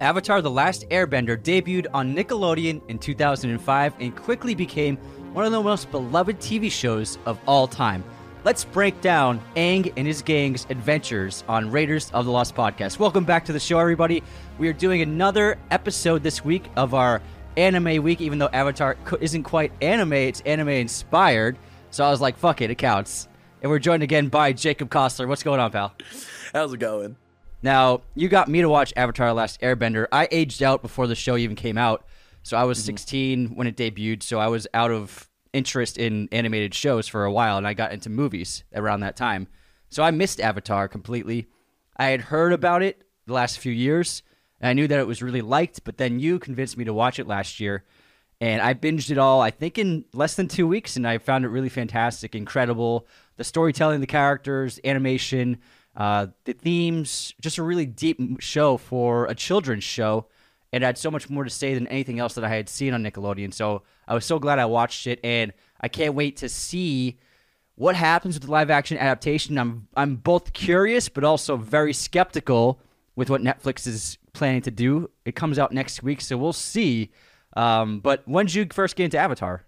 Avatar The Last Airbender debuted on Nickelodeon in 2005 and quickly became one of the most beloved TV shows of all time. Let's break down Aang and his gang's adventures on Raiders of the Lost podcast. Welcome back to the show, everybody. We are doing another episode this week of our anime week, even though Avatar isn't quite anime, it's anime inspired. So I was like, fuck it, it counts. And we're joined again by Jacob Kostler. What's going on, pal? How's it going? Now, you got me to watch Avatar Last Airbender. I aged out before the show even came out. So I was mm-hmm. 16 when it debuted, so I was out of interest in animated shows for a while and I got into movies around that time. So I missed Avatar completely. I had heard about it the last few years and I knew that it was really liked, but then you convinced me to watch it last year and I binged it all I think in less than 2 weeks and I found it really fantastic, incredible. The storytelling, the characters, animation, uh, the themes, just a really deep show for a children's show. And it had so much more to say than anything else that I had seen on Nickelodeon. So I was so glad I watched it, and I can't wait to see what happens with the live action adaptation. I'm I'm both curious but also very skeptical with what Netflix is planning to do. It comes out next week, so we'll see. Um, but when did you first get into Avatar?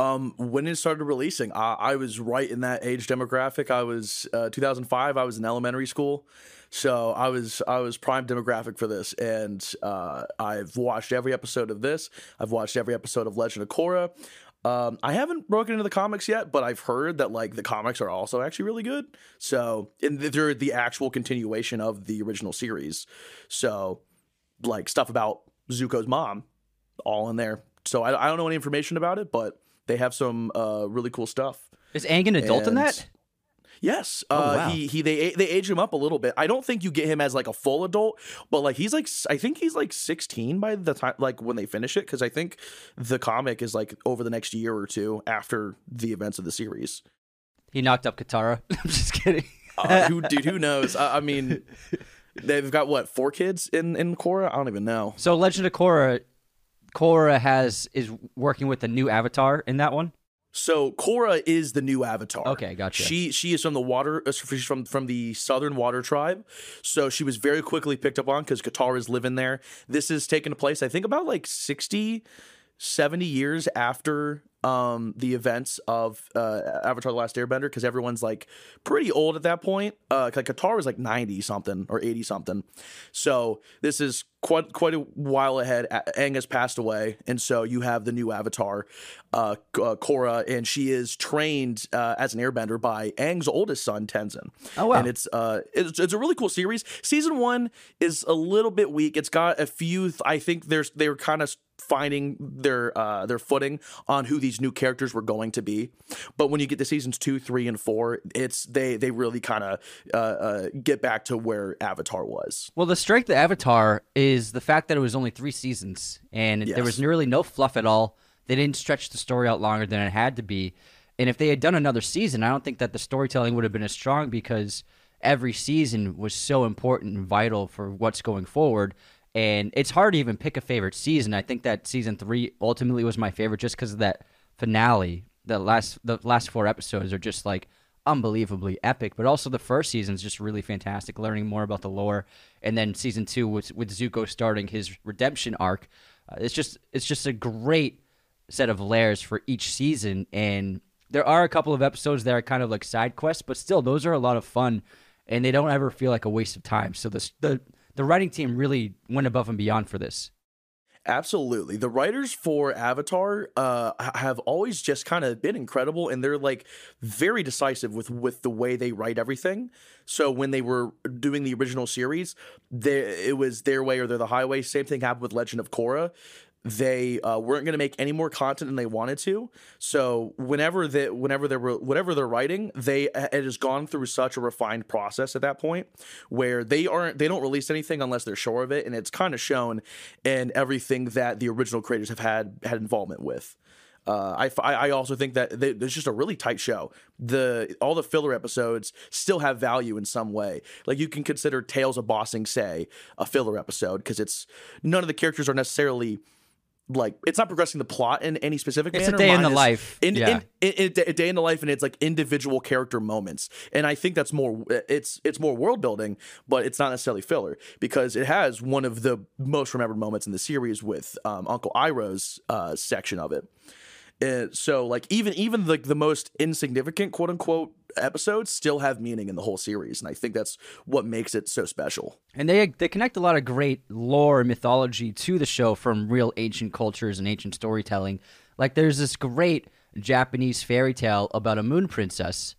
Um, when it started releasing, I, I, was right in that age demographic. I was uh, 2005. I was in elementary school, so I was I was prime demographic for this, and uh, I've watched every episode of this. I've watched every episode of Legend of Korra. Um, I haven't broken into the comics yet, but I've heard that like the comics are also actually really good. So, and they're the actual continuation of the original series. So, like stuff about Zuko's mom, all in there. So I, I don't know any information about it, but they have some uh, really cool stuff. Is Aang an adult and in that? Yes, oh, uh, wow. he he they they age him up a little bit. I don't think you get him as like a full adult, but like he's like I think he's like 16 by the time like when they finish it because I think the comic is like over the next year or two after the events of the series. He knocked up Katara. I'm just kidding. uh, who dude? Who knows? I, I mean, they've got what four kids in in Korra? I don't even know. So Legend of Korra Korra has is working with the new Avatar in that one. So Korra is the new Avatar. Okay, gotcha. She she is from the water. Uh, she's from from the Southern Water Tribe. So she was very quickly picked up on because Katara's living there. This is taking place, I think, about like 60, 70 years after um the events of uh Avatar: The Last Airbender because everyone's like pretty old at that point. Uh, like Katara was like ninety something or eighty something. So this is quite quite a while ahead. Aang has passed away, and so you have the new Avatar, uh, uh Korra, and she is trained uh, as an Airbender by Aang's oldest son Tenzin. Oh wow! And it's uh it's, it's a really cool series. Season one is a little bit weak. It's got a few. I think there's they're kind of finding their uh, their footing on who these new characters were going to be. But when you get to seasons two, three, and four, it's they they really kind of uh, uh, get back to where Avatar was. Well, the strength of Avatar is the fact that it was only three seasons and yes. there was nearly no fluff at all. They didn't stretch the story out longer than it had to be. And if they had done another season, I don't think that the storytelling would have been as strong because every season was so important and vital for what's going forward and it's hard to even pick a favorite season. I think that season three ultimately was my favorite just because of that finale. The last the last four episodes are just like unbelievably epic, but also the first season is just really fantastic, learning more about the lore, and then season two with with Zuko starting his redemption arc. Uh, it's just it's just a great set of layers for each season, and there are a couple of episodes that are kind of like side quests, but still those are a lot of fun, and they don't ever feel like a waste of time. So the the the writing team really went above and beyond for this. Absolutely. The writers for Avatar uh, have always just kind of been incredible and they're like very decisive with with the way they write everything. So when they were doing the original series, they, it was their way or they're the highway. Same thing happened with Legend of Korra. They uh, weren't going to make any more content than they wanted to. So whenever they whenever they were whatever they're writing, they it has gone through such a refined process at that point where they aren't they don't release anything unless they're sure of it, and it's kind of shown in everything that the original creators have had had involvement with. Uh, I, I also think that they, there's just a really tight show. The all the filler episodes still have value in some way. Like you can consider Tales of Ba Sing Se, a filler episode because it's none of the characters are necessarily like it's not progressing the plot in any specific way. It's manner. a day in the life. in, Yeah. in, in, a day in the life, and it's like individual character moments. And I think that's more it's it's more world building, but it's not necessarily filler because it has one of the most remembered moments in the series with um, Uncle Iroh's uh, section of it. Uh, so like even even the the most insignificant quote unquote episodes still have meaning in the whole series, and I think that's what makes it so special. And they they connect a lot of great lore and mythology to the show from real ancient cultures and ancient storytelling. Like there's this great Japanese fairy tale about a moon princess.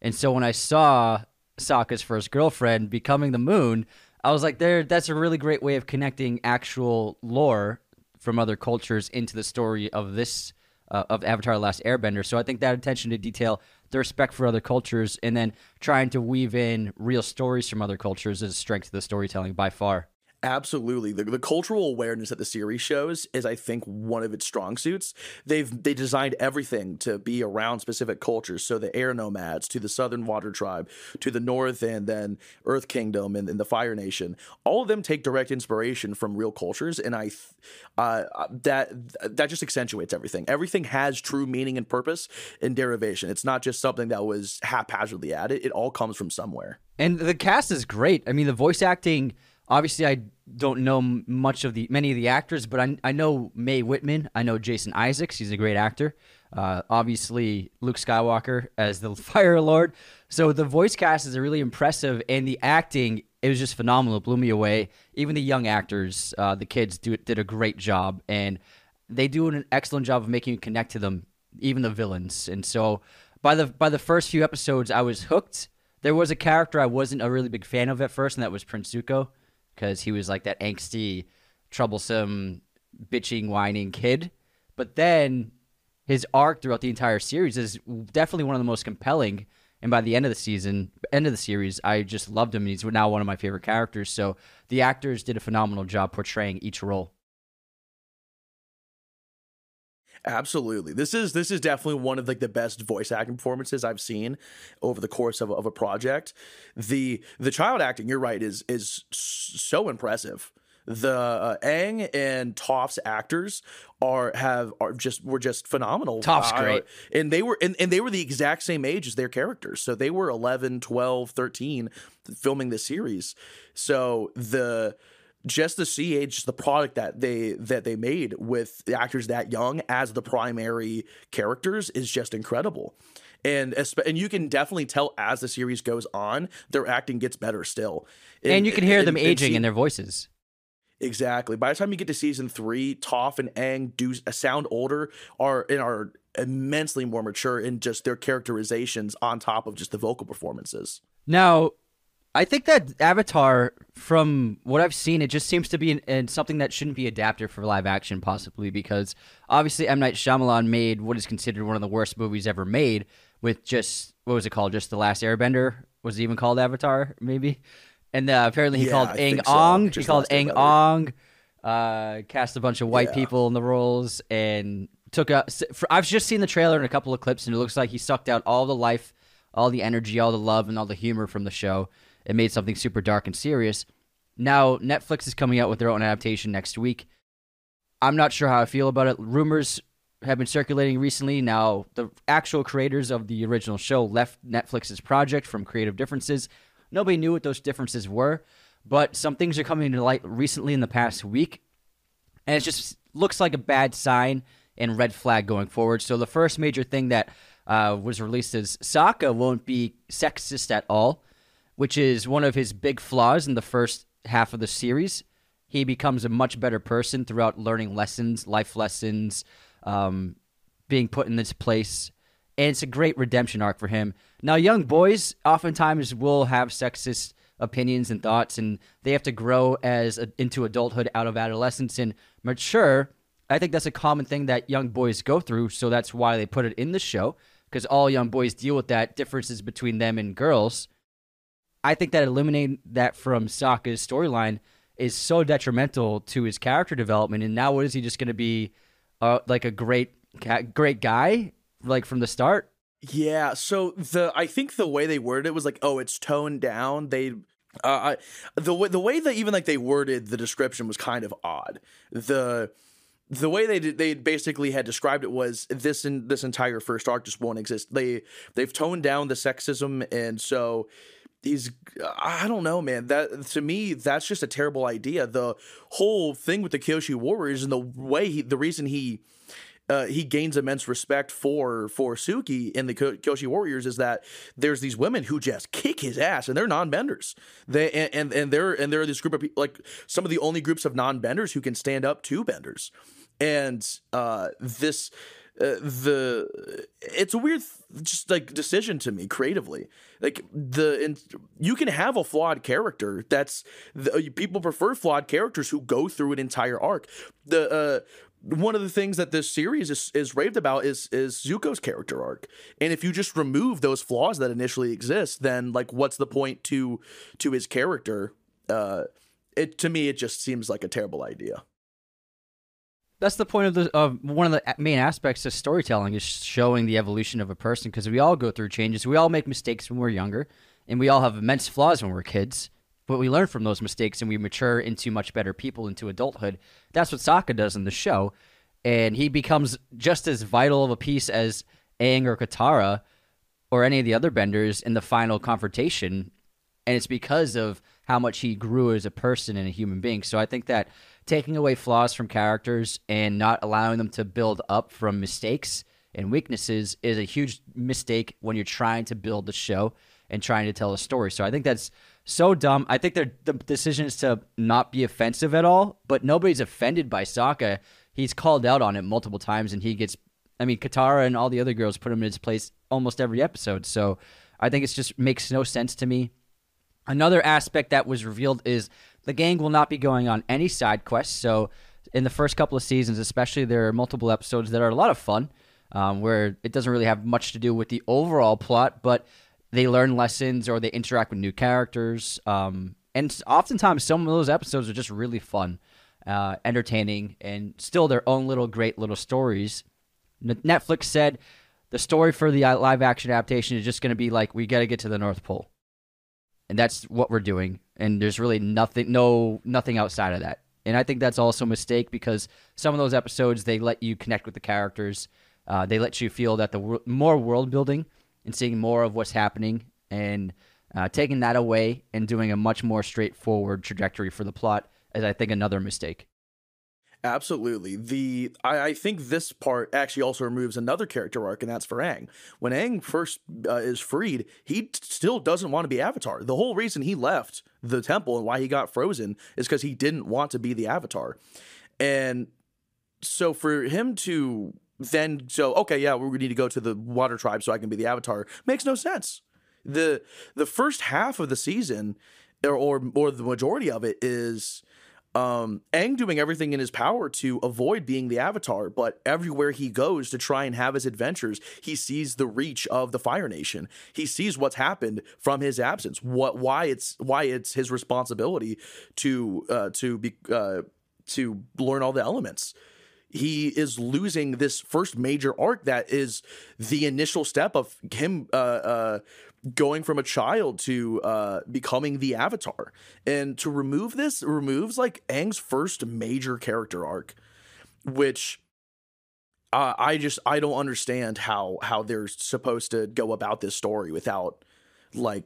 And so when I saw Sokka's first girlfriend becoming the moon, I was like there that's a really great way of connecting actual lore from other cultures into the story of this uh, of Avatar: The Last Airbender. So I think that attention to detail, the respect for other cultures, and then trying to weave in real stories from other cultures is a strength of the storytelling by far. Absolutely. The, the cultural awareness that the series shows is, I think, one of its strong suits. They've they designed everything to be around specific cultures. So the air nomads to the Southern Water Tribe to the North and then Earth Kingdom and, and the Fire Nation. All of them take direct inspiration from real cultures, and I th- uh, that that just accentuates everything. Everything has true meaning and purpose and derivation. It's not just something that was haphazardly added. It all comes from somewhere. And the cast is great. I mean, the voice acting. Obviously, I don't know much of the many of the actors, but I, I know Mae Whitman. I know Jason Isaacs. He's a great actor. Uh, obviously, Luke Skywalker as the Fire Lord. So the voice cast is really impressive, and the acting it was just phenomenal. It blew me away. Even the young actors, uh, the kids, do, did a great job, and they do an excellent job of making you connect to them, even the villains. And so by the by the first few episodes, I was hooked. There was a character I wasn't a really big fan of at first, and that was Prince Zuko, because he was like that angsty, troublesome, bitching, whining kid. But then his arc throughout the entire series is definitely one of the most compelling. And by the end of the season, end of the series, I just loved him. He's now one of my favorite characters. So the actors did a phenomenal job portraying each role. Absolutely. This is this is definitely one of like the best voice acting performances I've seen over the course of, of a project. The the child acting, you're right, is is so impressive. The uh, Aang and Toph's actors are have are just were just phenomenal. Toph's Uh, great. and they were and, and they were the exact same age as their characters. So they were 11, 12, 13 filming the series. So the just to see age just the product that they that they made with the actors that young as the primary characters is just incredible. And and you can definitely tell as the series goes on their acting gets better still. And, you can hear them and aging see- in their voices. exactly. By the time you get to season three Toph and Aang do uh, sound older are and are immensely more mature in just their characterizations on top of just the vocal performances. Now, I think that Avatar, from what I've seen, it just seems to be in, in something that shouldn't be adapted for live action, possibly because obviously M Night Shyamalan made what is considered one of the worst movies ever made with just what was it called? Just the Last Airbender was it even called Avatar? Maybe, and uh, apparently he Yeah, called think so. Ong. He called Airbender. Ong. Uh, cast a bunch of white Yeah. people in the roles and took a. For, I've just seen the trailer and a couple of clips, and it looks like he sucked out all the life, all the energy, all the love, and all the humor from the show and made something super dark and serious. Now Netflix is coming out with their own adaptation next week. I'm not sure how I feel about it. Rumors have been circulating recently. Now the actual creators of the original show left Netflix's project from creative differences. Nobody knew what those differences were, but some things are coming to light recently in the past week, and it just looks like a bad sign and red flag going forward. So the first major thing that uh, was released is Sokka won't be sexist at all which is one of his big flaws in the first half of the series. He becomes a much better person throughout learning lessons, life lessons, um, being put in this place. And it's a great redemption arc for him. Now, young boys oftentimes will have sexist opinions and thoughts, and they have to grow as a, into adulthood out of adolescence and mature I think that's a common thing that young boys go through, so that's why they put it in the show because all young boys deal with that differences between them and girls. I think that eliminating that from Sokka's storyline is so detrimental to his character development. And now, what is he just going to be, uh, like a great, great guy, like from the start? Yeah. So the I think the way they worded it was like, oh, it's toned down. They uh, I, the way the way that even like they worded the description was kind of odd. The the way they did, they basically had described it was this in this entire first arc just won't exist. They they've toned down the sexism, and so he's I don't know, man. That to me, that's just a terrible idea. The whole thing with the Kyoshi Warriors and the way he, the reason he uh, he gains immense respect for for Suki in the Kyoshi Warriors is that there's these women who just kick his ass and they're non-benders. They and and, and they're and they're this group of like some of the only groups of non-benders who can stand up to benders. And uh, this uh, the it's a weird just like decision to me creatively like the and you can have a flawed character that's the, people prefer flawed characters who go through an entire arc the uh one of the things that this series is, is raved about is is Zuko's character arc. And if you just remove those flaws that initially exist, then like what's the point to to his character? Uh it to me it just seems like a terrible idea. That's the point of the of one of the main aspects of storytelling is showing the evolution of a person because we all go through changes. We all make mistakes when we're younger, and we all have immense flaws when we're kids but we learn from those mistakes and we mature into much better people into adulthood. That's what Sokka does in the show, and he becomes just as vital of a piece as Aang or Katara or any of the other benders in the final confrontation. And it's because of how much he grew as a person and a human being. So I think that taking away flaws from characters and not allowing them to build up from mistakes and weaknesses is a huge mistake when you're trying to build the show and trying to tell a story. So I think that's so dumb. I think the decision is to not be offensive at all, but nobody's offended by Sokka. He's called out on it multiple times, and he gets. I mean, Katara and all the other girls put him in his place almost every episode. So I think it just makes no sense to me. Another aspect that was revealed is the gang will not be going on any side quests. So in the first couple of seasons, especially, there are multiple episodes that are a lot of fun, um, where it doesn't really have much to do with the overall plot, but they learn lessons or they interact with new characters. Um, and oftentimes, some of those episodes are just really fun, uh, entertaining, and still their own little great little stories. Netflix said the story for the uh, live action adaptation is just going to be like we got to get to the North Pole, and that's what we're doing. And there's really nothing, no nothing outside of that. And I think that's also a mistake because some of those episodes they let you connect with the characters. Uh, they let you feel that the more world building and seeing more of what's happening and uh, taking that away and doing a much more straightforward trajectory for the plot is, I think, another mistake. Absolutely. The I, I, think this part actually also removes another character arc, and that's for Aang. When Aang first uh, is freed, he t- still doesn't want to be Avatar. The whole reason he left the temple and why he got frozen is because he didn't want to be the Avatar. And so for him to then so okay, yeah, we need to go to the water tribe so I can be the avatar. Makes no sense. The the first half of the season or or, or the majority of it is um Aang doing everything in his power to avoid being the avatar, but everywhere he goes to try and have his adventures, he sees the reach of the Fire Nation. He sees what's happened from his absence. What why it's why it's his responsibility to uh to be uh to learn all the elements he is losing this first major arc that is the initial step of him uh, uh, going from a child to uh, becoming the avatar. And to remove this removes like Aang's first major character arc, which uh, I just I don't understand how how they're supposed to go about this story without like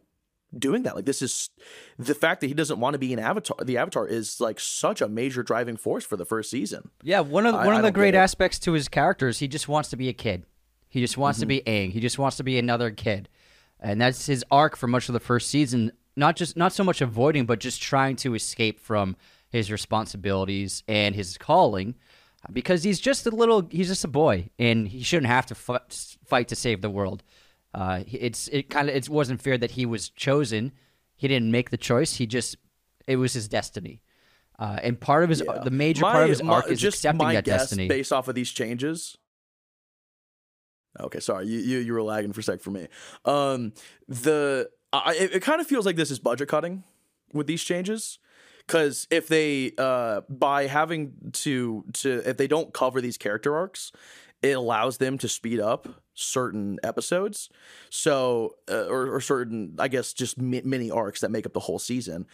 doing that. Like this is the fact that he doesn't want to be an avatar. The avatar is like such a major driving force for the first season. Yeah, one of I, one of the great aspects to his character is he just wants to be a kid. He just wants mm-hmm. to be Aang. He just wants to be another kid, and that's his arc for much of the first season. Not just not so much avoiding, but just trying to escape from his responsibilities and his calling, because he's just a little. He's just a boy, and he shouldn't have to fight to save the world. Uh, it's it kind of it wasn't fair that he was chosen. He didn't make the choice. He just it was his destiny. Uh, and part of his Yeah. the major My- part of his my- arc is just accepting my that destiny. based off of these changes. Okay, sorry, you you, you were lagging for a sec for me. Um, the I, it, it kind of feels like this is budget cutting with these changes because if they uh by having to to if they don't cover these character arcs it allows them to speed up certain episodes so uh, or, or certain i guess just mi- mini arcs that make up the whole season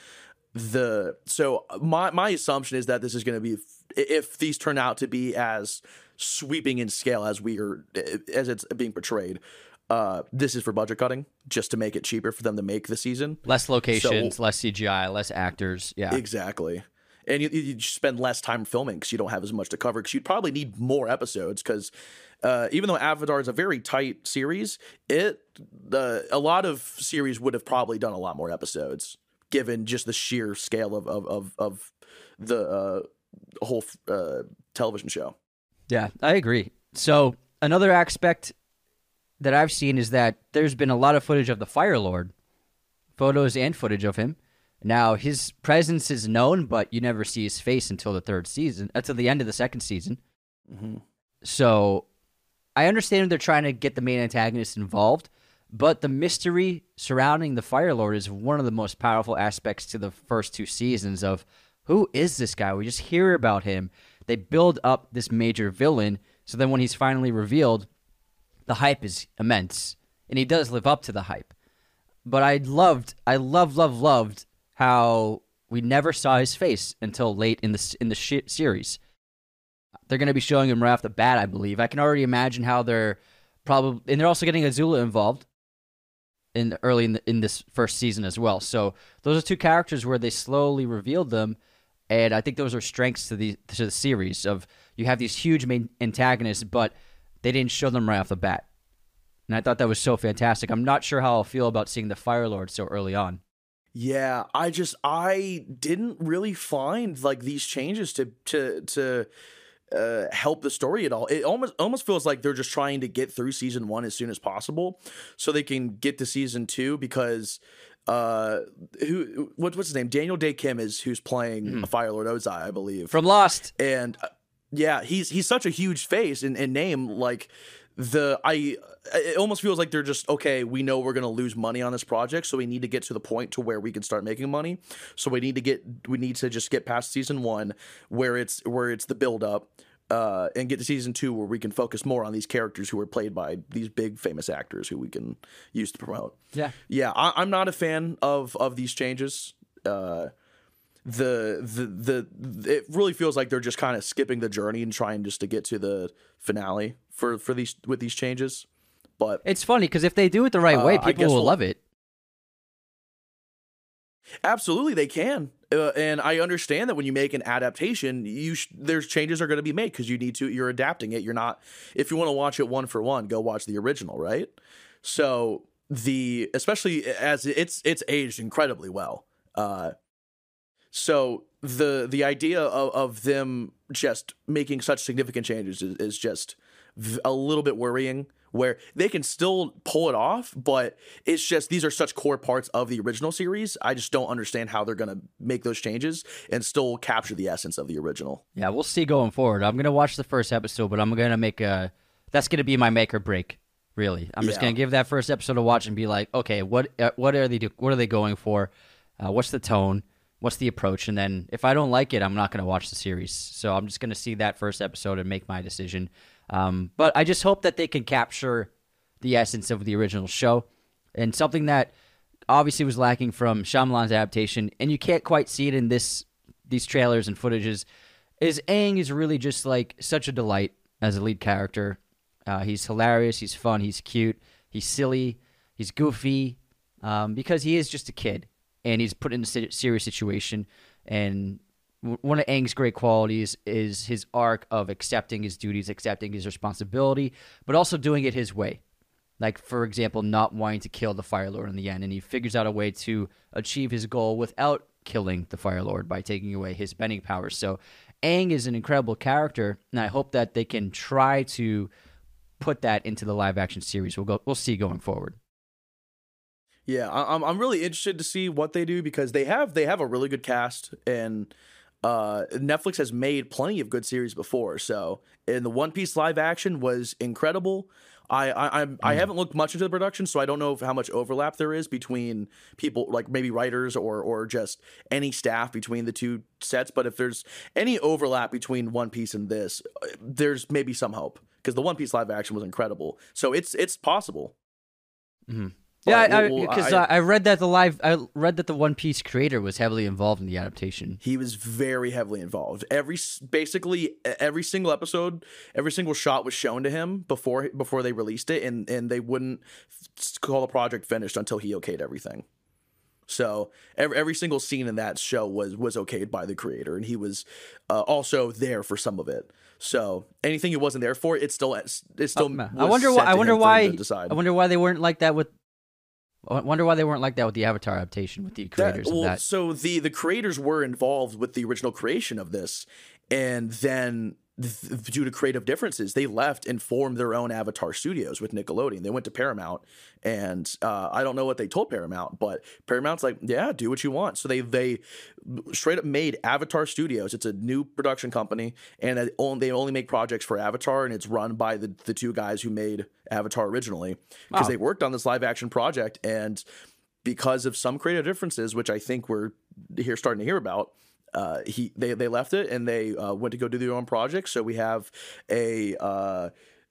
the so my my assumption is that this is going to be if these turn out to be as sweeping in scale as we are as it's being portrayed uh this is for budget cutting just to make it cheaper for them to make the season less locations, less CGI, less actors. Yeah. Exactly. And you, you spend less time filming because you don't have as much to cover because you'd probably need more episodes because uh, even though Avatar is a very tight series, it uh, a lot of series would have probably done a lot more episodes given just the sheer scale of of of, of the uh, whole uh, television show. Yeah, I agree. So another aspect that I've seen is that there's been a lot of footage of the Fire Lord, photos and footage of him. Now his presence is known, but you never see his face until the third season, uh, until the end of the second season. Mm-hmm. So I understand they're trying to get the main antagonist involved, but the mystery surrounding the Fire Lord is one of the most powerful aspects to the first two seasons of who is this guy? We just hear about him. They build up this major villain, so then when he's finally revealed, the hype is immense, and he does live up to the hype. But I loved, I love, love, loved how we never saw his face until late in the in the sh- series. They're going to be showing him right off the bat, I believe. I can already imagine how they're probably, and they're also getting Azula involved in early in, the, in this first season as well. So those are two characters where they slowly revealed them, and I think those are strengths to the to the series. Of you have these huge main antagonists, but they didn't show them right off the bat, and I thought that was so fantastic. I'm not sure how I'll feel about seeing the Fire Lord so early on. Yeah, I just I didn't really find like these changes to to to uh, help the story at all. It almost almost feels like they're just trying to get through season one as soon as possible, so they can get to season two because uh who what, what's his name? Daniel Dae Kim is who's playing Fire Lord Ozai I believe. From Lost, and uh, yeah he's he's such a huge face and, and name like the I it almost feels like they're just okay we know we're going to lose money on this project so we need to get to the point to where we can start making money so we need to get we need to just get past season 1 where it's where it's the build up uh, and get to season two where we can focus more on these characters who are played by these big famous actors who we can use to promote. Yeah. yeah. I, I'm not a fan of of these changes. Uh, the, the the it really feels like they're just kind of skipping the journey and trying just to get to the finale for for these with these changes. But it's funny because if they do it the right Uh, way, people will we'll- love it. Absolutely, they can, uh, and I understand that when you make an adaptation, you sh- there's changes are going to be made because you need to. You're adapting it. You're not. If you want to watch it one for one, go watch the original, right? So the especially as it's it's aged incredibly well. Uh, so the the idea of, of them just making such significant changes is, is just a little bit worrying where they can still pull it off but it's just these are such core parts of the original series i just don't understand how they're going to make those changes and still capture the essence of the original Yeah, we'll see going forward. I'm gonna watch the first episode, but I'm gonna make a. That's gonna be my make or break. Really, I'm just Yeah. gonna give that first episode a watch and be like, okay, what uh, what are they do? What are they going for? Uh, what's the tone? What's the approach? And then if I don't like it, I'm not gonna watch the series. So I'm just gonna see that first episode and make my decision. Um, but I just hope that they can capture the essence of the original show and something that obviously was lacking from Shyamalan's adaptation, and you can't quite see it in this these trailers and footages. Is Aang is really just like such a delight as a lead character. Uh, he's hilarious. He's fun. He's cute. He's silly. He's goofy um, because he is just a kid and he's put in a serious situation. And one of Aang's great qualities is his arc of accepting his duties, accepting his responsibility, but also doing it his way. Like, for example, not wanting to kill the Fire Lord in the end. And he figures out a way to achieve his goal without killing the Fire Lord by taking away his bending powers. So, Aang is an incredible character, and I hope that they can try to put that into the live action series. We'll go. We'll see going forward. Yeah I, I'm, I'm really interested to see what they do because they have they have a really good cast and uh, Netflix has made plenty of good series before. So, and the One Piece live action was incredible. I I I'm, I haven't looked much into the production, so I don't know how much overlap there is between people, like maybe writers or or just any staff between the two sets. But if there's any overlap between One Piece and this, there's maybe some hope because the One Piece live action was incredible. So it's it's possible. Yeah, But we'll- because I- I, I read that the live, I read that the One Piece creator was heavily involved in the adaptation. He was very heavily involved. Every basically every single episode, every single shot was shown to him before before they released it, and and they wouldn't call the project finished until he okayed everything. So every, every single scene in that show was was okayed by the creator, and he was uh, also there for some of it. So anything he wasn't there for, it's still it's still. I was wonder why. I wonder why. I wonder why they weren't like that with. I wonder why they weren't like that with the Avatar adaptation with the That- creators well, of that. So the the creators were involved with the original creation of this, and then th- due to creative differences, they left and formed their own Avatar Studios with Nickelodeon. They went to Paramount, and uh, I don't know what they told Paramount, but Paramount's like, yeah, do what you want. So they they straight up made Avatar Studios. It's a new production company, and it only, they only make projects for Avatar, and it's run by the the two guys who made Avatar originally because Wow. they worked on this live action project and because of some creative differences, which I think we're here starting to hear about. Uh, he they they left it and they uh, went to go do their own project. So we have a uh,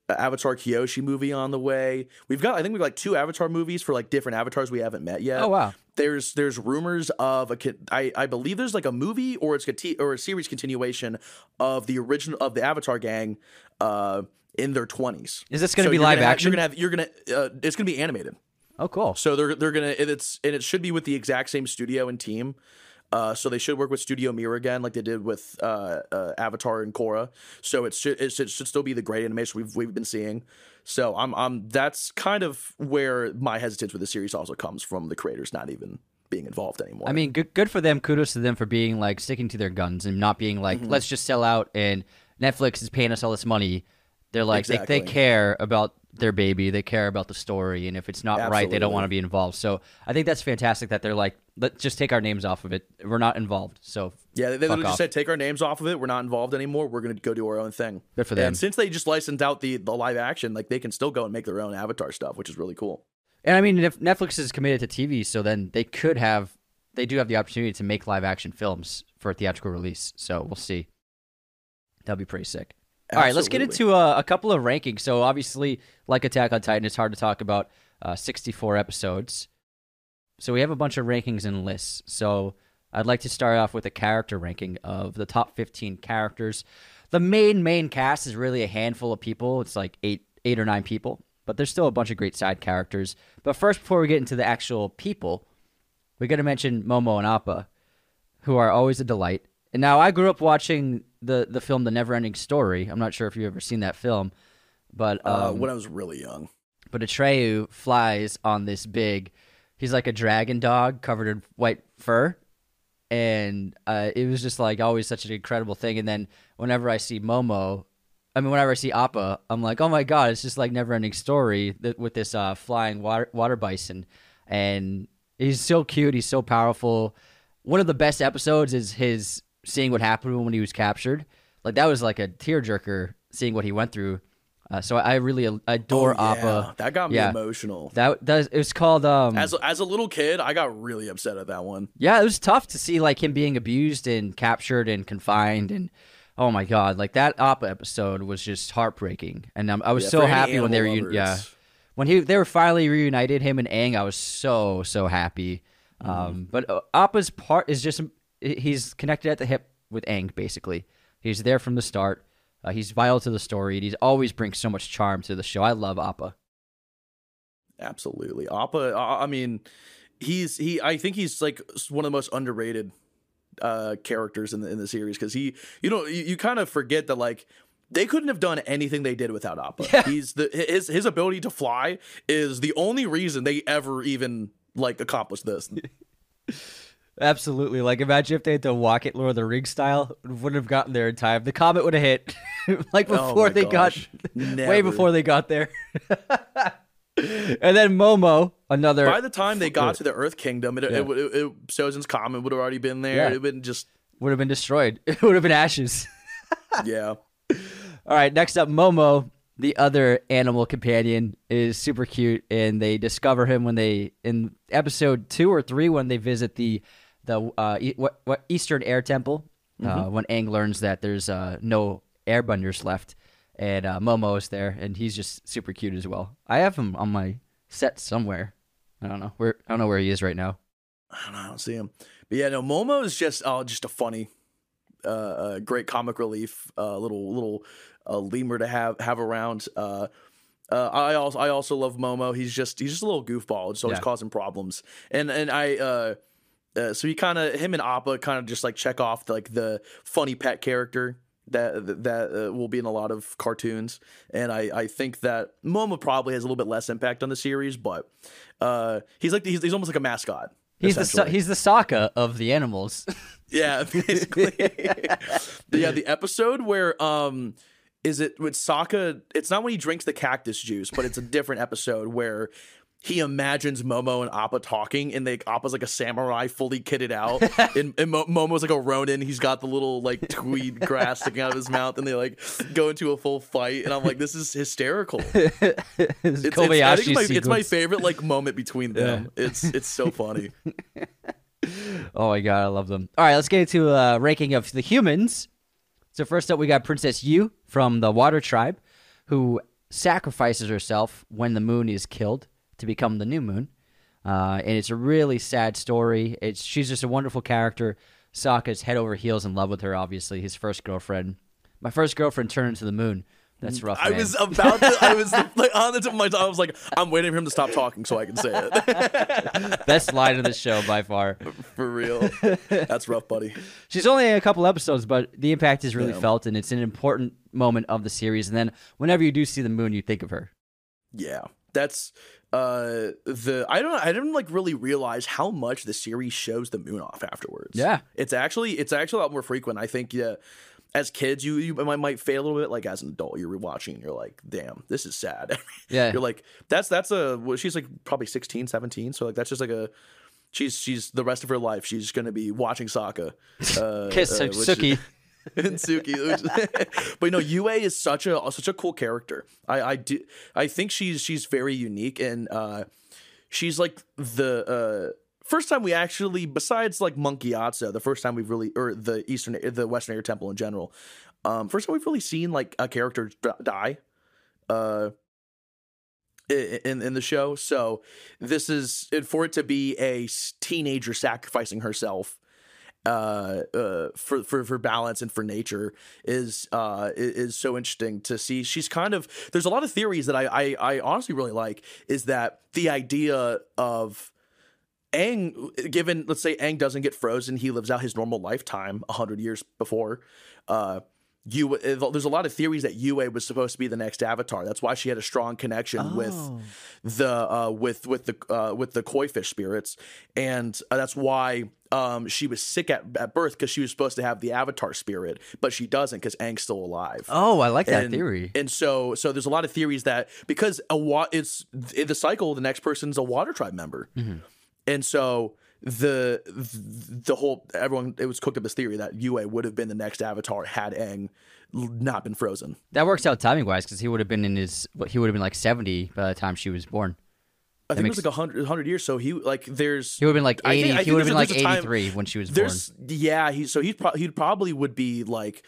Avatar Kyoshi movie on the way. We've got I think we've got like two Avatar movies for like different avatars we haven't met yet. Oh, wow. There's there's rumors of a I I believe there's like a movie or it's a t- or a series continuation of the original of the Avatar gang uh in their 20s. Is this gonna So be live have- action? You're gonna have you're gonna uh, it's gonna be animated. oh, cool. So they're they're gonna it's and it should be with the exact same studio and team. Uh, so they should work with Studio Mir again, like they did with uh, uh, Avatar and Korra. So it should it should, should still be the great animation we've we've been seeing. So I'm I'm that's kind of where my hesitance with the series also comes from the creators not even being involved anymore. I mean, good good for them. Kudos to them for being like sticking to their guns and not being like, Mm-hmm. let's just sell out and Netflix is paying us all this money. They're like they, they care about their baby, they care about the story, and if it's not right, they don't want to be involved. So I think that's fantastic that they're like, let's just take our names off of it. We're not involved. So Yeah, they literally just said take our names off of it. We're not involved anymore. We're gonna go do our own thing. Good for them. And since they just licensed out the the live action, like they can still go and make their own Avatar stuff, which is really cool. And I mean, if Netflix is committed to TV, so then they could have, they do have the opportunity to make live action films for a theatrical release. So we'll see. That'll be pretty sick. All right, let's get into a, a couple of rankings. So obviously, like Attack on Titan, it's hard to talk about uh, 64 episodes. So we have a bunch of rankings and lists. So I'd like to start off with a character ranking of the top 15 characters. The main main cast is really a handful of people. It's like eight eight or nine people, but there's still a bunch of great side characters. But first, before we get into the actual people, we got to mention Momo and Appa, who are always a delight. And now I grew up watching the the film The Neverending Story. I'm not sure if you've ever seen that film, but Uh, um, when I was really young. but Atreyu flies on this big. He's like a dragon dog covered in white fur, and uh, it was just like always such an incredible thing. And then whenever I see Momo, I mean, whenever I see Appa, I'm like, oh my god, it's just like never ending story that, with this uh, flying water water bison, and he's so cute. He's so powerful. One of the best episodes is his seeing what happened when he was captured. Like that was like a tearjerker seeing what he went through. Uh, so I really adore Oh, yeah. Appa. That got me Yeah. emotional. That does. It was called. Um, As as a little kid, I got really upset at that one. yeah, it was tough to see like him being abused and captured and confined and. Oh my god! Like that Appa episode was just heartbreaking, and um, I was Yeah, so happy when they were. u- Yeah, when he they were finally reunited, him and Aang, I was so so happy. Mm-hmm. Um, but uh, Appa's part is just he's connected at the hip with Aang. Basically, he's there from the start. Uh, he's vital to the story, and he's always brings so much charm to the show. I love Appa. Absolutely, Appa. I mean, he's he. I think he's like one of the most underrated uh characters in the in the series because he, you know, you, you kind of forget that like they couldn't have done anything they did without Appa. He's the his his ability to fly is the only reason they ever even like accomplished this. Absolutely. Like, imagine if they had to walk it Lord of the Rings style, wouldn't have gotten there in time. The comet would have hit, like Oh before my they gosh. got, way before they got there. and then Momo, another. By the time they got to the Earth Kingdom, it, Yeah. it, it, it Sozin's comet would have already been there. Yeah. It would have been just would have been destroyed. It would have been ashes. yeah. All right, next up, Momo, the other animal companion, is super cute, and they discover him when they in episode two or three when they visit the the uh, e- what, what Eastern Air Temple. Uh, when Aang learns that there's uh, no airbenders left, and uh, Momo is there, and he's just super cute as well. I have him on my set somewhere. I don't know where. I don't know where he is right now. I don't know. I don't see him. But yeah, no, Momo is just oh, just a funny, uh, uh great comic relief, uh, little little uh, lemur to have have around. Uh, uh, I also I also love Momo. He's just he's just a little goofball, just always Yeah. causing problems. And and I uh, uh so he kind of him and Appa kind of just like check off like the funny pet character that that uh, will be in a lot of cartoons. And I I think that Momo probably has a little bit less impact on the series, but uh he's like he's, he's almost like a mascot. He's the. He's the Sokka of the animals. Yeah, basically. Yeah, the episode where um is it with Sokka it's not when he drinks the cactus juice, but it's a different episode where he imagines Momo and Appa talking, and they Appa's like a samurai, fully kitted out, and, and Mo- Momo's like a Ronin. He's got the little like tweed grass sticking out of his mouth, and they like go into a full fight. And I'm like, this is hysterical. It's, it's, I Kobayashi think my, it's my favorite like moment between them. It's it's so funny. Oh my god, I love them. All right, let's get into uh, ranking of the humans. So first up, we got Princess Yue from the Water Tribe, who sacrifices herself when the moon is killed to become the new moon. Uh, and it's a really sad story. It's she's just a wonderful character. Sokka's head over heels in love with her. Obviously, his first girlfriend. My first girlfriend turned into the moon. That's rough. I man. was about to. I was like on the tip of my tongue. I was like, I'm waiting for him to stop talking so I can say it. best line of the show by far. for real. That's rough, buddy. She's only in a couple episodes, but the impact is really Yeah. felt, and it's an important moment of the series. And then whenever you do see the moon, you think of her. Yeah, that's uh the I don't I didn't like really realize how much the series shows the moon off afterwards. Yeah. it's actually it's actually a lot more frequent. I think yeah. As kids, you you might, might fade a little bit. Like as an adult, you're rewatching and you're like, "Damn, this is sad." Yeah. you're like, "That's that's a." Well, she's like probably 16, 17. So like that's just like a. She's she's the rest of her life. She's gonna be watching Sokka. Uh, Kiss uh, Suki. and Suki. but no, Yue is such a such a cool character. I I do I think she's she's very unique and uh she's like the uh first time we actually besides like Monk Gyatso, the first time we've really or the Eastern the Western Air Temple in general. Um first time we've really seen like a character die. Uh in in the show. So this is for it to be a teenager sacrificing herself uh, uh, for for for balance and for nature is uh is so interesting to see. She's kind of there's a lot of theories that I I, I honestly really like. Is that the idea of Aang, given let's say Aang doesn't get frozen, he lives out his normal lifetime a hundred years before. Uh, Yue, there's a lot of theories that Yue was supposed to be the next Avatar. That's why she had a strong connection with the uh, with with the uh, with the koi fish spirits, and uh, that's why um, she was sick at, at birth because she was supposed to have the Avatar spirit, but she doesn't because Aang's still alive. Oh, I like that And- theory. And so, so there's a lot of theories that because a wa- it's in the cycle, the next person's a water tribe member, Mm-hmm. and so the the whole everyone it was cooked up this theory that Yue would have been the next Avatar had Aang not been frozen. That works out timing wise because he would have been in his. He would have been like seventy by the time she was born. I think makes- it was like a hundred hundred years. So he like there's He would have been like think- eighty. I he think would have been like a- there's a time- eighty-three when she was born. there's yeah he so he pro- he probably would be like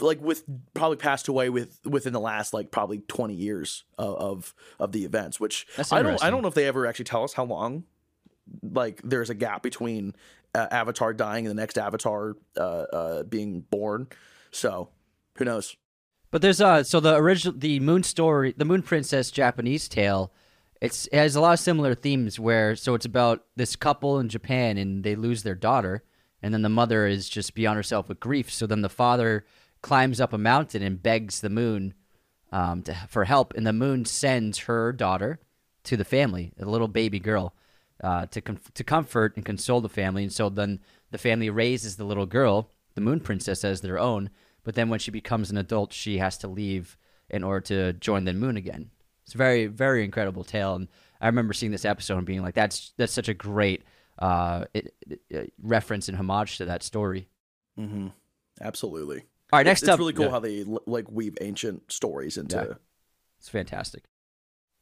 like with probably passed away with within the last like probably 20 years of of, of the events which i don't i don't know if they ever actually tell us how long like there's a gap between uh, avatar dying and the next avatar uh, uh being born so who knows But there's uh so the original the Moon story, the Moon Princess Japanese tale, it's it has a lot of similar themes where so it's about this couple in Japan and they lose their daughter and then the mother is just beyond herself with grief. So then the father climbs up a mountain and begs the moon um, to, for help and the moon sends her daughter to the family, a little baby girl, uh, to com- to comfort and console the family. And so then the family raises the little girl, the Moon Princess, as their own. But then when she becomes an adult, she has to leave in order to join the moon again. It's a very very incredible tale, and I remember seeing this episode and being like, "That's that's such a great uh, it, it- it- reference and homage to that story." Mm-hmm. Absolutely. All right, next it's, up, it's really cool yeah, how they like weave ancient stories into. Yeah. it's fantastic.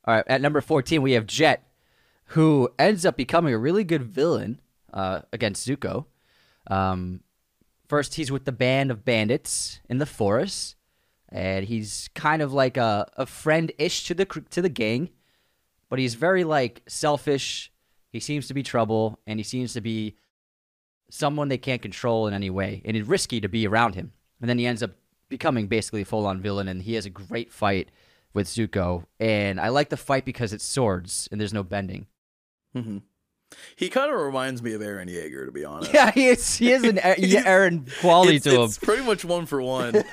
All right, at number fourteen we have Jet, who ends up becoming a really good villain uh, against Zuko. Um, first, he's with the band of bandits in the forest, and he's kind of like a, a friend-ish to the to the gang, but he's very like selfish. He seems to be trouble, and he seems to be someone they can't control in any way, and it's risky to be around him. And then he ends up becoming basically a full-on villain, and he has a great fight with Zuko. And I like the fight because it's swords and there's no bending. hmm He kind of reminds me of Eren Yeager, to be honest. Yeah, he is. He is an Eren quality it's, to him. pretty much one for one.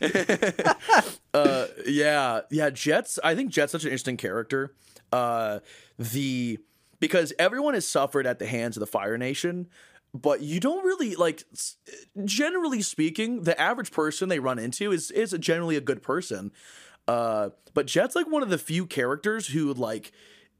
uh, yeah, yeah. Jet's. I think Jet's such an interesting character. Uh, the because everyone has suffered at the hands of the Fire Nation, but you don't really like. Generally speaking, the average person they run into is is generally a good person. Uh, but Jet's like one of the few characters who like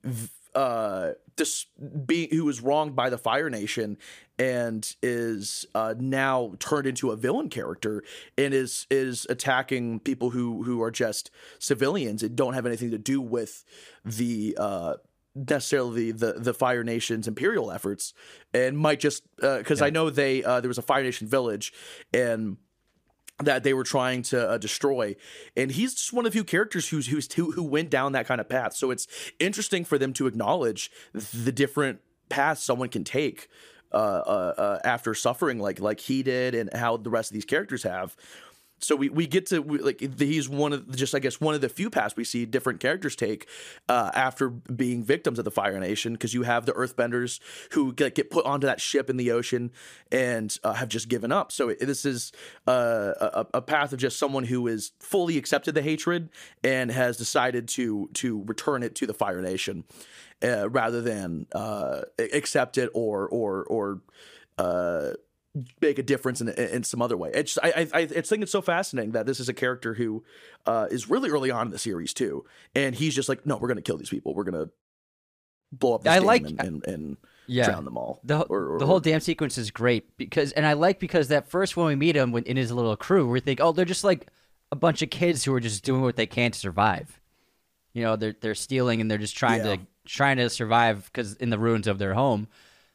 v- uh this being who was wronged by the Fire Nation and is uh now turned into a villain character and is is attacking people who who are just civilians and don't have anything to do with the uh necessarily the the Fire Nation's imperial efforts and might just because I know they uh, there was a Fire Nation village and that they were trying to uh, destroy. And he's just one of the few characters who's who's who, who went down that kind of path. So it's interesting for them to acknowledge the different paths someone can take uh, uh, uh, after suffering like like he did and how the rest of these characters have so we, we get to we, like he's one of just I guess one of the few paths we see different characters take uh, after being victims of the Fire Nation because you have the Earthbenders who get, get put onto that ship in the ocean and uh, have just given up. So it, this is uh, a, a path of just someone who is fully accepted the hatred and has decided to to return it to the Fire Nation uh, rather than uh, accept it or or or uh, make a difference in, in some other way. It's I I I think it's so fascinating that this is a character who uh, is really early on in the series too, and he's just like, no, we're gonna kill these people. We're gonna blow up this I like- and, and, and Yeah. drown them all. The, Or- or- the whole damn sequence is great because, and I like because that first when we meet him when, in his little crew, we think, oh, they're just like a bunch of kids who are just doing what they can to survive. You know, they're they're stealing and they're just trying Yeah. to trying to survive because in the ruins of their home.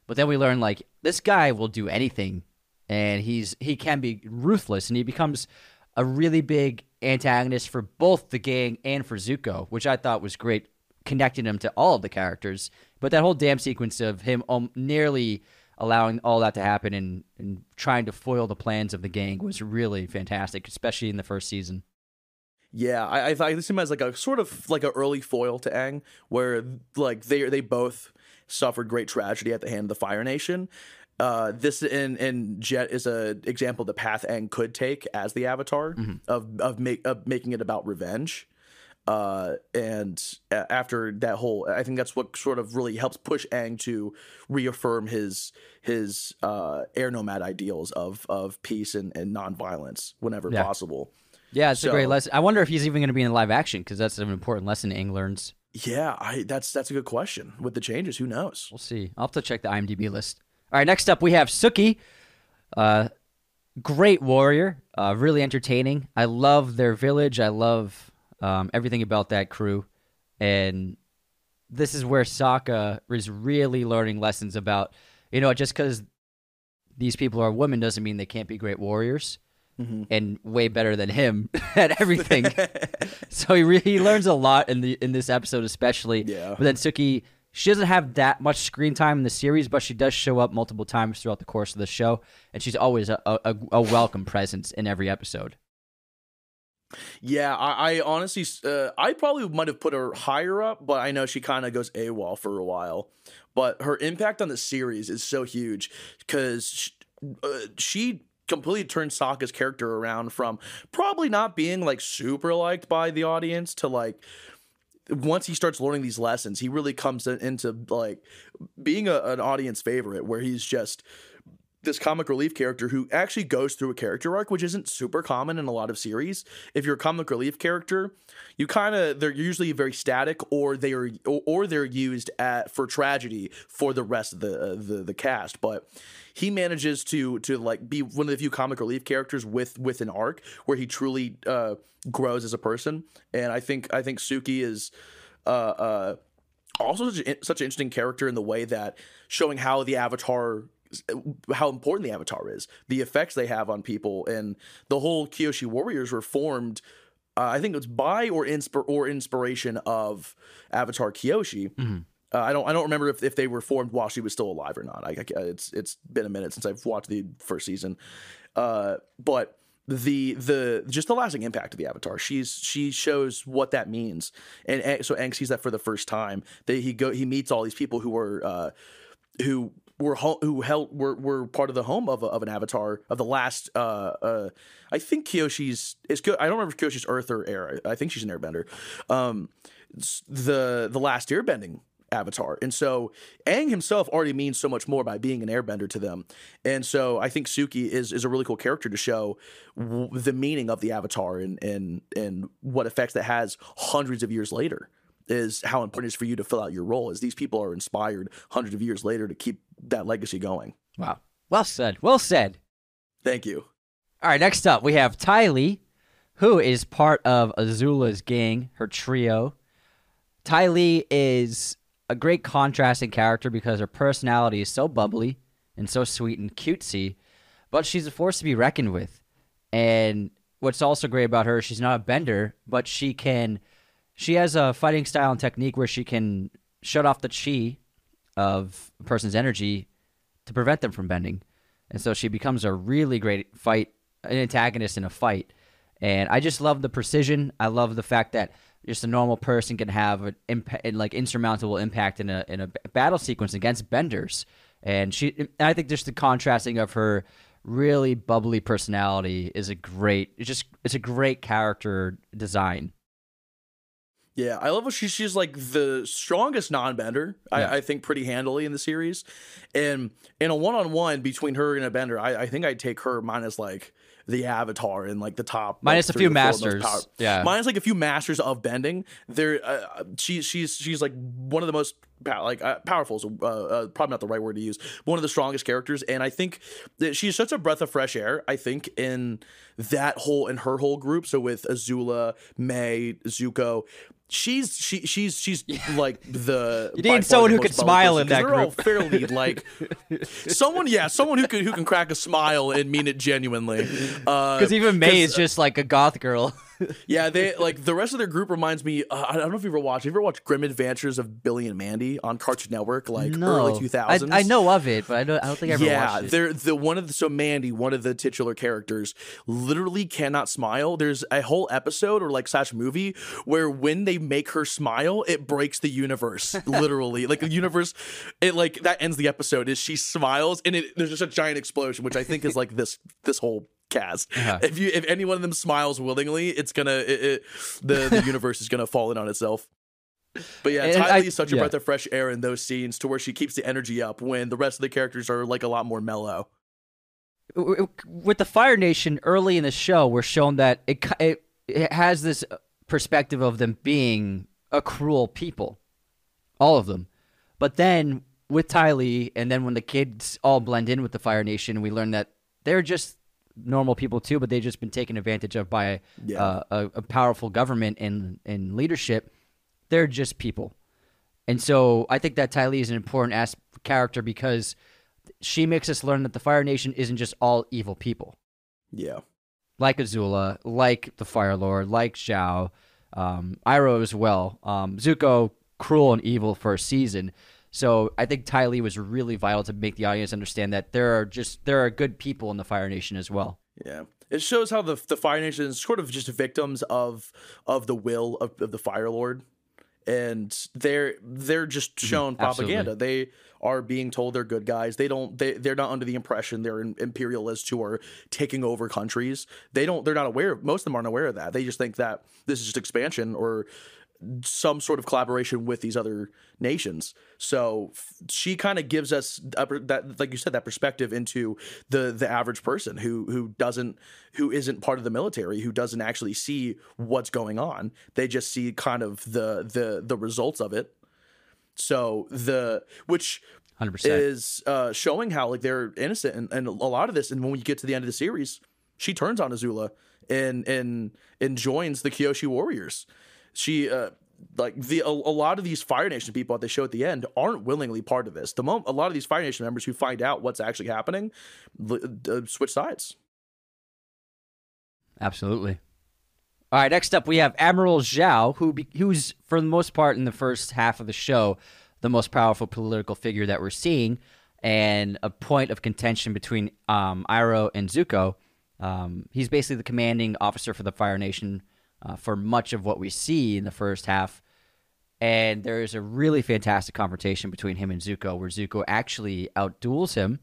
But then we learn like this guy will do anything, and he's he can be ruthless, and he becomes a really big antagonist for both the gang and for Zuko, which I thought was great, connecting him to all of the characters. But that whole damn sequence of him um, nearly allowing all that to happen and, and trying to foil the plans of the gang was really fantastic, especially in the first season. Yeah, I, I thought this him as like a sort of like an early foil to Aang, where like they they both suffered great tragedy at the hand of the Fire Nation. Uh, this and and Jet is a example the path Aang could take as the Avatar of of make of making it about revenge. Uh, and after that whole, I think that's what sort of really helps push Aang to reaffirm his his uh, air nomad ideals of of peace and, and nonviolence whenever Yeah. possible. Yeah, it's a great lesson. I wonder if he's even going to be in live action because that's an important lesson Aang learns. Yeah, I that's that's a good question. With the changes, who knows? We'll see. I'll have to check the IMDb list. All right, next up we have Suki. Uh, great warrior, uh, really entertaining. I love their village. I love um, everything about that crew, and this is where Sokka is really learning lessons about. You know, just because these people are women doesn't mean they can't be great warriors, and way better than him at everything. so he really he learns a lot in the in this episode, especially. Yeah. But then Suki, she doesn't have that much screen time in the series, but she does show up multiple times throughout the course of the show, and she's always a, a, a welcome presence in every episode. Yeah, I, I honestly, uh, I probably might have put her higher up, but I know she kind of goes AWOL for a while. But her impact on the series is so huge because she, uh, she completely turned Sokka's character around from probably not being like super liked by the audience to like once he starts learning these lessons, he really comes into like being a, an audience favorite where he's just this comic relief character who actually goes through a character arc, which isn't super common in a lot of series. If you're a comic relief character, you kind of they're usually very static, or they are or, or they're used at for tragedy for the rest of the uh, the the cast. But he manages to to like be one of the few comic relief characters with with an arc where he truly uh, grows as a person. And I think I think Suki is. Uh, uh, also such, such an interesting character in the way that showing how the avatar how important the avatar is the effects they have on people and the whole kyoshi warriors were formed uh, i think it was by or insp- or inspiration of avatar kyoshi mm-hmm. uh, I don't. I don't remember if, if they were formed while she was still alive or not. I, I, it's it's been a minute since I've watched the first season, uh, but the the just the lasting impact of the avatar she's she shows what that means and, so Aang sees that for the first time that he go he meets all these people who were uh who were ho- who held were were part of the home of, a, of an avatar of the last uh uh I think Kyoshi's is I don't remember if Kyoshi's Earth or Air I think she's an Airbender um the the last airbending avatar. And so Aang himself already means so much more by being an airbender to them. And so I think Suki is is a really cool character to show w- the meaning of the avatar and and and what effects that has hundreds of years later is how important it is for you to fill out your role as these people are inspired hundreds of years later to keep that legacy going. Wow. Well said. Well said. Thank you. All right, next up we have Ty Lee, who is part of Azula's gang, her trio. Ty Lee is a great contrasting character because her personality is so bubbly and so sweet and cutesy, but she's a force to be reckoned with. And what's also great about her, she's not a bender, but she can she has a fighting style and technique where she can shut off the chi of a person's energy to prevent them from bending. And so she becomes a really great fight an antagonist in a fight. And I just love the precision. I love the fact that just a normal person can have an impact, like insurmountable impact in a in a battle sequence against benders. And she, and I think just the contrasting of her really bubbly personality is a great. It's just it's a great character design. Yeah, I love how she's she's like the strongest non-bender. Yeah. I, I, think pretty handily in the series, and in a one-on-one between her and a bender, I, I think I'd take her minus like the Avatar and like the top minus like, a few masters. Yeah, minus like a few masters of bending. There, uh, she, she's she's like one of the most like uh, powerful is uh, uh, probably not the right word to use. One of the strongest characters, and I think that she's such a breath of fresh air. I think in that whole in her whole group. So with Azula, Mai, Zuko, she's she she's she's like the you need someone who could smile in that group. They're all fairly like someone, yeah, someone who can who can crack a smile and mean it genuinely. Because uh, even Mai is just like a goth girl. yeah, they like the rest of their group reminds me. Uh, I don't know if you ever watched. You ever watched Grim Adventures of Billy and Mandy on Cartoon Network, like no. early two thousands? I, I, know of it, but I don't. I don't think I ever yeah, watched it. they're the one of the so Mandy, one of the titular characters, literally cannot smile. There's a whole episode or like slash movie where when they make her smile, it breaks the universe. literally, like the universe, it like that ends the episode. Is she smiles and it there's just a giant explosion, which I think is like this this whole cast. Uh-huh. If you if any one of them smiles willingly, it's gonna it, it, the the universe is gonna fall in on itself. But yeah, Ty Lee is such a yeah. breath of fresh air in those scenes to where she keeps the energy up when the rest of the characters are like a lot more mellow. With the Fire Nation early in the show, we're shown that it it, it has this perspective of them being a cruel people, all of them. But then with Ty Lee, and then when the kids all blend in with the Fire Nation, we learn that they're just normal people too, but they've just been taken advantage of by yeah. uh, a, a, powerful government and, and leadership. They're just people. And so I think that Ty Lee is an important as- character because she makes us learn that the Fire Nation isn't just all evil people. Yeah. Like Azula, like the Fire Lord, like Zhao, um, Iroh as well. Um, Zuko, cruel and evil for a season. So I think Ty Lee was really vital to make the audience understand that there are just there are good people in the Fire Nation as well. Yeah. It shows how the the Fire Nation is sort of just victims of of the will of, of the Fire Lord. And they're they're just mm-hmm. shown mm-hmm. propaganda. They are being told they're good guys. They don't they they're not under the impression they're imperialists who are taking over countries. They don't they're not aware most of them aren't aware of that. They just think that this is just expansion or some sort of collaboration with these other nations. So f- she kind of gives us that, like you said, that perspective into the the average person who who doesn't who isn't part of the military, who doesn't actually see what's going on. They just see kind of the the the results of it. So the which 100%. is uh, showing how like they're innocent and, and a lot of this. And when we get to the end of the series, she turns on Azula and and and joins the Kyoshi Warriors. She uh, like the a, a lot of these Fire Nation people that they show at the end aren't willingly part of this. The moment a lot of these Fire Nation members who find out what's actually happening, uh, switch sides. Absolutely. All right, next up we have Admiral Zhao, who be, who's for the most part in the first half of the show the most powerful political figure that we're seeing, and a point of contention between um, Iroh and Zuko. Um, he's basically the commanding officer for the Fire Nation uh, for much of what we see in the first half. And there is a really fantastic confrontation between him and Zuko, where Zuko actually outduels him,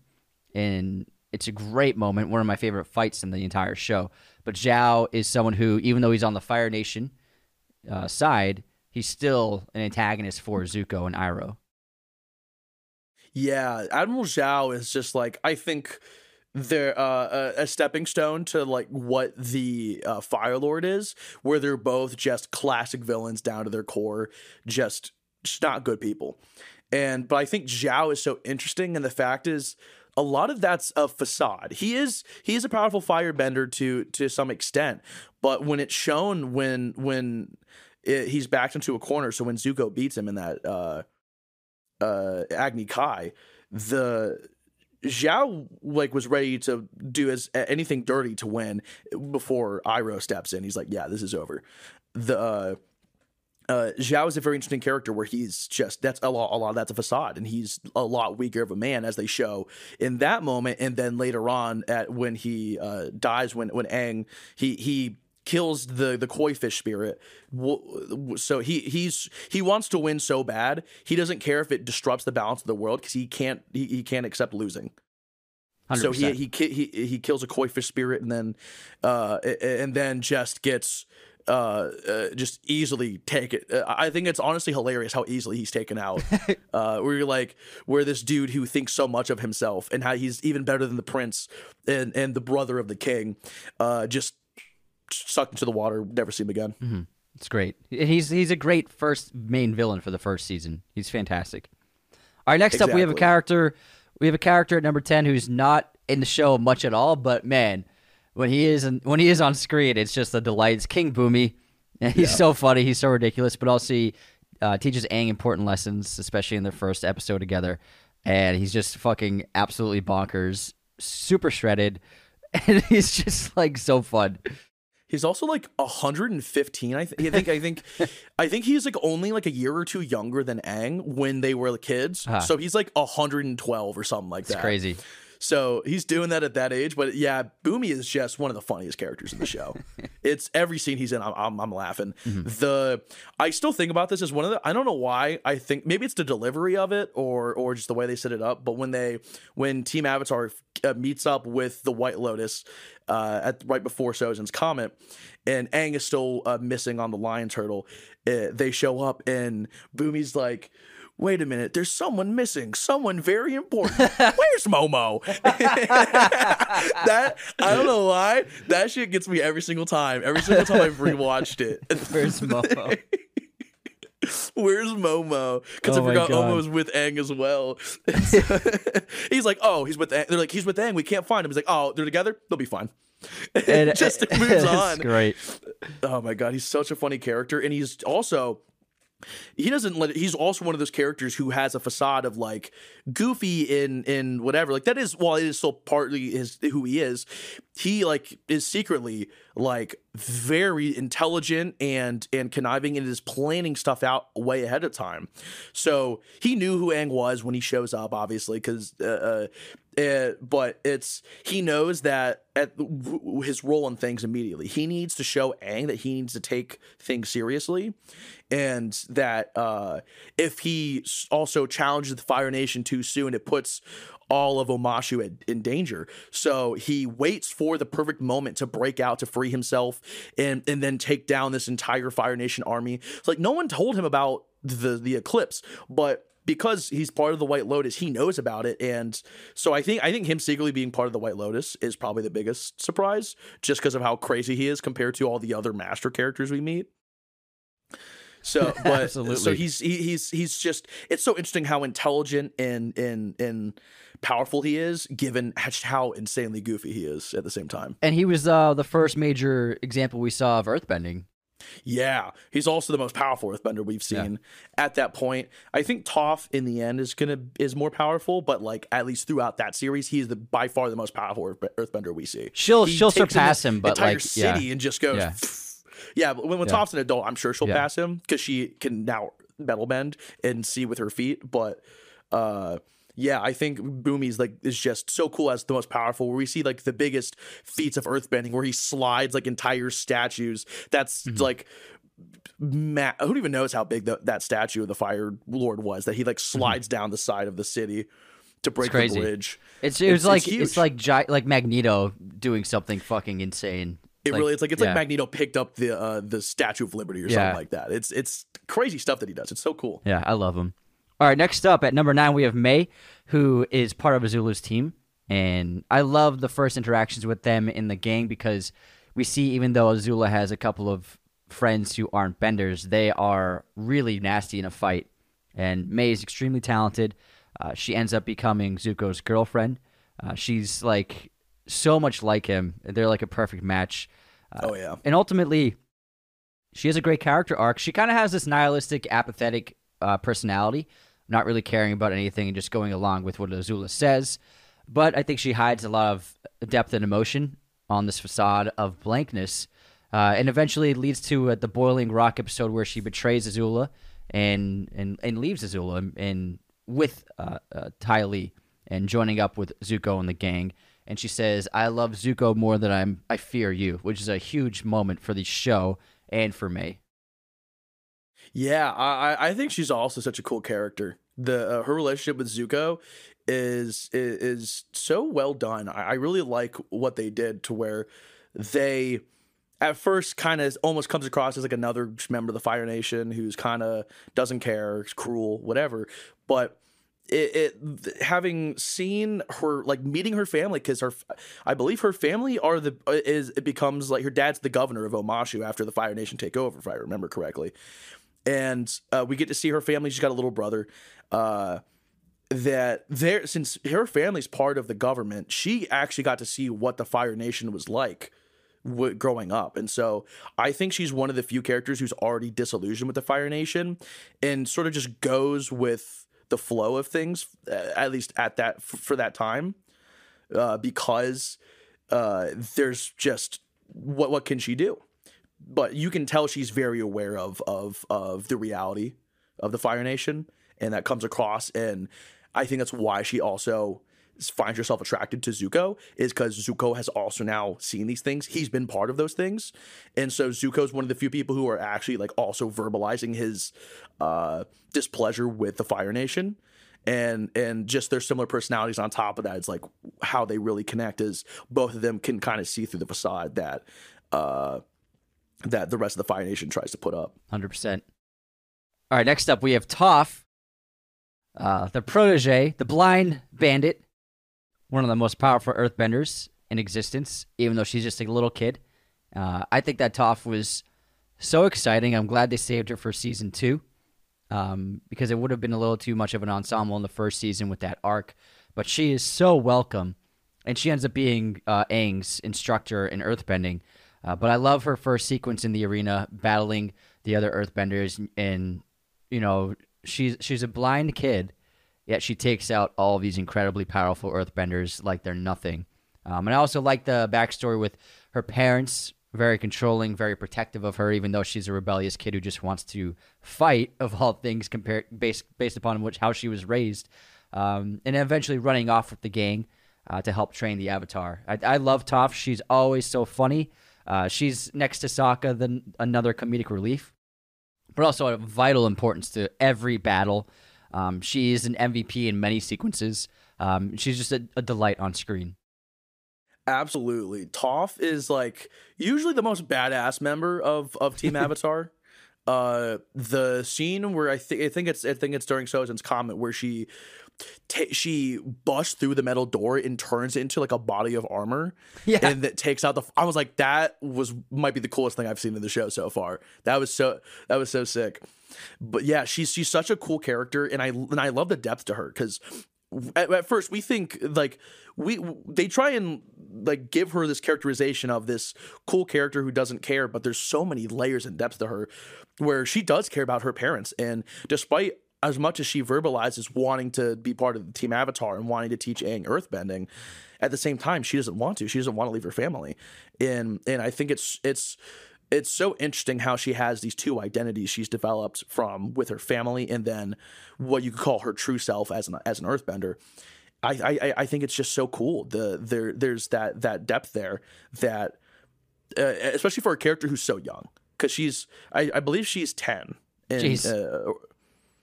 and it's a great moment. One of my favorite fights in the entire show. But Zhao is someone who, even though he's on the Fire Nation uh, side, he's still an antagonist for Zuko and Iroh. Yeah, Admiral Zhao is just like I think they're uh, a, a stepping stone to like what the uh, Fire Lord is, where they're both just classic villains down to their core, just just not good people. And but I think Zhao is so interesting, and the fact is, a lot of that's a facade. He is he is a powerful firebender to to some extent, but when it's shown when when it, he's backed into a corner, so when Zuko beats him in that uh, uh, Agni Kai, the Zhao like was ready to do as anything dirty to win before Iroh steps in. He's like, "Yeah, this is over." The uh, uh, Zhao is a very interesting character where he's just that's a lot, a lot. Of that's a facade, and he's a lot weaker of a man as they show in that moment, and then later on at when he uh, dies, when when Aang he he kills the the koi fish spirit. So he he's he wants to win so bad. He doesn't care if it disrupts the balance of the world because he can't he, he can't accept losing. 100%. So he, he he he kills a koi fish spirit and then uh and then just gets uh, uh, just easily take it. Uh, I think it's honestly hilarious how easily he's taken out. uh, where you're like, where this dude who thinks so much of himself and how he's even better than the prince and and the brother of the king, uh, just sucked into the water, never see him again. Mm-hmm. It's great. He's he's a great first main villain for the first season. He's fantastic. All right, next exactly. up we have a character. We have a character at number ten who's not in the show much at all, but man, when he is in, when he is on screen, it's just a delight. It's King Bumi. he's yeah. so funny. He's so ridiculous, but also he uh, teaches Aang important lessons, especially in their first episode together. And he's just fucking absolutely bonkers, super shredded, and he's just like so fun. He's also like 115. I, th- I think. I think. I think he's like only like a year or two younger than Aang when they were kids. Huh. So he's like 112 or something like That's that. Crazy. So he's doing that at that age. But yeah, Bumi is just one of the funniest characters in the show. it's every scene he's in, I'm, I'm, I'm laughing. Mm-hmm. The I still think about this as one of the. I don't know why. I think maybe it's the delivery of it or or just the way they set it up. But when they when Team Avatar uh, meets up with the White Lotus uh, at right before Sozin's comet, and Aang is still uh, missing on the lion turtle. Uh, they show up and Bumi's like wait a minute, there's someone missing, someone very important. Where's Momo? that I don't know why that shit gets me every single time. Every single time I've rewatched it. Where's Momo? Where's Momo? Because oh I forgot Momo was with Aang as well. he's like, oh, he's with Aang. They're like, he's with Aang. We can't find him. He's like, oh, they're together. They'll be fine. And just moves on. Great. Oh my god, he's such a funny character, and he's also he doesn't let it, he's also one of those characters who has a facade of like goofy in in whatever. Like that is while it is still partly his who he is he like is secretly like very intelligent and and conniving and is planning stuff out way ahead of time. So he knew who Aang was when he shows up obviously because uh, uh, It, but it's he knows that at his role in things immediately he needs to show Aang that he needs to take things seriously, and that uh, if he also challenges the Fire Nation too soon, it puts all of Omashu in, in danger. So he waits for the perfect moment to break out to free himself and and then take down this entire Fire Nation army. It's like no one told him about the the eclipse, but because he's part of the White Lotus, he knows about it, and so I think I think him secretly being part of the White Lotus is probably the biggest surprise, just because of how crazy he is compared to all the other Master characters we meet. So, but Absolutely. so he's he, he's he's just it's so interesting how intelligent and and and powerful he is, given how insanely goofy he is at the same time. And he was uh, the first major example we saw of earthbending. Yeah, he's also the most powerful Earthbender we've seen at that point. I think Toph in the end is gonna is more powerful, but like at least throughout that series, he is the by far the most powerful Earthbender we see. She'll- He she'll surpass the him, but, entire like, city yeah. and just goes. Yeah. Yeah, but when, when Yeah. Toph's an adult, I'm sure she'll Yeah. pass him because she can now metal bend and see with her feet. But uh, yeah, I think Bumi's like is just so cool as the most powerful. Where we see like the biggest feats of earthbending, where he slides like entire statues. That's Mm-hmm. like. Ma- who even knows how big the, that statue of the Fire Lord was? That he like slides down the side of the city to break the Mm-hmm. bridge. It's it was like huge. it's like gi- like Magneto doing something fucking insane. It Like, really it's like it's yeah. like Magneto picked up the uh, the Statue of Liberty or something like that. It's it's crazy stuff that he does. It's so cool. Yeah, I love him. All right, next up at number nine we have Mai, who is part of Azula's team, and I love the first interactions with them in the gang because we see even though Azula has a couple of friends who aren't benders, they are really nasty in a fight. And Mai is extremely talented. Uh, she ends up becoming Zuko's girlfriend. Uh, she's like so much like him. They're like a perfect match. Uh, Oh yeah. and ultimately, she has a great character arc. She kind of has this nihilistic, apathetic uh, personality, not really caring about anything and just going along with what Azula says. But I think she hides a lot of depth and emotion on this facade of blankness, uh, and eventually it leads to uh, the boiling rock episode where she betrays Azula and and and leaves Azula and, and with uh, uh, Ty Lee and joining up with Zuko and the gang. And she says, "I love Zuko more than I'm. I fear you," which is a huge moment for the show and for me. Yeah, I I- think she's also such a cool character. The uh, her relationship with Zuko is is, is so well done. I, I really like what they did to where they at first kind of almost comes across as like another member of the Fire Nation who's kind of doesn't care, is cruel, whatever. But it, it having seen her like meeting her family because her I believe her family are the uh, is it becomes like her dad's the governor of Omashu after the Fire Nation take over if I remember correctly and uh, we get to see her family. She's got a little brother. Uh, that there, since her family's part of the government, she actually got to see what the Fire Nation was like w- growing up, and so I think she's one of the few characters who's already disillusioned with the Fire Nation, and sort of just goes with the flow of things, uh, at least at that f- for that time, uh, because uh, there's just what what can she do? But you can tell she's very aware of of of the reality of the Fire Nation, and that comes across. And I think that's why she also finds herself attracted to Zuko is because Zuko has also now seen these things. He's been part of those things, and so Zuko's one of the few people who are actually like also verbalizing his uh, displeasure with the Fire Nation. And and just their similar personalities on top of that, it's like how they really connect is both of them can kind of see through the facade that uh, that the rest of the Fire Nation tries to put up. Hundred percent. All right, next up we have Toph, uh, the protege, the blind bandit, one of the most powerful Earthbenders in existence. Even though she's just a little kid, uh, I think that Toph was so exciting. I'm glad they saved her for season two, um, because it would have been a little too much of an ensemble in the first season with that arc. But she is so welcome, and she ends up being uh, Aang's instructor in Earthbending. Uh, but I love her first sequence in the arena, battling the other Earthbenders, and you know she's she's a blind kid, yet she takes out all these incredibly powerful Earthbenders like they're nothing. Um, and I also like the backstory with her parents, very controlling, very protective of her, even though she's a rebellious kid who just wants to fight of all things compared based based upon which how she was raised, um, and eventually running off with the gang. uh, to help train the Avatar. I, I love Toph. She's always so funny. Uh, she's next to Sokka, then another comedic relief, but also of vital importance to every battle. Um, she is an MVP in many sequences. Um, she's just a, a delight on screen. Absolutely. Toph is like usually the most badass member of of Team Avatar. uh the scene where I think I think it's I think it's during Sozin's comet where she ta she busts through the metal door and turns it into like a body of armor. Yeah. And that takes out the I was like that was might be the coolest thing I've seen in the show so far. That was so that was so sick. But yeah, she's she's such a cool character and I and I love the depth to her cuz at, at first we think like we they try and like give her this characterization of this cool character who doesn't care but there's so many layers and depth to her where she does care about her parents and despite as much as she verbalizes wanting to be part of the team avatar and wanting to teach Aang earthbending at the same time she doesn't want to she doesn't want to leave her family and and I think it's it's it's so interesting how she has these two identities she's developed from with her family and then what you could call her true self as an as an earthbender. I I, I think it's just so cool. The there there's that that depth there that uh, especially for a character who's so young because she's I, I believe she's ten and Jeez. uh,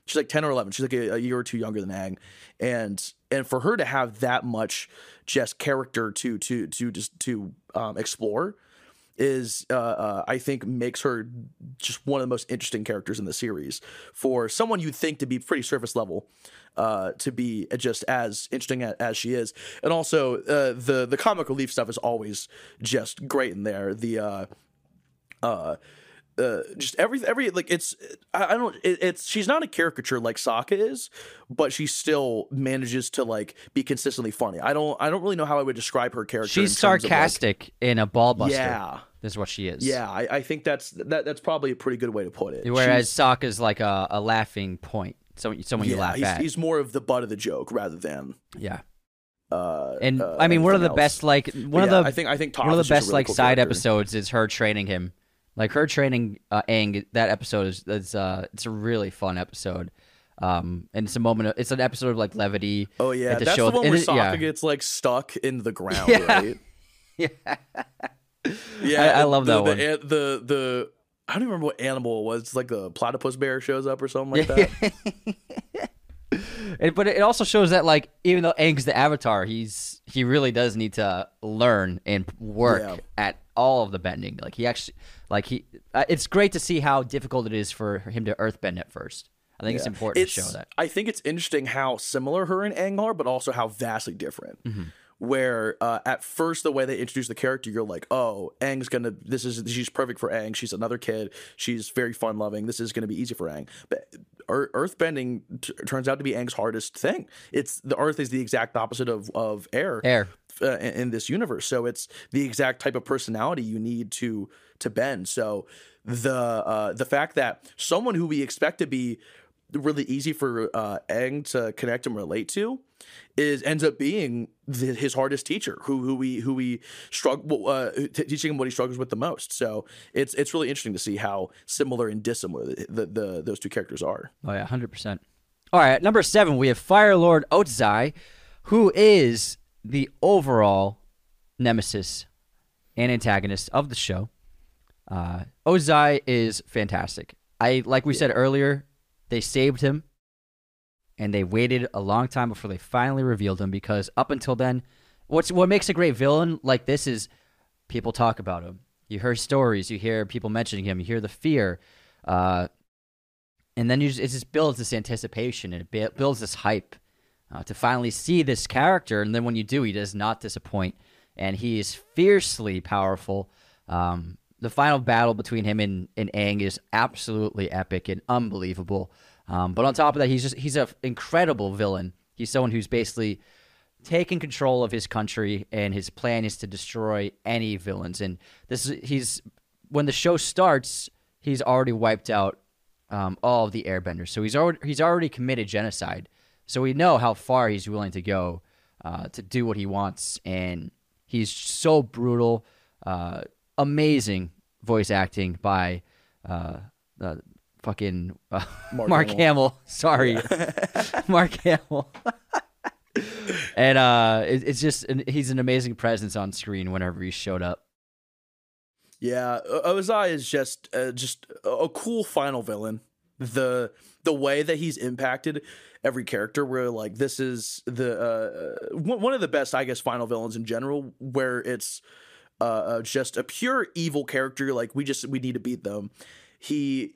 she's like 10 or 11 she's like a, a year or two younger than Aang. And and for her to have that much just character to to to just to um, explore is uh, uh, I think makes her just one of the most interesting characters in the series. For someone you'd think to be pretty surface level uh, to be just as interesting as, as she is. And also uh, the the comic relief stuff is always just great in there. The uh just every every like it's I, I don't it, it's she's not a caricature like Sokka is, but she still manages to like be consistently funny. I don't I don't really know how I would describe her character. She's in terms of, like- sarcastic in a ball buster. yeah, This is what she is. yeah. I, I think that's that that's probably a pretty good way to put it. Whereas She's- Sokka's like a, a laughing point. Someone, someone you laugh he's, at. he's more of the butt of the joke rather than yeah. uh. And uh, I mean, one of the anything best else. like But one yeah, of the I think I think one of the is best really like cool side character. episodes is her training him. Like her training uh, Aang. That episode is it's uh it's a really fun episode. Um, and it's a moment. Of, it's an episode of like levity. Oh yeah, that's show- the one and where Sokka yeah. gets like stuck in the ground, Yeah. right? Yeah. Yeah, I- I love the, that the, one. an- The the I don't even remember what animal it was. It's like the platypus bear shows up or something like that. And, but it also shows that like even though Aang's the Avatar, he's he really does need to learn and work Yeah. at all of the bending. Like he actually like he. Uh, it's great to see how difficult it is for him to earthbend at first. I think it's Yeah. important to show that. I think it's interesting how similar her and Aang are, but also how vastly different. Mm-hmm. Where uh, at first the way they introduce the character, you're like, oh, Aang's gonna. This is she's perfect for Aang. She's another kid. She's very fun loving. This is gonna be easy for Aang. But ear- earthbending t- turns out to be Aang's hardest thing. It's the Earth is the exact opposite of of air. Air. Uh, in, this universe. So it's the exact type of personality you need to to bend. So the uh, the fact that someone who we expect to be really easy for uh, Aang to connect and relate to is ends up being the, his hardest teacher, who who we who we struggle uh, t- teaching him what he struggles with the most. So it's it's really interesting to see how similar and dissimilar the, the, the those two characters are. Oh yeah, hundred percent. All right, number seven, we have Fire Lord Ozai, who is the overall nemesis and antagonist of the show. Uh, Ozai is fantastic. I like we said earlier, they saved him, and they waited a long time before they finally revealed him because up until then, what's what makes a great villain like this is people talk about him. You hear stories, you hear people mentioning him, you hear the fear. Uh, and then you just, it just builds this anticipation and it builds this hype uh, to finally see this character. And then when you do, he does not disappoint, and he is fiercely powerful. Um, the final battle between him and, and Aang is absolutely epic and unbelievable. Um, but on top of that, he's just he's an incredible villain. He's someone who's basically taken control of his country, and his plan is to destroy any villains. And this is he's when the show starts, he's already wiped out um, all of the airbenders. So he's already he's already committed genocide. So we know how far he's willing to go uh, to do what he wants, and he's so brutal. Uh, amazing voice acting by uh, uh, fucking uh, Mark, Mark Hamill. Sorry, Mark Hamill. and uh, it, it's just an, he's an amazing presence on screen whenever he showed up. Yeah, Ozai is just uh, just a cool final villain. The the way that he's impacted every character, where like this is the uh, one of the best, I guess, final villains in general, where it's uh, uh, just a pure evil character. Like we just we need to beat them. He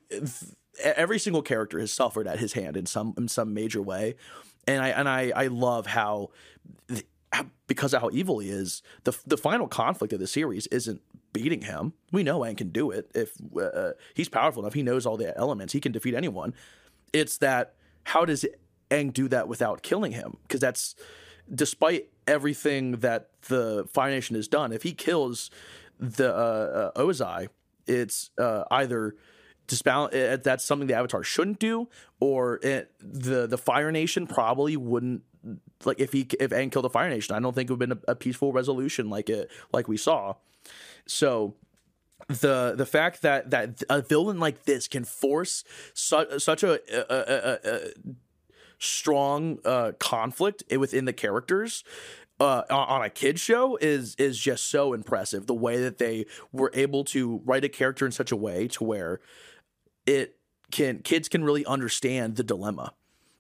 every single character has suffered at his hand in some in some major way, and I and I I love how. because of how evil he is, the the final conflict of the series isn't beating him. We know Aang can do it. If uh, he's powerful enough, he knows all the elements. He can defeat anyone. It's that how does Aang do that without killing him? Because that's despite everything that the Fire Nation has done. If he kills the uh, uh, Ozai, it's uh, either disbalance. Uh, that's something the Avatar shouldn't do, or it, the the Fire Nation probably wouldn't like if he if Aang killed the Fire Nation. I don't think it would have been a, a peaceful resolution like it like we saw. So the the fact that that a villain like this can force su- such a, a, a, a strong uh, conflict within the characters uh, on a kid show is is just so impressive. The way that they were able to write a character in such a way to where it can kids can really understand the dilemma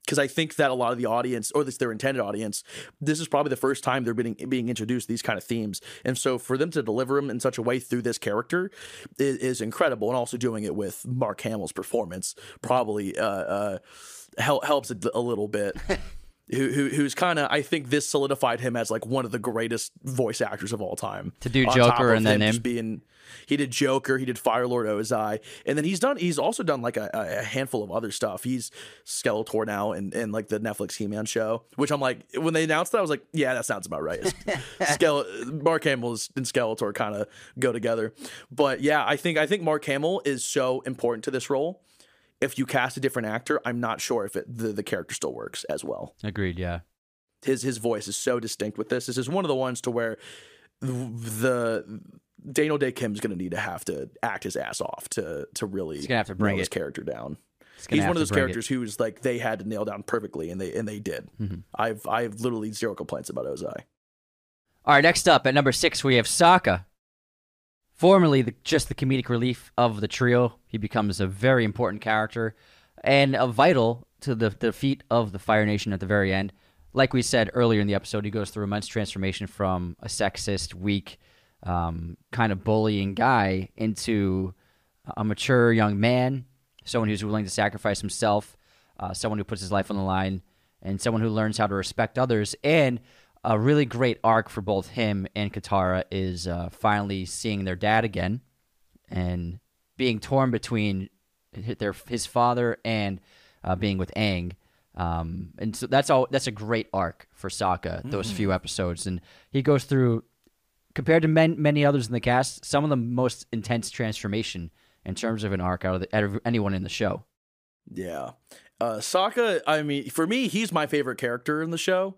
because I think that a lot of the audience, or at least their intended audience, this is probably the first time they're being being introduced to these kind of themes, and so for them to deliver them in such a way through this character is, is incredible, and also doing it with Mark Hamill's performance probably uh, uh, help, helps a, a little bit. who, who who's kind of I think this solidified him as like one of the greatest voice actors of all time. To do Joker and then him, him. being he did Joker, he did Fire Lord Ozai, and then he's done he's also done like a, a handful of other stuff. He's Skeletor now and and like the Netflix He Man show, which I'm like when they announced that I was like, yeah, that sounds about right. Skele- Mark Hamill and Skeletor kind of go together, but yeah, I think I think Mark Hamill is so important to this role if you cast a different actor, I'm not sure if it, the the character still works as well. Agreed. Yeah. His his voice is so distinct with this. This is one of the ones to where the Daniel Dae Kim's going to need to have to act his ass off to to really He's gonna have to bring his character down. He's one of those characters it. who's like they had to nail down perfectly, and they and they did. Mm-hmm. I've I've literally zero complaints about Ozai. All right, next up at number six we have Sokka. Formerly the, just the comedic relief of the trio, he becomes a very important character and a vital to the, the defeat of the Fire Nation at the very end. Like we said earlier in the episode, he goes through immense transformation from a sexist, weak, um, kind of bullying guy into a mature young man, someone who's willing to sacrifice himself, uh, someone who puts his life on the line, and someone who learns how to respect others. And a really great arc for both him and Katara is uh, finally seeing their dad again and being torn between their his father and uh, being with Aang. Um, and so that's all. That's a great arc for Sokka. Those mm-hmm. few episodes, and he goes through, compared to men, many others in the cast, some of the most intense transformation in terms of an arc out of, the, out of anyone in the show. Yeah, uh, Sokka. I mean, for me, he's my favorite character in the show.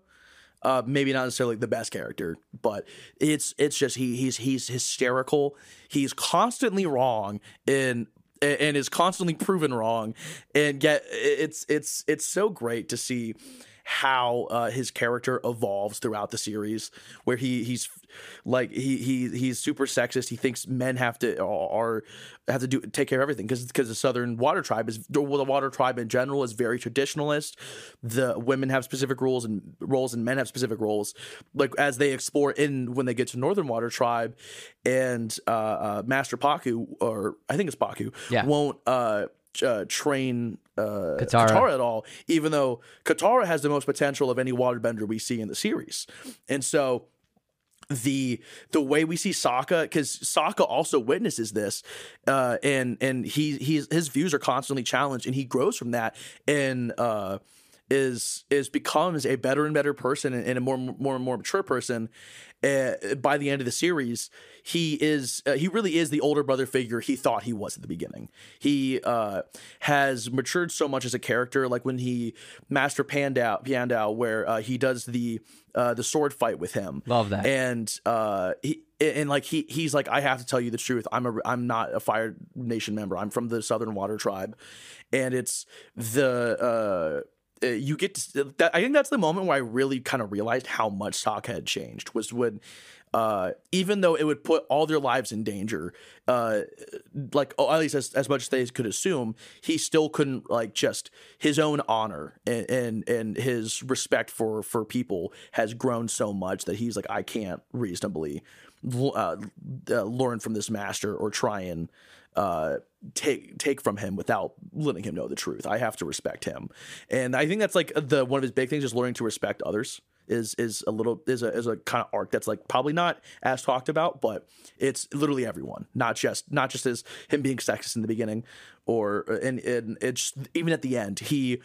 Uh, maybe not necessarily the best character, but it's it's just he he's he's hysterical. He's constantly wrong in and is constantly proven wrong, and yet it's it's it's so great to see how uh, his character evolves throughout the series, where he he's like he he he's super sexist. He thinks men have to are have to do take care of everything because because the Southern Water Tribe is well, the Water Tribe in general is very traditionalist. The women have specific rules and roles, and men have specific roles. Like as they explore in when they get to Northern Water Tribe, and uh, uh, Master Pakku or I think it's Pakku yeah. won't. Uh, uh, train uh, Katara. Katara. at all, even though Katara has the most potential of any waterbender we see in the series. And so the the way we see Sokka, because Sokka also witnesses this, uh, and and he he's his views are constantly challenged, and he grows from that. And uh, is is becomes a better and better person and, a more more and more mature person uh, by the end of the series he is uh, he really is the older brother figure he thought he was at the beginning. He uh, has matured so much as a character like when he master Piandao Piandao where uh, he does the uh, the sword fight with him. Love that. And uh, he and like he he's like I have to tell you the truth. I'm a I'm not a Fire Nation member. I'm from the Southern Water Tribe. And it's the uh, you get to, that, I think that's the moment where I really kind of realized how much Sokka had changed was when uh, even though it would put all their lives in danger, uh, like oh, at least as, as much as they could assume, he still couldn't like just his own honor and, and and his respect for for people has grown so much that he's like I can't reasonably uh, uh, learn from this master or try and uh, take take from him without letting him know the truth. I have to respect him, and I think that's like the one of his big things is learning to respect others is is a little is a is a kind of arc that's like probably not as talked about, but it's literally everyone, not just not just as him being sexist in the beginning, or and and it's even at the end he.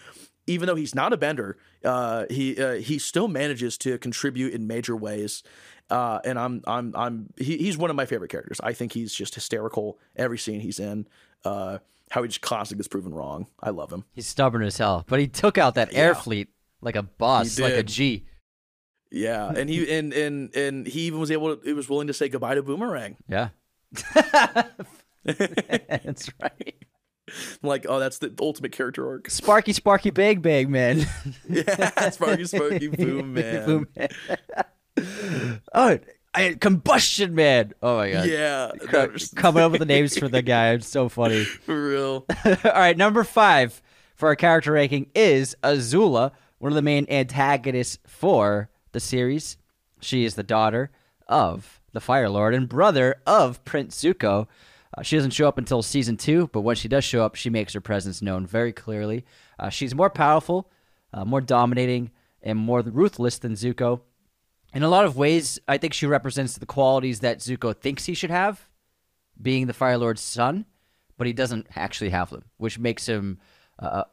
Even though he's not a bender, uh, he uh, he still manages to contribute in major ways, uh, and I'm I'm I'm he, he's one of my favorite characters. I think he's just hysterical every scene he's in. Uh, how he just constantly gets proven wrong. I love him. He's stubborn as hell, but he took out that air fleet like a boss, like a G. Yeah, and he and and and he even was able to, he was willing to say goodbye to Boomerang. Yeah. That's right. like, oh, that's the ultimate character arc. Sparky Sparky Big Big Man. yeah, Sparky Sparky Boom Man. Boom Man. Oh, I, Combustion Man. Oh my god. Yeah. Coming up with the names for the guy. It's so funny. For real. All right, number five for our character ranking is Azula, one of the main antagonists for the series. She is the daughter of the Fire Lord and brother of Prince Zuko. Uh, she doesn't show up until season two, but when she does show up, she makes her presence known very clearly. Uh, she's more powerful, uh, more dominating, and more ruthless than Zuko. In a lot of ways, I think she represents the qualities that Zuko thinks he should have, being the Fire Lord's son, but he doesn't actually have them, which makes him uh,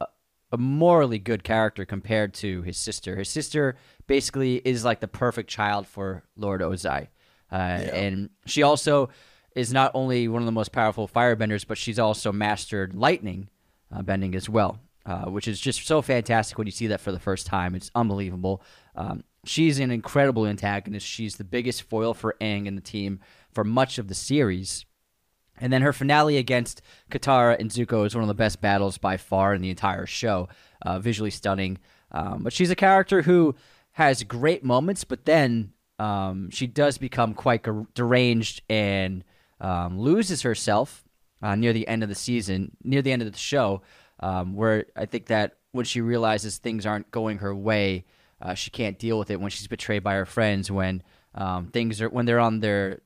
a morally good character compared to his sister. His sister basically is like the perfect child for Lord Ozai. Uh, yeah. And she also is not only one of the most powerful firebenders, but she's also mastered lightning uh, bending as well, uh, which is just so fantastic when you see that for the first time. It's unbelievable. Um, she's an incredible antagonist. She's the biggest foil for Aang and the team for much of the series. And then her finale against Katara and Zuko is one of the best battles by far in the entire show. Uh, visually stunning. Um, but she's a character who has great moments, but then um, she does become quite deranged and um, loses herself uh, near the end of the season, near the end of the show, um, where I think that when she realizes things aren't going her way, uh, she can't deal with it when she's betrayed by her friends, when um, things are when they're on their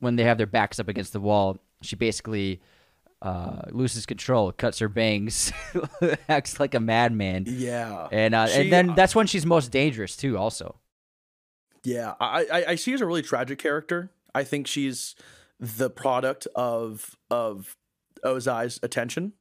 when they have their backs up against the wall, she basically uh, loses control, cuts her bangs, acts like a madman. Yeah, and uh, she, and then uh, that's when she's most dangerous too. Also, yeah, I, I I see her as a really tragic character. I think she's the product of of Ozai's attention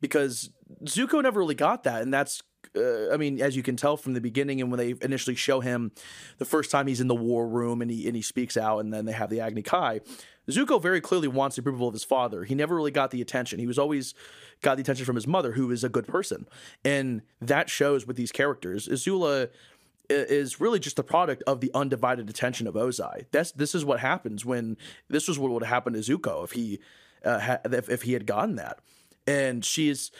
because Zuko never really got that, and that's uh, I mean, as you can tell from the beginning, and when they initially show him the first time he's in the war room and he and he speaks out, and then they have the Agni Kai, Zuko very clearly wants the approval of his father. He never really got the attention. He was always got the attention from his mother, who is a good person, and that shows with these characters. Azula is really just the product of the undivided attention of Ozai. That's this is what happens when this was what would happen to Zuko if he uh, ha, if, if he had gotten that, and she's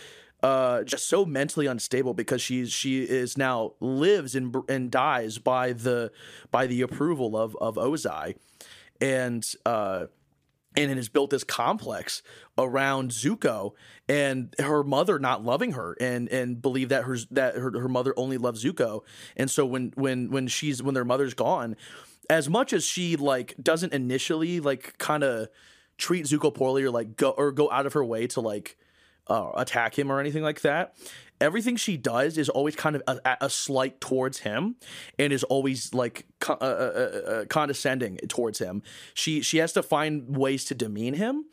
uh, just so mentally unstable because she's she is now lives and and dies by the by the approval of of Ozai, and uh, and it has built this complex around Zuko and her mother not loving her and and believe that her that her, her mother only loves Zuko, and so when when when she's when their mother's gone, as much as she like doesn't initially like kind of treat Zuko poorly or like go or go out of her way to like uh, attack him or anything like that. Everything she does is always kind of a, a slight towards him, and is always like uh, uh, uh, uh, condescending towards him. She she has to find ways to demean him,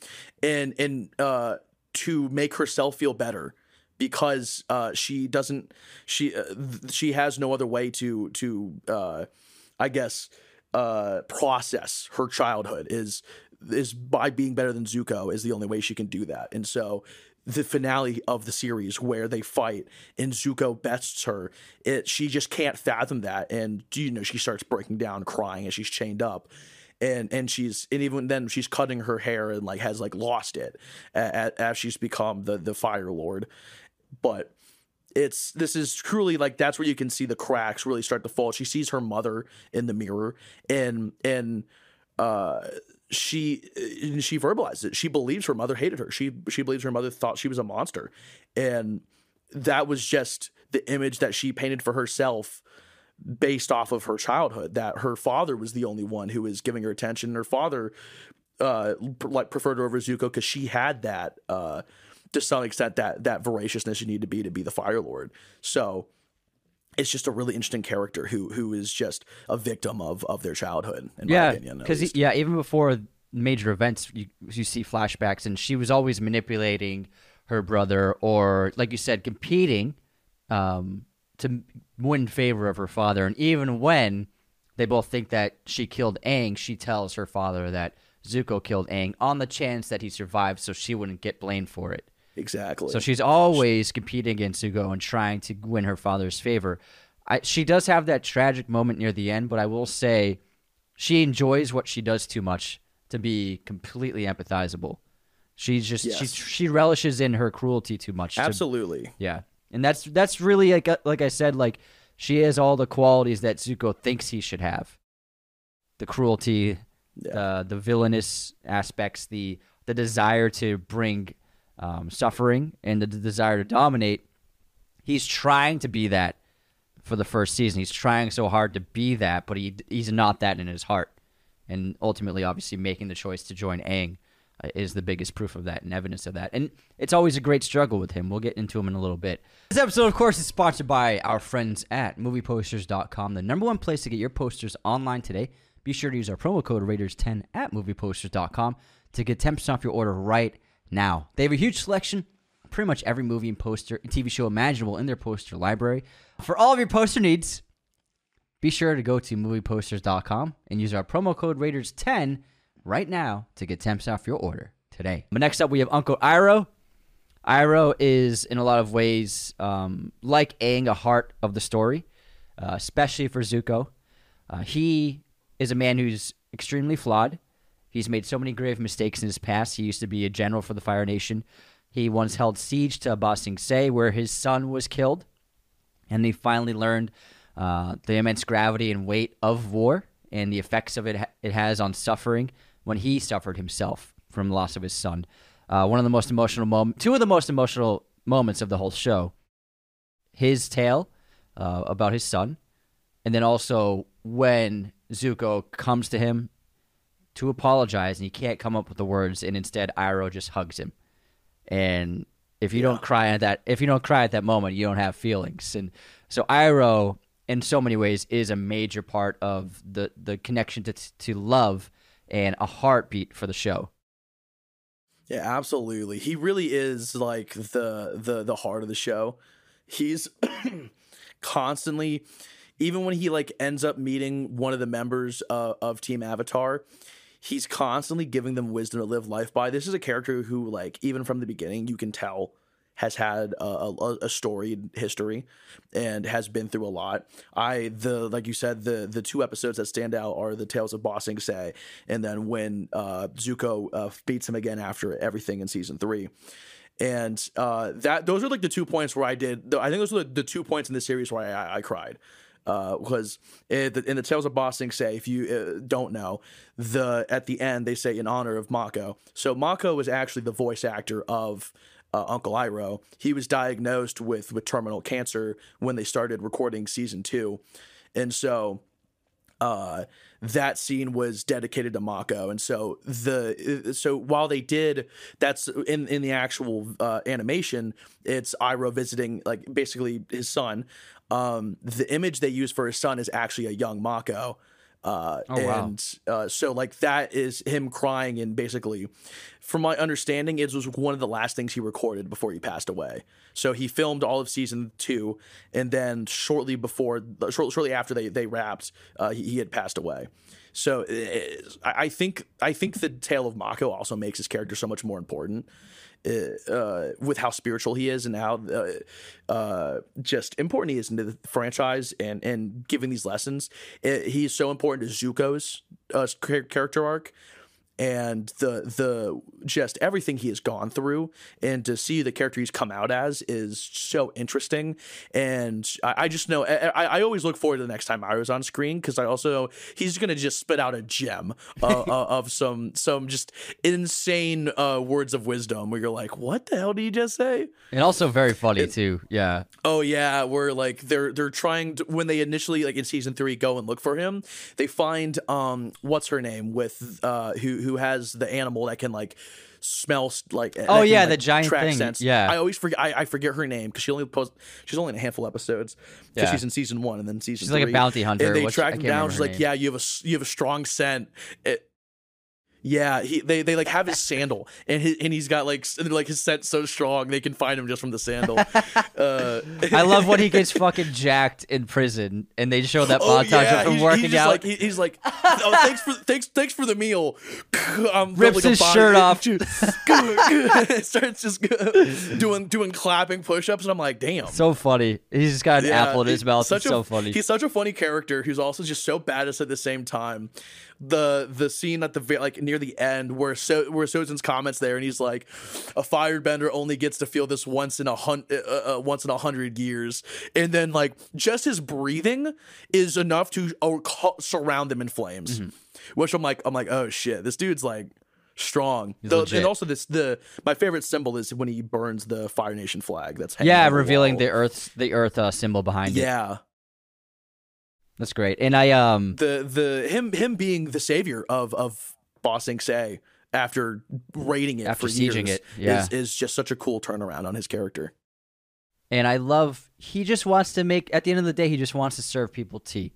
and and uh, to make herself feel better because she doesn't she she has no other way to to I guess process her childhood is is by being better than Zuko is the only way she can do that. And so the finale of the series where they fight and Zuko bests her. It she just can't fathom that, and you know she starts breaking down, crying and she's chained up, and and she's and even then she's cutting her hair and like has like lost it as she's become the the Fire Lord, but it's this is truly like that's where you can see the cracks really start to fall. She sees her mother in the mirror and and uh she she verbalizes it. She believes her mother hated her. She she believes her mother thought she was a monster. And that was just the image that she painted for herself based off of her childhood that her father was the only one who was giving her attention. Her father uh like preferred her over Zuko because she had that uh to some extent that that voraciousness you need to be to be the Fire Lord. So it's just a really interesting character who who is just a victim of of their childhood. In yeah, my opinion, because yeah, even before major events, you you see flashbacks, and she was always manipulating her brother, or like you said, competing um, to win favor of her father. And even when they both think that she killed Aang, she tells her father that Zuko killed Aang on the chance that he survived, so she wouldn't get blamed for it. Exactly. So she's always competing against Zuko and trying to win her father's favor. I, she does have that tragic moment near the end, but I will say she enjoys what she does too much to be completely empathizable. She's just she Yes. she relishes in her cruelty too much. to- Absolutely. yeah, and that's that's really like like I said, like she has all the qualities that Zuko thinks he should have: the cruelty, the the villainous aspects, the the desire to bring um, suffering, and the, desire to dominate. He's trying to be that for the first season. He's trying so hard to be that, but he he's not that in his heart. And ultimately, obviously, making the choice to join Aang uh, is the biggest proof of that and evidence of that. And it's always a great struggle with him. We'll get into him in a little bit. This episode, of course, is sponsored by our friends at movieposters.com, the number one place to get your posters online today. Be sure to use our promo code Raiders10 at movieposters.com to get 10% off your order right now. They have a huge selection pretty much every movie and poster and TV show imaginable in their poster library. For all of your poster needs, be sure to go to movieposters.com and use our promo code Raiders10 right now to get 10% off your order today. But next up, we have Uncle Iroh. Iroh is, in a lot of ways, um, like Aang, a heart of the story, uh, especially for Zuko. Uh, he is a man who's extremely flawed. He's made so many grave mistakes in his past. He used to be a general for the Fire Nation. He once held siege to Ba Sing Se, where his son was killed and he finally learned uh, the immense gravity and weight of war and the effects of it it has on suffering when he suffered himself from the loss of his son. Uh, one of the most emotional moments, two of the most emotional moments of the whole show. His tale uh, about his son, and then also when Zuko comes to him to apologize and he can't come up with the words, and instead Iroh just hugs him. And if you don't cry at that, if you don't cry at that moment, you don't have feelings. And so Iroh, in so many ways, is a major part of the the connection to to love and a heartbeat for the show. Yeah, absolutely. He really is like the the the heart of the show. He's constantly even when he like ends up meeting one of the members uh, of Team Avatar, he's constantly giving them wisdom to live life by. This is a character who like even from the beginning you can tell has had a, a, a storied history and has been through a lot. I the like you said the the two episodes that stand out are the Tales of Ba Sing Se and then when uh, Zuko uh, beats him again after everything in season three. And uh, that those are like the two points where I did. I think those are the, the two points in the series where I, I, I cried because in the, in the Tales of Ba Sing Se, if you uh, don't know, the at the end they say in honor of Mako. So Mako was actually the voice actor of uh, Uncle Iroh. He was diagnosed with with terminal cancer when they started recording season two, and so uh that scene was dedicated to Mako. And so the so while they did that's in in the actual uh animation it's Iroh visiting like basically his son. Um the image they use for his son is actually a young Mako uh Oh, wow. and uh so like that is him crying and basically from my understanding it was one of the last things he recorded before he passed away so he filmed all of season two and then shortly before short- shortly after they they wrapped uh he, he had passed away so eh, I think I think the tale of Mako also makes his character so much more important uh, uh, with how spiritual he is and how uh, uh, just important he is into the franchise and and giving these lessons. Eh, he's so important to Zuko's uh, character arc. And the the just everything he has gone through, and to see the character he's come out as is so interesting. And I, I just know I, I always look forward to the next time i was on screen because I also he's gonna just spit out a gem uh, uh, of some some just insane uh, words of wisdom where you're like, what the hell did you just say? And also very funny too. Yeah. Oh yeah, where like they're they're trying to when they initially like in season three go and look for him, they find um what's her name with uh who who has the animal that can like smell like Oh, can, yeah, like, the giant track thing. sense. Yeah. I always forget I, I forget her name because she only post she's only in a handful of episodes because Yeah. she's in season one and then season She's like a bounty hunter, and they which- track I him down. She's like, yeah, you have a you have a strong scent. It, yeah, he they, they like have his sandal and his, and he's got like like his scent so strong they can find him just from the sandal. uh, I love when he gets fucking jacked in prison, and they show that Oh, montage yeah, of him he's, working he's out. Like, he- he's like, oh, thanks for thanks thanks for the meal. I'm Rips his shirt off. Starts just doing doing clapping push-ups, and I'm like, damn. so funny. He's just got an Yeah, apple in his mouth. Such It's so a, funny. He's such a funny character who's also just so badass at the same time. The the scene at the like near the end where so where Sozin's comet's there and he's like, a firebender only gets to feel this once in a hun- uh, uh, once in a hundred years, and then like just his breathing is enough to uh, surround them in flames. Mm-hmm. Which I'm like I'm like oh shit this dude's like strong. The- and also this the my favorite symbol is when he burns the Fire Nation flag. That's hanging yeah, on the revealing the Earth, the Earth uh, symbol behind it. yeah. That's great. And I um, the the him him being the savior of of Ba Sing Se after raiding it After for sieging years it, yeah. is, is just such a cool turnaround on his character. and I love he just wants to make. At the end of the day, he just wants to serve people tea.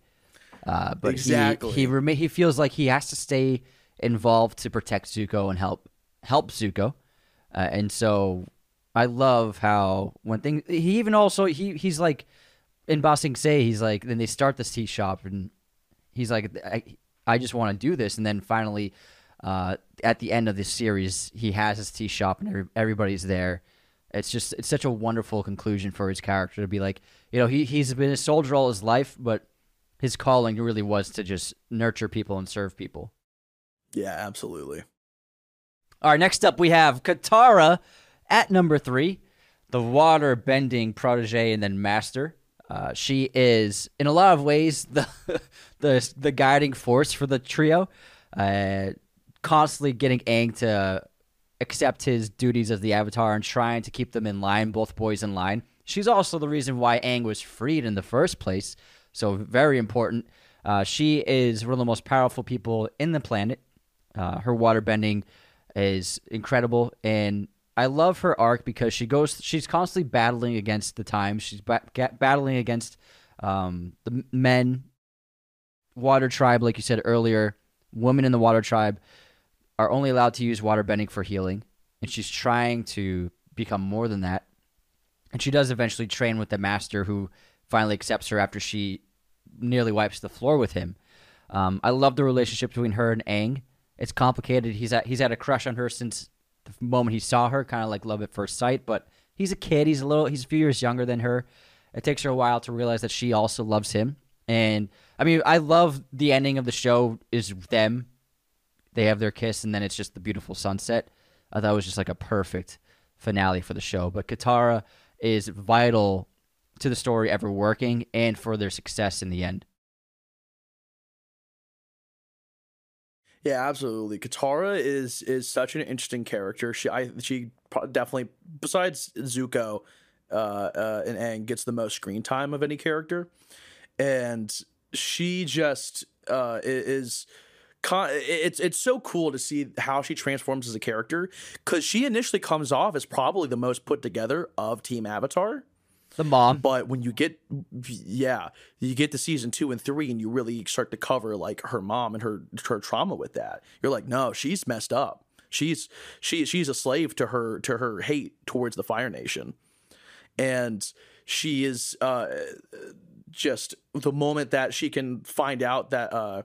Uh, but Exactly. he he, rema- he feels like he has to stay involved to protect Zuko and help help Zuko, uh, and so I love how when things he even also he he's like in Ba Sing Se he's like then they start this tea shop and he's like I, I just want to do this and then finally uh, at the end of this series he has his tea shop and everybody's there it's just it's such a wonderful conclusion for his character to be like you know he he's been a soldier all his life but his calling really was to just nurture people and serve people Yeah, absolutely. all right, next up we have Katara at number three, the water bending protege and then master. Uh, she is, in a lot of ways, the the the guiding force for the trio, uh, constantly getting Aang to accept his duties as the Avatar and trying to keep them in line, both boys in line. She's also the reason why Aang was freed in the first place, so very important. Uh, she is one of the most powerful people in the planet. Uh, her water bending is incredible, and I love her arc because she goes. She's constantly battling against the times. She's ba- battling against um, the men, water tribe, like you said earlier. Women in the water tribe are only allowed to use water bending for healing, and she's trying to become more than that. And she does eventually train with the master, who finally accepts her after she nearly wipes the floor with him. Um, I love the relationship between her and Aang. It's complicated. He's at, he's had a crush on her since the moment he saw her, kind of like love at first sight. But he's a kid. He's a little. He's a few years younger than her. It takes her a while to realize that she also loves him. And I mean, I love the ending of the show is them. They have their kiss, and then it's just the beautiful sunset. I thought it was just like a perfect finale for the show. But Katara is vital to the story ever working and for their success in the end. Yeah, absolutely. Katara is is such an interesting character. She I she definitely besides Zuko uh, uh, and Aang gets the most screen time of any character, and she just uh, is. Con- it's it's so cool to see how she transforms as a character because she initially comes off as probably the most put together of Team Avatar. The mom. But when you get, yeah, you get to season two and three, and you really start to cover like her mom and her her trauma with that. You're like, no, she's messed up. She's she she's a slave to her to her hate towards the Fire Nation, and she is uh just the moment that she can find out that uh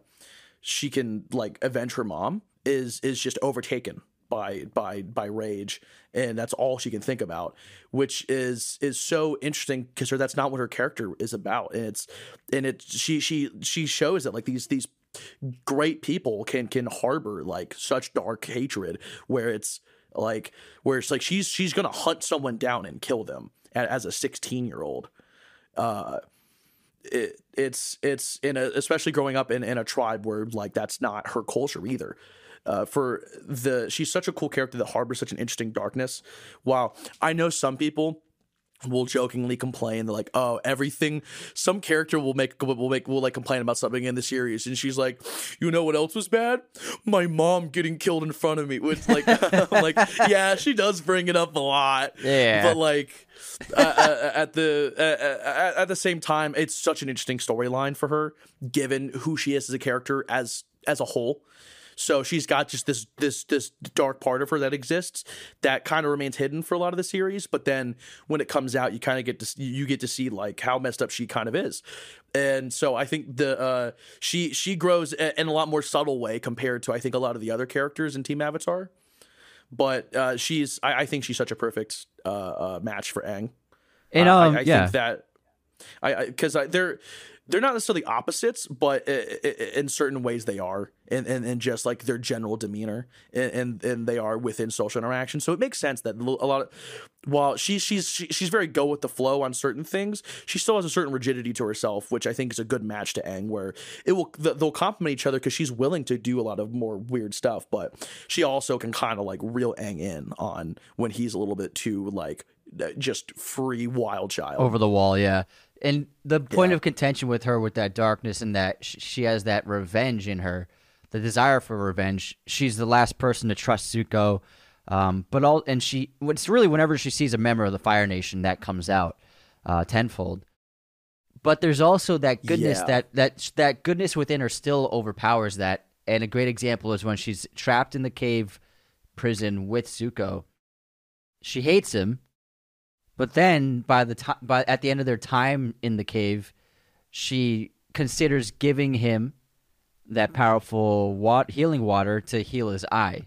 she can like avenge her mom is is just overtaken by by by rage and that's all she can think about which is is so interesting because that's not what her character is about and it's and it she she she shows that like these these great people can can harbor like such dark hatred where it's like where it's like she's she's gonna hunt someone down and kill them as a 16 year old uh it, it's it's in a especially growing up in, in a tribe where like that's not her culture either uh, for the she's such a cool character that harbors such an interesting darkness. While i know some people will jokingly complain they're like oh everything some character will make will make will like complain about something in the series and she's like you know what else was bad? My mom getting killed in front of me which like like yeah she does bring it up a lot Yeah. but like uh, at the uh, uh, at the same time it's such an interesting storyline for her given who she is as a character as as a whole so she's got just this this this dark part of her that exists that kind of remains hidden for a lot of the series. But then when it comes out, you kind of get to you get to see like how messed up she kind of is. And so I think the uh, she she grows in a lot more subtle way compared to I think a lot of the other characters in Team Avatar. But uh, she's I, I think she's such a perfect uh, uh, match for Aang. And Uh, um, I, I yeah, think that I because I, they're they're not necessarily opposites, but i- i- in certain ways they are, and and, and just like their general demeanor, and, and and they are within social interaction. So it makes sense that a lot of while she's she's she's very go with the flow on certain things, she still has a certain rigidity to herself, which I think is a good match to Aang, where it will they'll complement each other because she's willing to do a lot of more weird stuff, but she also can kind of like reel Aang in on when he's a little bit too like just free wild child. over the wall, yeah. And the point Yeah. of contention with her with that darkness and that she has that revenge in her, the desire for revenge. She's the last person to trust Zuko. Um, but all and she it's really whenever she sees a member of the Fire Nation that comes out uh, tenfold. But there's also that goodness Yeah. that that that goodness within her still overpowers that. And a great example is when she's trapped in the cave prison with Zuko. She hates him, but then by the time by at the end of their time in the cave, she considers giving him that powerful wat- healing water to heal his eye.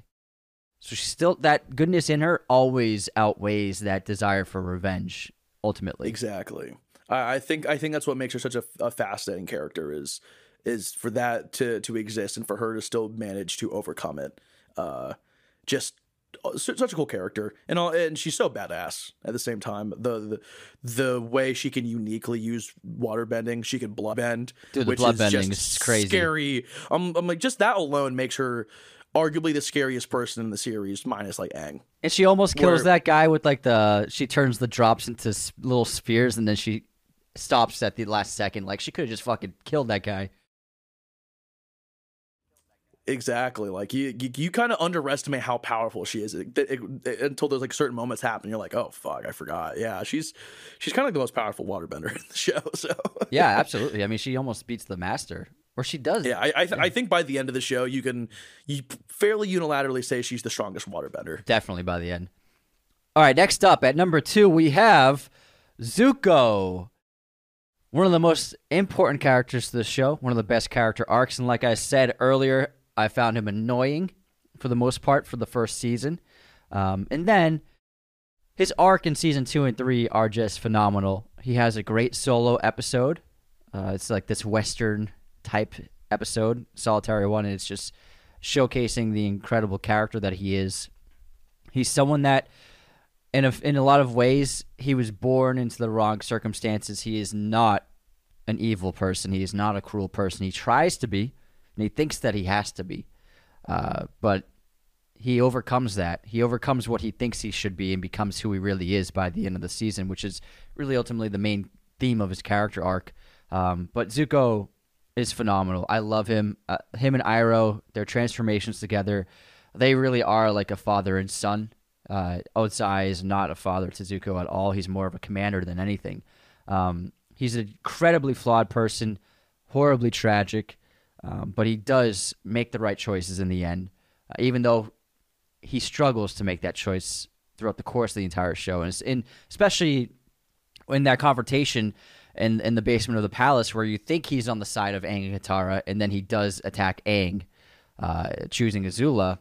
So she's still that goodness in her always outweighs that desire for revenge ultimately. Exactly. I, I think I think that's what makes her such a, a fascinating character is is for that to to exist and for her to still manage to overcome it. Uh, just Uh, such a cool character and all, and she's so badass at the same time. The the the way she can uniquely use water bending, she can blood bend, Dude, which blood is bending just is crazy. Scary. I'm, I'm like just that alone makes her arguably the scariest person in the series, minus like Aang And she almost kills Where- that guy with like the she turns the drops into little spheres and then she stops at the last second. Like she could have just fucking killed that guy. Exactly. Like you, you, you kind of underestimate how powerful she is it, it- it- until there's like certain moments happen. You're like, oh fuck, I forgot. Yeah, she's she's kind of like the most powerful waterbender in the show. So Yeah, absolutely. I mean, she almost beats the master, or she does. yeah, I I, th- I think by the end of the show, you can you fairly unilaterally say she's the strongest waterbender. Definitely by the end. All right, next up at number two, we have Zuko. One of the most important characters to the show, one of the best character arcs. And like I said earlier, I found him annoying for the most part for the first season. Um, and then his arc in season two and three are just phenomenal. He has a great solo episode. Uh, it's like this Western type episode, Solitary One, and it's just showcasing the incredible character that he is. He's someone that, in a, in a lot of ways, he was born into the wrong circumstances. He is not an evil person. He is not a cruel person. He tries to be, and he thinks that he has to be. Uh, but he overcomes that. He overcomes what he thinks he should be and becomes who he really is by the end of the season, which is really ultimately the main theme of his character arc. Um, but Zuko is phenomenal. I love him. Uh, him and Iroh, their transformations together, they really are like a father and son. Uh, Ozai is not a father to Zuko at all. He's more of a commander than anything. Um, he's an incredibly flawed person, horribly tragic, um, but he does make the right choices in the end, uh, even though he struggles to make that choice throughout the course of the entire show, and, especially in that confrontation in in the basement of the palace, where you think he's on the side of Aang and Katara, and then he does attack Aang, uh, choosing Azula.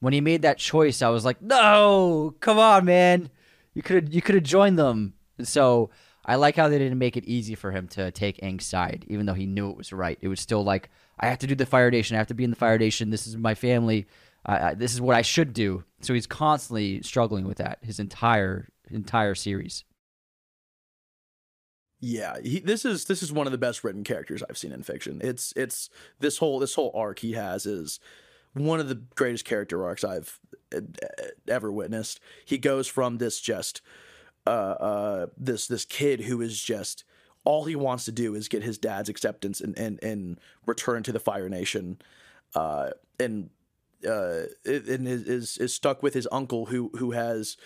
When he made that choice, I was like, "No, come on, man! You could you could have joined them." And so I like how they didn't make it easy for him to take Aang's side, even though he knew it was right. It was still like, I have to do the Fire Nation. I have to be in the Fire Nation. This is my family. Uh, this is what I should do. So he's constantly struggling with that his entire entire series. Yeah, he, this is this is one of the best written characters I've seen in fiction. It's it's this whole this whole arc he has is one of the greatest character arcs I've ever witnessed. He goes from this just uh, uh, this this kid who is just all he wants to do is get his dad's acceptance and and, and return to the Fire Nation, uh, and uh, and is is stuck with his uncle who who has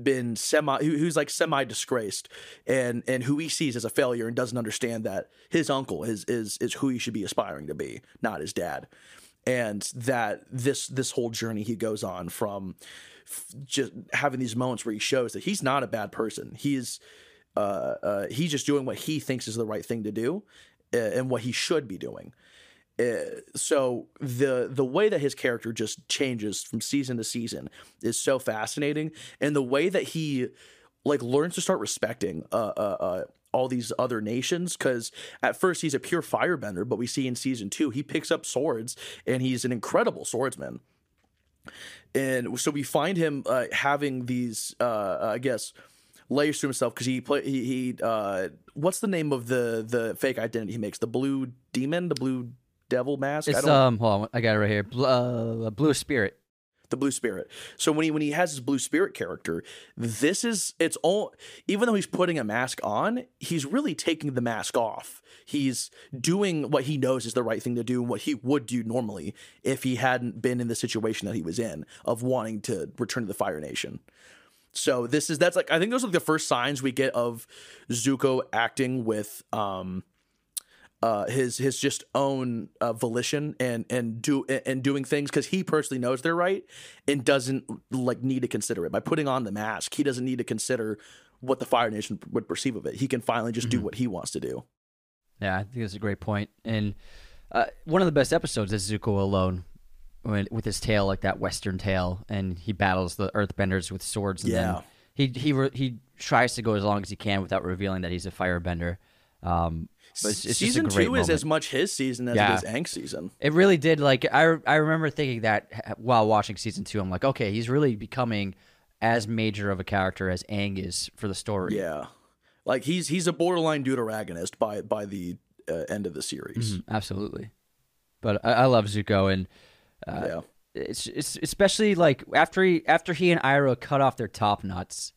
been semi who's like semi disgraced and and who he sees as a failure and doesn't understand that his uncle is is is who he should be aspiring to be not his dad. And that this this whole journey he goes on from just having these moments where he shows that he's not a bad person. He's uh, uh, he's just doing what he thinks is the right thing to do uh, and what he should be doing. Uh, so the the way that his character just changes from season to season is so fascinating, and the way that he like learns to start respecting uh, uh, uh all these other nations because at first he's a pure firebender, but we see in season two he picks up swords and he's an incredible swordsman. And so we find him uh, having these, uh, I guess, layers to himself because he play he, he uh, what's the name of the the fake identity he makes the blue demon the blue devil mask. It's um, hold on, I got it right here. Blue, uh, blue spirit. The blue spirit. So when he when he has his blue spirit character, this is it's all. Even though he's putting a mask on, he's really taking the mask off. He's doing what he knows is the right thing to do and what he would do normally if he hadn't been in the situation that he was in of wanting to return to the Fire Nation. So this is that's like I think those are the first signs we get of Zuko acting with um uh, his his just own uh, volition and and do and doing things because he personally knows they're right and doesn't like need to consider it by putting on the mask. He doesn't need to consider what the Fire Nation would perceive of it. He can finally just mm-hmm. do what he wants to do. Yeah, I think that's a great point. And uh, one of the best episodes is Zuko alone. When, with his tale like that western tale and he battles the earthbenders with swords and yeah. he he re- he tries to go as long as he can without revealing that he's a firebender um, but it's, it's season two moment. is as much his season as yeah. it is Aang's season. It really did. Like I, I remember thinking that while watching season two, I'm like, okay, he's really becoming as major of a character as Aang is for the story. Yeah, like he's he's a borderline deuteragonist by by the uh, end of the series. Mm-hmm, absolutely. But I, I, love Zuko, and uh, yeah. it's it's especially like after he after he and Iroh cut off their topknots.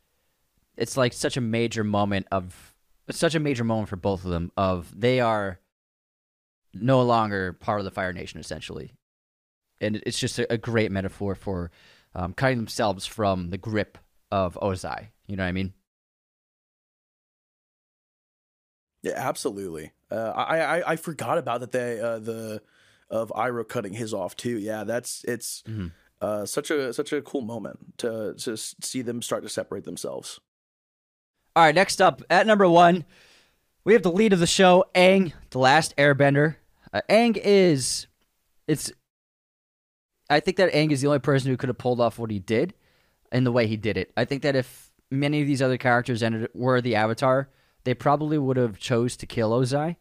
It's like such a major moment of it's such a major moment for both of them of they are no longer part of the Fire Nation essentially, and it's just a, a great metaphor for um, cutting themselves from the grip of Ozai. You know what I mean? Yeah, absolutely. Uh, I, I I forgot about that. They uh, the of Iroh cutting his off too. Yeah, that's it's mm-hmm. uh, such a such a cool moment to to see them start to separate themselves. All right, next up at number one, we have the lead of the show, Aang, the Last Airbender. Uh, Aang is, it's. I think that Aang is the only person who could have pulled off what he did, in the way he did it. I think that if many of these other characters ended were the Avatar, they probably would have chose to kill Ozai.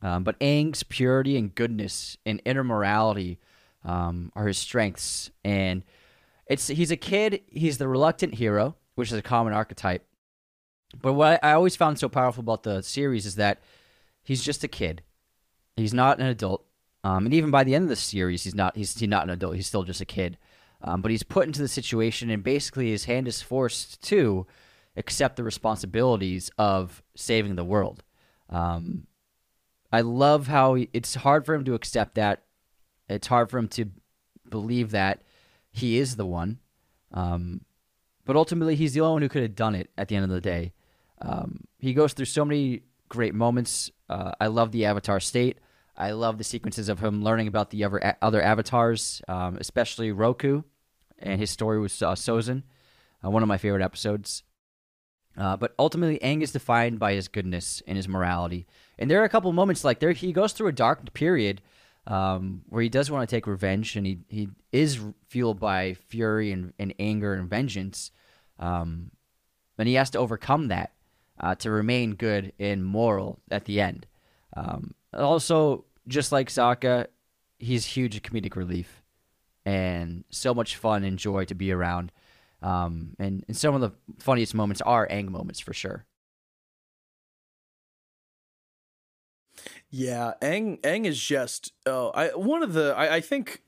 Um, but Aang's purity and goodness and inner morality um, are his strengths, and it's he's a kid. He's the reluctant hero, which is a common archetype. But what I always found so powerful about the series is that he's just a kid. He's not an adult. Um, and even by the end of the series, he's not he's, he's not an adult. He's still just a kid. Um, but he's put into the situation, and basically his hand is forced to accept the responsibilities of saving the world. Um, I love how he, it's hard for him to accept that. It's hard for him to believe that he is the one. Um, but ultimately, he's the only one who could have done it at the end of the day. Um, he goes through so many great moments. Uh, I love the Avatar state. I love the sequences of him learning about the other other avatars, um, especially Roku and his story with uh, Sozin, uh, one of my favorite episodes. Uh, but ultimately, Aang is defined by his goodness and his morality. And there are a couple moments like there he goes through a dark period um, where he does want to take revenge, and he he is fueled by fury and, and anger and vengeance. Um, and he has to overcome that. Uh, to remain good and moral at the end. Um, also, just like Sokka, he's huge comedic relief and so much fun and joy to be around. Um, and, and some of the funniest moments are Aang moments for sure. Yeah, Aang Aang is just uh, I one of the I, I think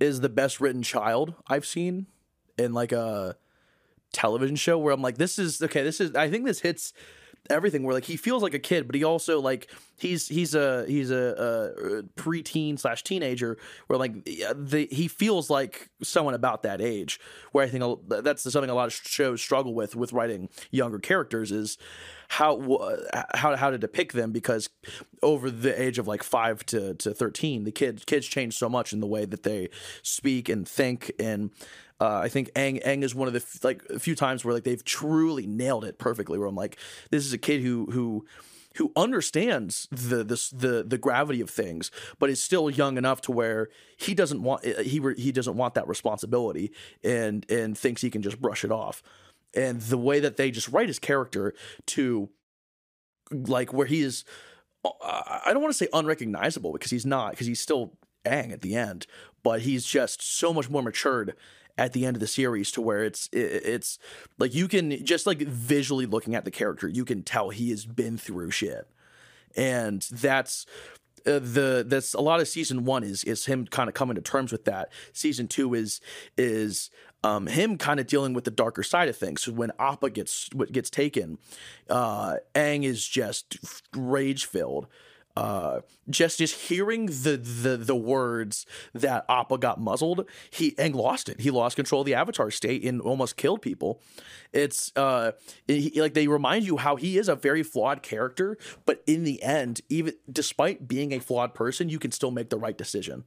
is the best written child I've seen in like a television show where I'm like, this is okay, this is I think this hits everything where like he feels like a kid, but he also like he's he's a he's a, a uh, preteen slash teenager where like the he feels like someone about that age. Where I think that's something a lot of shows struggle with with writing younger characters is how how how to depict them because over the age of like five to to thirteen, the kids kids change so much in the way that they speak and think and uh, I think Ang Aang is one of the f- like a few times where like they've truly nailed it perfectly. Where I'm like, this is a kid who who who understands the the the gravity of things, but is still young enough to where he doesn't want he he doesn't want that responsibility and and thinks he can just brush it off. And the way that they just write his character to like where he is I don't want to say unrecognizable because he's not because he's still Aang at the end, but he's just so much more matured at the end of the series to where it's it's like you can just like visually looking at the character you can tell he has been through shit. And that's uh, the that's a lot of season one is is him kind of coming to terms with that. Season two is is um, him kind of dealing with the darker side of things. So when Appa gets gets taken, uh, Aang is just rage filled uh, just just hearing the the the words that Appa got muzzled, he Aang lost it. He lost control of the Avatar state and almost killed people. It's uh, he, like they remind you how he is a very flawed character, but in the end, even despite being a flawed person, you can still make the right decision.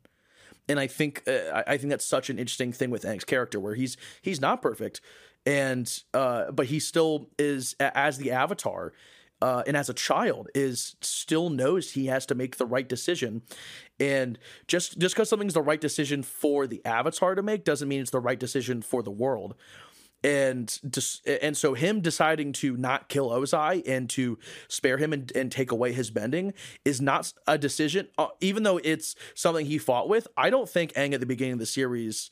And I think uh, I think that's such an interesting thing with Aang's character, where he's he's not perfect, and uh, but he still is as the Avatar uh, and as a child is still knows he has to make the right decision. And just just because something's the right decision for the avatar to make doesn't mean it's the right decision for the world. And just and so him deciding to not kill Ozai and to spare him and, and take away his bending is not a decision uh, even though it's something he fought with I don't think Aang at the beginning of the series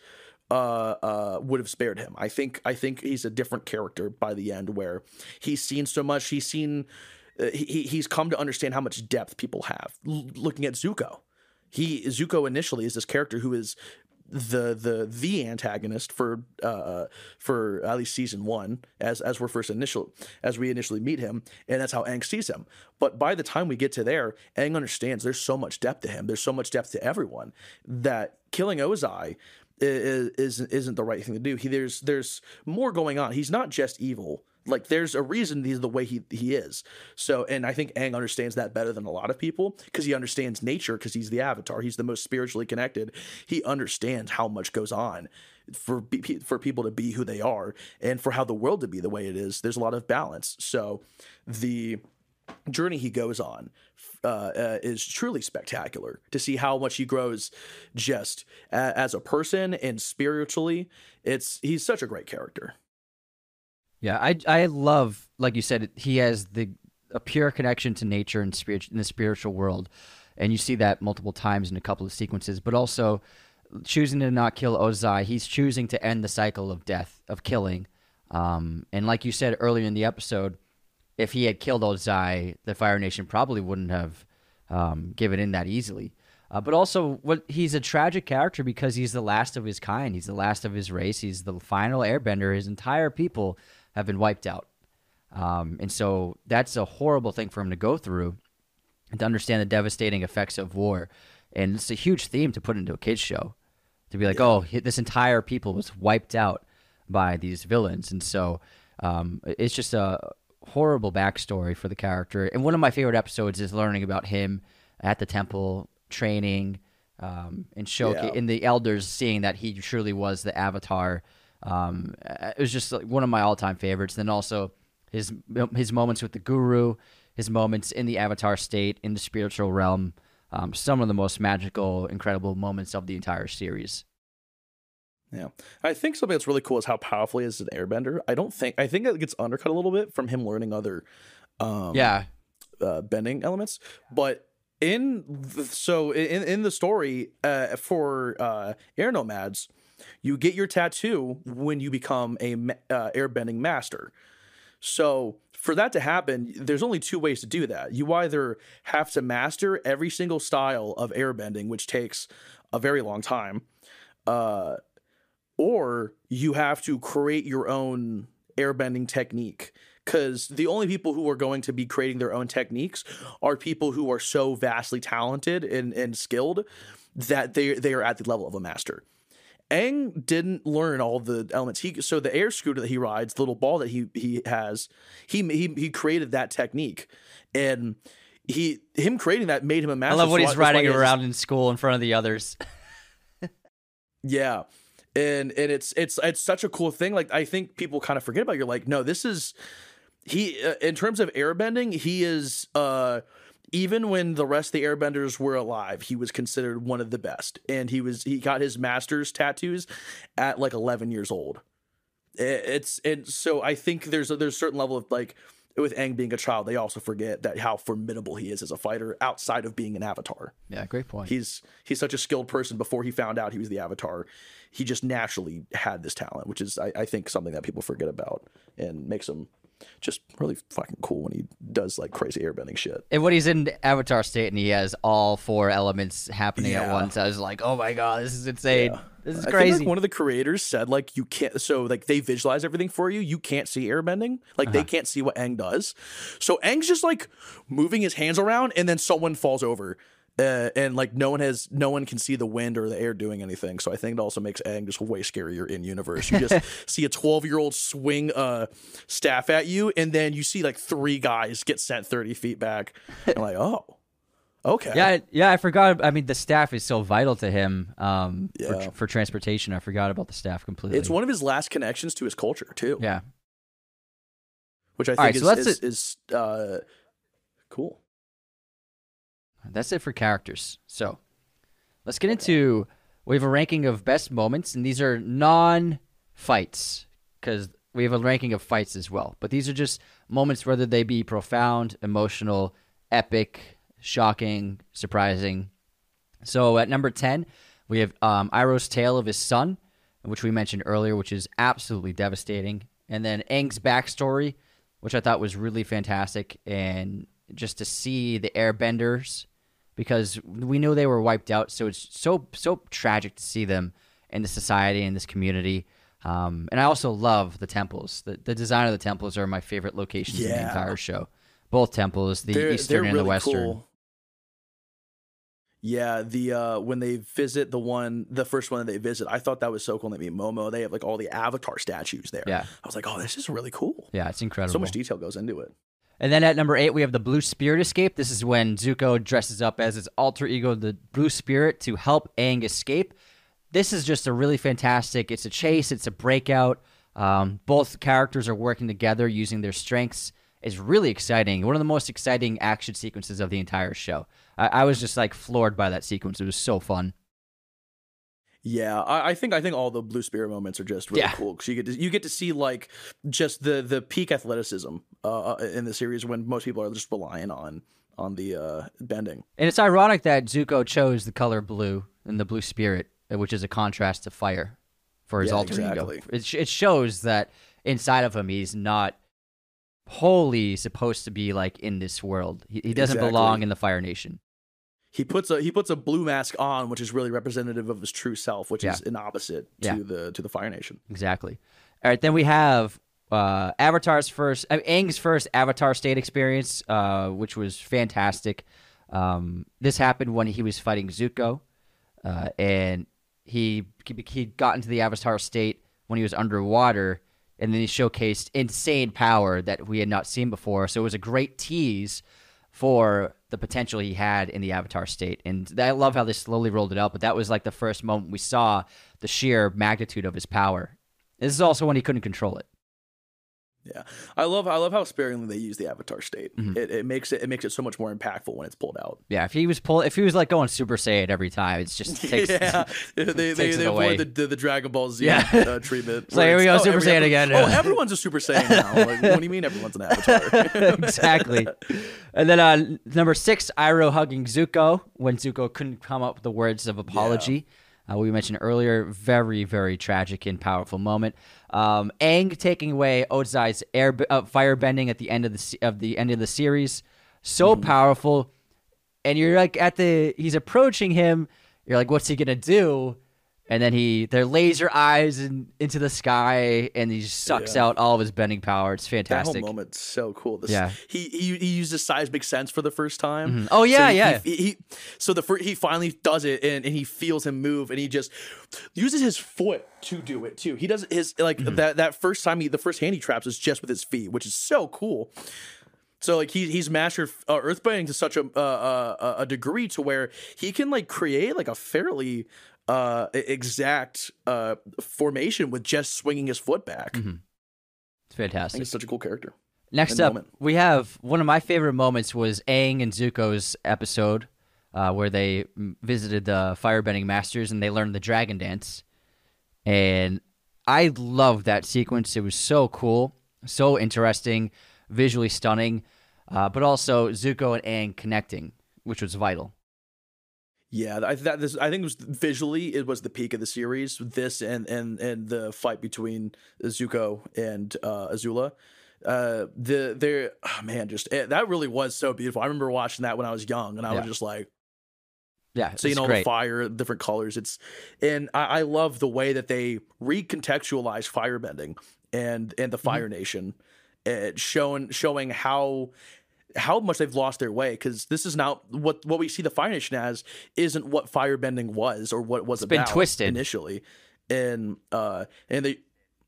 uh, uh, would have spared him. I think I think he's a different character by the end, where he's seen so much. He's seen uh, he he's come to understand how much depth people have. L- looking at Zuko, he Zuko initially is this character who is the the the antagonist for uh for at least season one as as we're first initial as we initially meet him and that's how Aang sees him but by the time we get to there Aang understands there's so much depth to him there's so much depth to everyone that killing Ozai is, isn't the right thing to do. He, there's there's more going on. He's not just evil. Like there's a reason he's the way he he is. So, and I think Aang understands that better than a lot of people because he understands nature because he's the Avatar. He's the most spiritually connected. He understands how much goes on for for people to be who they are and for how the world to be the way it is. There's a lot of balance. So, the journey he goes on uh, uh, is truly spectacular to see how much he grows just a- as a person and spiritually. It's he's such a great character. Yeah, I I love like you said he has the a pure connection to nature and spirit in the spiritual world, and you see that multiple times in a couple of sequences. But also choosing to not kill Ozai, he's choosing to end the cycle of death of killing. Um, and like you said earlier in the episode, if he had killed Ozai, the Fire Nation probably wouldn't have um, given in that easily. Uh, but also, what he's a tragic character because he's the last of his kind. He's the last of his race. He's the final Airbender. His entire people have been wiped out, um, and so that's a horrible thing for him to go through, and to understand the devastating effects of war. And it's a huge theme to put into a kids show, to be like, yeah. oh, this entire people was wiped out by these villains, and so um, it's just a horrible backstory for the character. And one of my favorite episodes is learning about him at the temple training um, and show yeah. in the elders seeing that he truly was the avatar. Um, it was just like one of my all-time favorites. Then also his his moments with the guru, his moments in the avatar state in the spiritual realm. Um, some of the most magical, incredible moments of the entire series. Yeah, I think something that's really cool is how powerful he is as an airbender. I don't think I think it gets undercut a little bit from him learning other, um, Yeah, uh, bending elements. But in the, so in in the story uh, for uh, air nomads, you get your tattoo when you become a uh, airbending master. So for that to happen, there's only two ways to do that. You either have to master every single style of airbending, which takes a very long time, uh, or you have to create your own airbending technique. Because the only people who are going to be creating their own techniques are people who are so vastly talented and, and skilled that they they are at the level of a master. Aang didn't learn all the elements. He so the air scooter that he rides, the little ball that he he has, he he he created that technique, and he him creating that made him a master. I love what So he's riding around in school in front of the others. Yeah. And and it's it's it's such a cool thing. Like I think people kind of forget about. You're like, no, this is he uh, in terms of airbending. He is uh even when the rest of the airbenders were alive, he was considered one of the best. And he was he got his master's tattoos at like 11 years old. It's and so I think there's a, there's a certain level of like with Aang being a child, they also forget that how formidable he is as a fighter outside of being an avatar. Yeah, great point. He's he's such a skilled person before he found out he was the Avatar. He just naturally had this talent, which is I, I think something that people forget about and makes him just really fucking cool when he does like crazy airbending shit. And when he's in Avatar state and he has all four elements happening at once, I was like, "Oh my god, this is insane! This is I crazy!" like one of the creators said like you can't so like they visualize everything for you. You can't see airbending. Like Uh-huh. they can't see what Aang does. So Aang's just like moving his hands around and then someone falls over. Uh, and like no one has no one can see the wind or the air doing anything so i think it also makes Aang just way scarier in universe you just see a 12 year old swing a staff at you and then you see like three guys get sent 30 feet back and like oh okay yeah, I- yeah, I forgot. I mean, the staff is so vital to him um, Yeah. for, for transportation. I forgot about the staff completely. it's one of his last connections to his culture too yeah. which I think right, is, so is, is uh, cool. That's it for characters. So let's get into. We have a ranking of best moments, and these are non fights because we have a ranking of fights as well. But these are just moments, whether they be profound, emotional, epic, shocking, surprising. So at number 10, we have um, Iroh's tale of his son, which we mentioned earlier, which is absolutely devastating. And then Aang's backstory, which I thought was really fantastic. And just to see the airbenders, because we knew they were wiped out. So it's so, so tragic to see them in the society, in this community. Um, and I also love the temples. The, the design of the temples are my favorite locations in the entire show. Both temples, the They're, eastern they're and the western. cool. Yeah, the uh when they visit the one, the first one that they visit, I thought that was so cool. They meet Momo. They have like all the Avatar statues there. Yeah. I was like, oh, this is really cool. Yeah, it's incredible. So much detail goes into it. And then at number eight, we have the Blue Spirit escape. This is when Zuko dresses up as his alter ego, the Blue Spirit, to help Aang escape. This is just a really fantastic. It's a chase. It's a breakout. Um, both characters are working together using their strengths. It's really exciting. One of the most exciting action sequences of the entire show. I, I was just like floored by that sequence. It was so fun. Yeah, I, I think I think all the Blue Spirit moments are just really Yeah. cool because you get to, you get to see like just the the peak athleticism uh, in the series when most people are just relying on on the uh, bending. And it's ironic that Zuko chose the color blue and the Blue Spirit, uh, which is a contrast to fire for his Yeah, alter exactly. ego. It, it shows that inside of him, he's not wholly supposed to be like in this world. He, he doesn't Exactly. belong in the Fire Nation. He puts a he puts a blue mask on, which is really representative of his true self, which Yeah. is an opposite Yeah. to the to the Fire Nation. Exactly. All right, then we have uh, Avatar's first, uh, Aang's first Avatar state experience, uh, which was fantastic. Um, this happened when he was fighting Zuko, uh, and he he got into the Avatar state when he was underwater, and then he showcased insane power that we had not seen before. So it was a great tease for the potential he had in the Avatar state. And I love how they slowly rolled it out, but that was like the first moment we saw the sheer magnitude of his power. This is also when he couldn't control it. Yeah, I love I love how sparingly they use the Avatar state. Mm-hmm. It, it makes it it makes it so much more impactful when it's pulled out. Yeah, if he was pull, if he was like going Super Saiyan every time, it's just takes. yeah, they they, they away. avoid the, the the Dragon Ball Z Yeah. uh, treatment. Where here we go, oh, Super Saiyan again. Oh, everyone's a Super Saiyan now. Like, what do you mean everyone's an Avatar? exactly. And then uh, number six, Iroh hugging Zuko when Zuko couldn't come up with the words of apology. Uh, we mentioned earlier, very, very tragic and powerful moment. Um, Aang taking away Ozai's air uh, fire bending at the end of the of the end of the series, so powerful. And you're like at the he's approaching him. You're like, what's he gonna do? And then he, their laser eyes in, into the sky, and he sucks Yeah. out all of his bending power. It's fantastic that whole moment's so cool. This, Yeah. he, he he uses seismic sense for the first time. Oh, yeah, So he- yeah. He, he- so the first, he finally does it, and, and he feels him move, and he just uses his foot to do it too. He does his like Mm-hmm. that that first time he the first hand he traps is just with his feet, which is so cool. So like he he's mastered uh, earthbending to such a uh, uh, a degree to where he can like create like a fairly uh exact uh formation with just swinging his foot back. It's I think fantastic. it's such a cool character. Next and up, moment. we have one of my favorite moments was Aang and Zuko's episode uh, where they visited the firebending masters and they learned the dragon dance. And I loved that sequence. It was so cool, so interesting, visually stunning, uh, but also Zuko and Aang connecting, which was vital. Yeah, I that this I think it was visually it was the peak of the series. This and and and the fight between Zuko and uh, Azula. Uh, the there oh, man, just it, that really was so beautiful. I remember watching that when I was young, and I Yeah. was just like, Yeah, seeing all the fire, different colors. It's and I, I love the way that they recontextualize firebending and and the Mm-hmm. Fire Nation, uh, showing showing how how much they've lost their way because this is now what what we see the Fire Nation as isn't what firebending was or what it was It's been twisted. initially, and uh and they.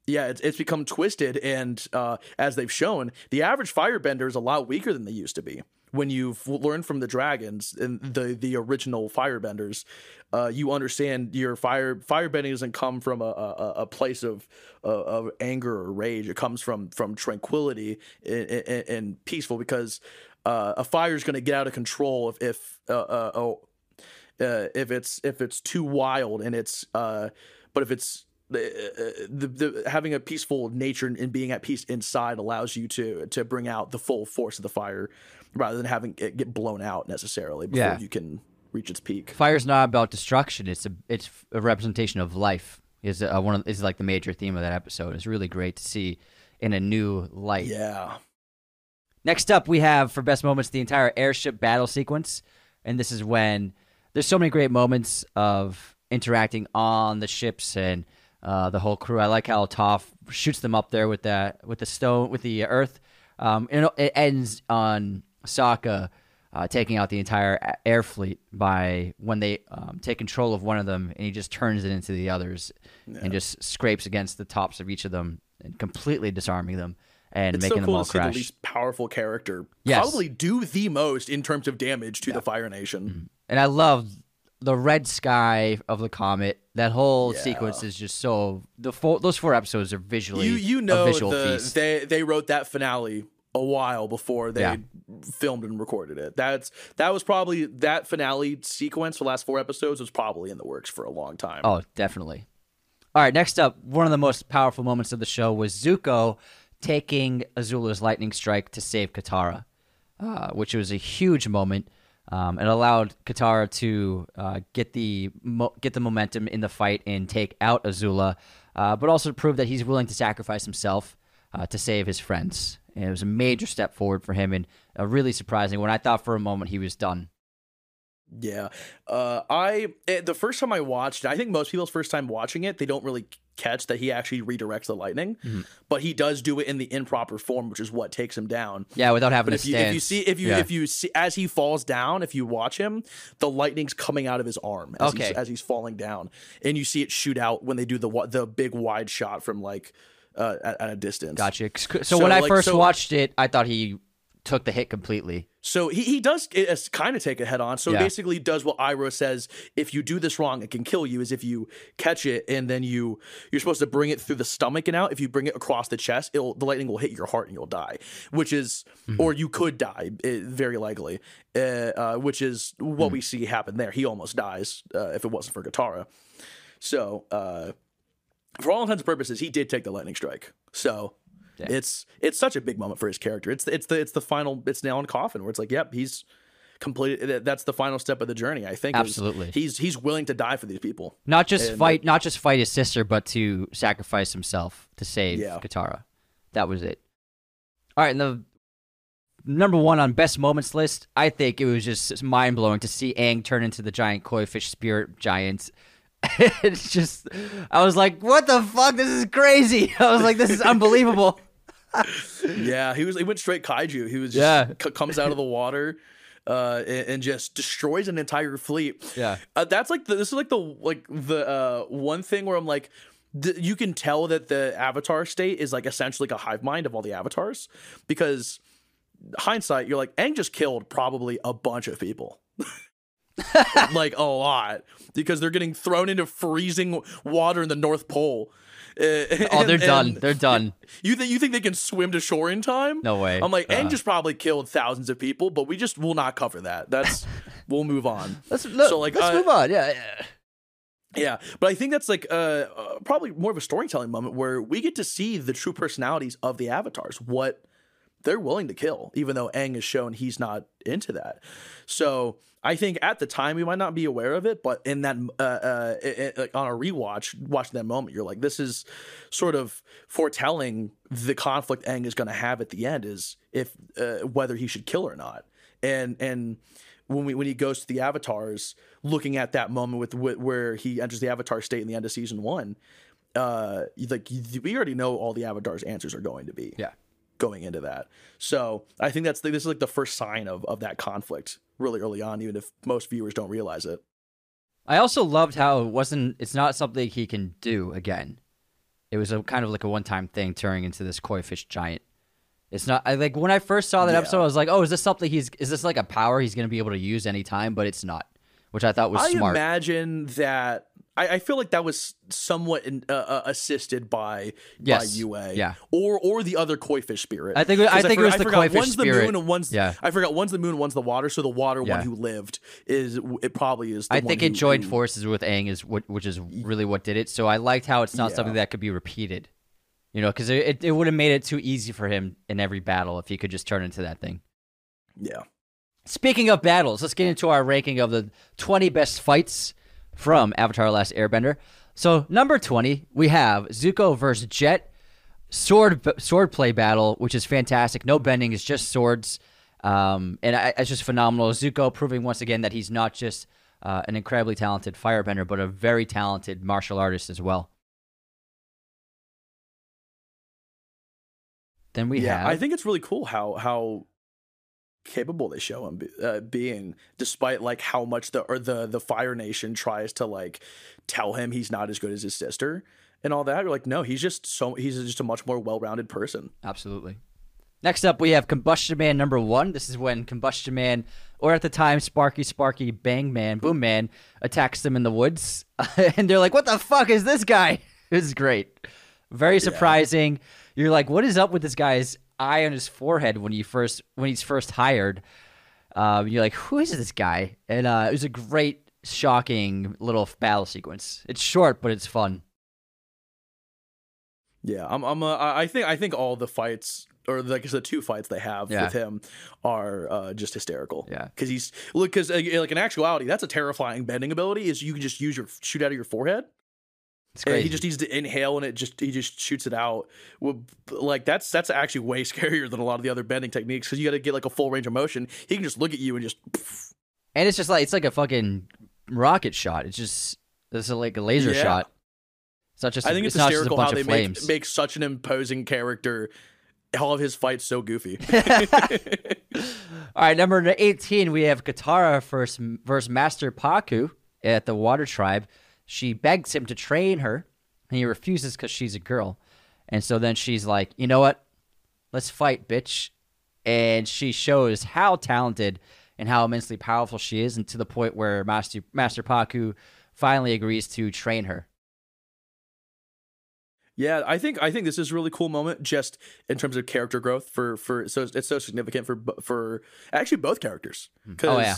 Yeah, it's, it's become twisted, and uh, as they've shown, the average firebender is a lot weaker than they used to be. When you've learned from the dragons and the the original firebenders, uh, you understand your fire firebending doesn't come from a, a, a place of uh, of anger or rage. It comes from from tranquility and, and, and peaceful because uh, a fire is going to get out of control if if uh, uh, oh, uh, if it's if it's too wild and it's uh, but if it's the, the having a peaceful nature and being at peace inside allows you to to bring out the full force of the fire rather than having it get blown out necessarily before Yeah. you can reach its peak. Fire's not about destruction. It's a it's a representation of life. Is uh, one of, is like the major theme of that episode. It's really great to see in a new light. Yeah. Next up, we have for best moments the entire airship battle sequence, and this is when there's so many great moments of interacting on the ships and uh, the whole crew. I like how Toph shoots them up there with that with the stone with the earth. Um, and it ends on Sokka uh, taking out the entire air fleet by when they um, take control of one of them, and he just turns it into the others and just scrapes against the tops of each of them and completely disarming them and It's making so them cool all to see crash. the least powerful character Yes. probably do the most in terms of damage to the Fire Nation. and I love the red sky of the comet. That whole Yeah. sequence is just so the four, those four episodes are visually You you a know visual the, feast. they they wrote that finale a while before they Yeah. filmed and recorded it. That's that was probably that finale sequence for the last four episodes was probably in the works for a long time. Oh, definitely. All right, next up, one of the most powerful moments of the show was Zuko taking Azula's lightning strike to save Katara, uh, which was a huge moment. Um, it allowed Katara to uh, get the mo- get the momentum in the fight and take out Azula, uh, but also to prove that he's willing to sacrifice himself uh, to save his friends. And it was a major step forward for him, and a really surprising. When I thought for a moment he was done. Yeah. Uh, I eh, the first time I watched I think most people's first time watching it, they don't really catch that he actually redirects the lightning, Mm-hmm. but he does do it in the improper form, which is what takes him down. Yeah, without having But to if you, stand. if you see if you Yeah. if you see as he falls down, if you watch him, the lightning's coming out of his arm as, Okay. he's, as he's falling down, and you see it shoot out when they do the the big wide shot from like uh, at, at a distance. Gotcha. So, So, when I like, first so- watched it, I thought he took the hit completely. So he, he does kind of take it head on. So Yeah. basically does what Iroh says: if you do this wrong, it can kill you. Is if you catch it and then you you're supposed to bring it through the stomach and out. If you bring it across the chest, it'll the lightning will hit your heart and you'll die. Which is, or you could die, eh, very likely. Uh, uh, which is what we see happen there. He almost dies uh, if it wasn't for Katara. So, uh, for all intents and purposes, he did take the lightning strike. So it's it's such a big moment for his character. It's it's the it's the final it's nail in coffin where it's like, yep, he's completed. That's the final step of the journey. I think Absolutely. he's he's willing to die for these people. Not just And, fight, not just fight his sister, but to sacrifice himself to save Yeah. Katara. That was it. All right, and the number one on best moments list, I think it was just mind blowing to see Aang turn into the giant koi fish spirit giant. it's just, I was like, what the fuck? This is crazy. I was like, this is unbelievable. Yeah, he was he went straight kaiju. He was just Yeah. c- comes out of the water. Uh, and, and just destroys an entire fleet. Yeah. uh, that's like the, this is like the like the uh one thing where I'm like, th- you can tell that the Avatar state is like essentially like a hive mind of all the avatars, because hindsight, you're like, Aang just killed probably a bunch of people. like a lot because they're getting thrown into freezing water in the North Pole. Uh, Oh, they're done. They're done. You think you think they can swim to shore in time? No way. I'm like, Aang Uh-uh. just probably killed thousands of people, but we just will not cover that. That's we'll move on. Let's, look, So, like, let's uh, move on. Yeah, yeah. Yeah, but I think that's like uh, uh, probably more of a storytelling moment where we get to see the true personalities of the avatars, what they're willing to kill, even though Aang has shown he's not into that. So I think at the time we might not be aware of it, but in that uh, uh, i- i- like on a rewatch, watching that moment, you're like, this is sort of foretelling the conflict Aang is going to have at the end, is if uh, whether he should kill or not, and and when we when he goes to the avatars, looking at that moment with, with where he enters the avatar state in the end of season one, uh, like we already know all the avatars' answers are going to be Yeah. going into that. So I think that's the, this is like the first sign of of that conflict really early on, even if most viewers don't realize it. I also loved how it wasn't. It's not something he can do again. It was a kind of like a one-time thing, turning into this koi fish giant. It's not. I like when I first saw that Yeah. episode, I was like, "Oh, is this something he's? Is this like a power he's going to be able to use anytime?" But it's not, which I thought was I smart. imagine that. I, I feel like that was somewhat in, uh, uh, assisted by Yes. by Yue, Yeah. or or the other koi fish spirit. I think it- I 'Cause think it was I the forgot koi fish one's the spirit. moon and one's Yeah. I forgot one's the moon, one's the water. So the water Yeah. one who lived is it probably is. The I think who, it joined who- forces with Aang is what, which is really what did it. So I liked how it's not Yeah. something that could be repeated. You know, because it, it, it would have made it too easy for him in every battle if he could just turn into that thing. Yeah. Speaking of battles, let's get into our ranking of the 20 best fights from Avatar: Last Airbender. So number 20, we have Zuko versus Jet sword sword play battle, which is fantastic. No bending, it's just swords, um, and I, it's just phenomenal. Zuko proving once again that he's not just uh, an incredibly talented firebender, but a very talented martial artist as well. Then we have yeah, have I think it's really cool how how capable they show him uh, being, despite like how much the or the the Fire Nation tries to like tell him he's not as good as his sister and all that. You're like, no, he's just so he's just a much more well rounded person. Absolutely. Next up, we have Combustion Man number one. This is when Combustion Man, or at the time, Sparky, Sparky, Bang Man, Boom Man, attacks them in the woods. and they're like, what the fuck is this guy? This is great. Very surprising. You're like, what is up with this guy's eye on his forehead when he first when he's first hired? Um, you're like, who is this guy? And uh, it was a great, shocking little battle sequence. It's short, but it's fun. Yeah, I'm. I'm. Uh, I think. I think all the fights, or like the two fights they have Yeah. with him, are uh, just hysterical. Yeah. because he's look. Because uh, like in actuality, that's a terrifying bending ability. Is you can just use your shoot out of your forehead. It's And he just needs to inhale and it just he just shoots it out. Like that's that's actually way scarier than a lot of the other bending techniques because you got to get like a full range of motion. He can just look at you and just And it's just like it's like a fucking rocket shot. It's just it's like a laser Yeah. shot. It's not just. I think it's, not just a hysterical bunch how they make make such an imposing character. All of his fights so goofy. All right, number eighteen, we have Katara versus versus Master Pakku at the Water Tribe. She begs him to train her, and he refuses because she's a girl. And so then she's like, "You know what? Let's fight, bitch." and she shows how talented and how immensely powerful she is, and to the point where Master Master Pakku finally agrees to train her. Yeah, I think I think this is a really cool moment just in terms of character growth for for so it's so significant for for actually both characters because Oh, yeah.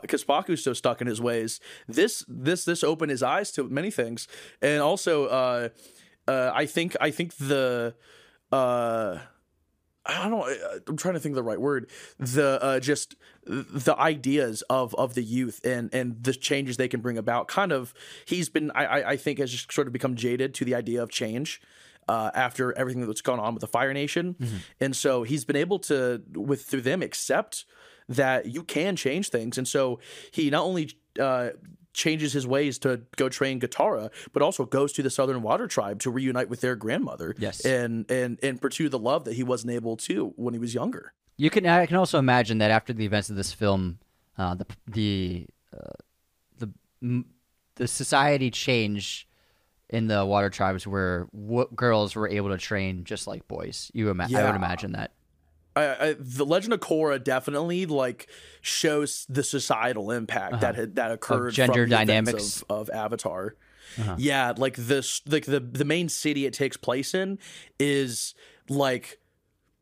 because Pakku's so stuck in his ways. This this this opened his eyes to many things, and also uh, uh, I think I think the uh, I don't know. I'm trying to think of the right word. The uh, just the ideas of of the youth and and the changes they can bring about. Kind of, he's been. I I- think has just sort of become jaded to the idea of change. Uh, after everything that's gone on with the Fire Nation, and so he's been able to, with through them, accept that you can change things, and so he not only uh, changes his ways to go train Katara, but also goes to the Southern Water Tribe to reunite with their grandmother, Yes. and and and pursue the love that he wasn't able to when he was younger. You can I can also imagine that after the events of this film, uh, the the uh, the m- the society change in the water tribes where w- girls were able to train just like boys. You ima- I would imagine that. I, I, the Legend of Korra definitely like shows the societal impact that had that occurred Uh-huh. gender from the events dynamics. Uh-huh. of, of Avatar. Yeah, like this, like the the main city it takes place in is like